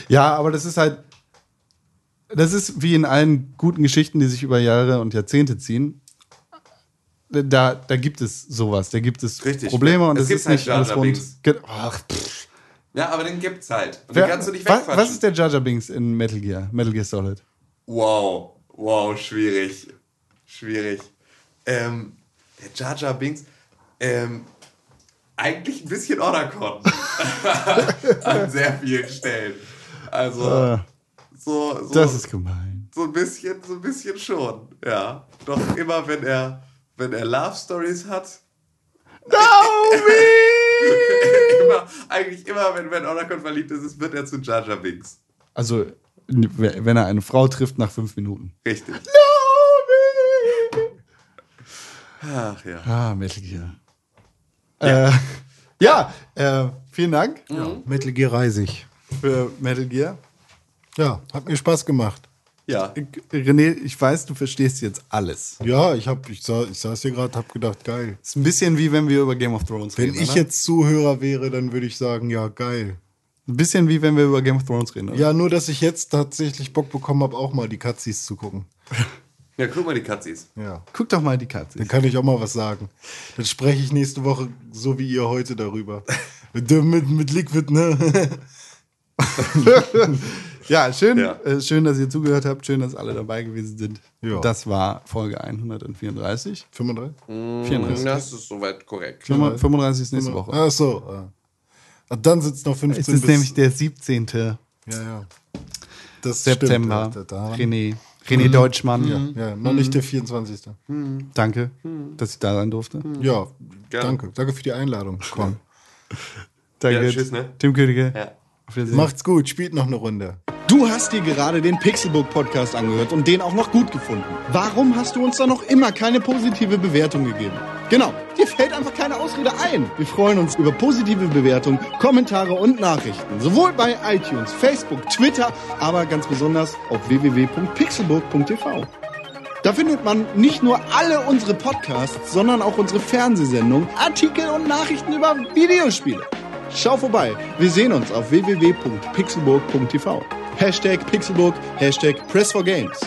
[SPEAKER 3] Ja, aber das ist halt, das ist wie in allen guten Geschichten, die sich über Jahre und Jahrzehnte ziehen. Da, da gibt es sowas, da gibt es
[SPEAKER 4] Richtig.
[SPEAKER 3] Probleme und
[SPEAKER 4] Es
[SPEAKER 3] es
[SPEAKER 4] gibt
[SPEAKER 3] ist
[SPEAKER 4] halt
[SPEAKER 3] nicht alles rund. Ach, pff.
[SPEAKER 4] Ja, aber den gibt's halt. Und
[SPEAKER 3] Wer-
[SPEAKER 4] den kannst du nicht
[SPEAKER 3] was,
[SPEAKER 4] wegquatschen.
[SPEAKER 3] was ist der Jar Jar Binks in Metal Gear, Metal Gear Solid?
[SPEAKER 4] Wow, wow, schwierig. Schwierig. Ähm, der Jar Jar Binks, ähm, eigentlich ein bisschen Oracon. An sehr vielen Stellen. Also,
[SPEAKER 3] Ah,
[SPEAKER 4] so, so,
[SPEAKER 3] das ist gemein.
[SPEAKER 4] so ein bisschen, so ein bisschen schon. Ja. Doch immer, wenn er, wenn er Love Stories hat, immer, eigentlich immer, wenn, wenn Oracon verliebt ist, wird er zu Jar Jar Binks.
[SPEAKER 3] Also, wenn er eine Frau trifft nach fünf Minuten.
[SPEAKER 4] Richtig. Ach ja.
[SPEAKER 3] Ah, Metal Gear. Ja, äh, ja äh, vielen Dank
[SPEAKER 5] Metal Gear Reisig.
[SPEAKER 3] für Metal Gear.
[SPEAKER 5] Ja, hat mir Spaß gemacht.
[SPEAKER 4] Ja.
[SPEAKER 3] René, ich weiß, du verstehst jetzt alles.
[SPEAKER 5] Ja, ich, hab, ich, sa ich saß hier gerade, hab gedacht, geil.
[SPEAKER 3] Ist ein bisschen wie wenn wir über Game of Thrones
[SPEAKER 5] Wenn
[SPEAKER 3] reden.
[SPEAKER 5] ich
[SPEAKER 3] oder?
[SPEAKER 5] jetzt Zuhörer wäre, dann würde ich sagen, ja, geil.
[SPEAKER 3] Ein bisschen wie wenn wir über Game of Thrones reden. Oder?
[SPEAKER 5] Ja, nur, dass ich jetzt tatsächlich Bock bekommen habe, auch mal die Cutscenes zu gucken.
[SPEAKER 4] Ja, guck mal die Katzis.
[SPEAKER 5] Ja.
[SPEAKER 3] Guck doch mal die Katze.
[SPEAKER 5] Dann kann ich auch mal was sagen. Dann spreche ich nächste Woche so wie ihr heute darüber. mit, mit, mit Liquid, ne?
[SPEAKER 3] Ja, schön,
[SPEAKER 4] Ja.
[SPEAKER 3] Äh, schön, dass ihr zugehört habt. Schön, dass alle dabei gewesen sind.
[SPEAKER 5] Ja.
[SPEAKER 3] Das war Folge 134.
[SPEAKER 5] 35?
[SPEAKER 3] 34.
[SPEAKER 4] Das ist soweit korrekt.
[SPEAKER 3] 35 ist nächste Woche.
[SPEAKER 5] Ach so. ah. Ah, Dann sind es noch 15
[SPEAKER 3] Es ist
[SPEAKER 5] bis-
[SPEAKER 3] nämlich der 17.
[SPEAKER 5] Ja, ja. Das
[SPEAKER 3] September.
[SPEAKER 5] Stimmt, da, da,
[SPEAKER 3] René. René Deutschmann.
[SPEAKER 5] ja, noch nicht der 24.
[SPEAKER 3] Danke, dass ich da sein durfte.
[SPEAKER 5] Ja,
[SPEAKER 4] Gerne.
[SPEAKER 5] danke. Danke für die Einladung. Komm.
[SPEAKER 3] Danke.
[SPEAKER 4] Ja, tschüss, ne?
[SPEAKER 3] Tim Königke.
[SPEAKER 4] Ja.
[SPEAKER 5] Macht's gut, spielt noch eine Runde.
[SPEAKER 6] Du hast dir gerade den Pixelbook Podcast angehört und den auch noch gut gefunden. Warum hast du uns da noch immer keine positive Bewertung gegeben? Genau, dir fällt einfach keine Ausrede ein. Wir freuen uns über positive Bewertungen, Kommentare und Nachrichten. Sowohl bei iTunes, Facebook, Twitter, aber ganz besonders auf www.pixelbook.tv. Da findet man nicht nur alle unsere Podcasts, sondern auch unsere Fernsehsendungen, Artikel und Nachrichten über Videospiele. Schau vorbei. Wir sehen uns auf www.pixelburg.tv. Hashtag Pixelburg, Hashtag Press for Games.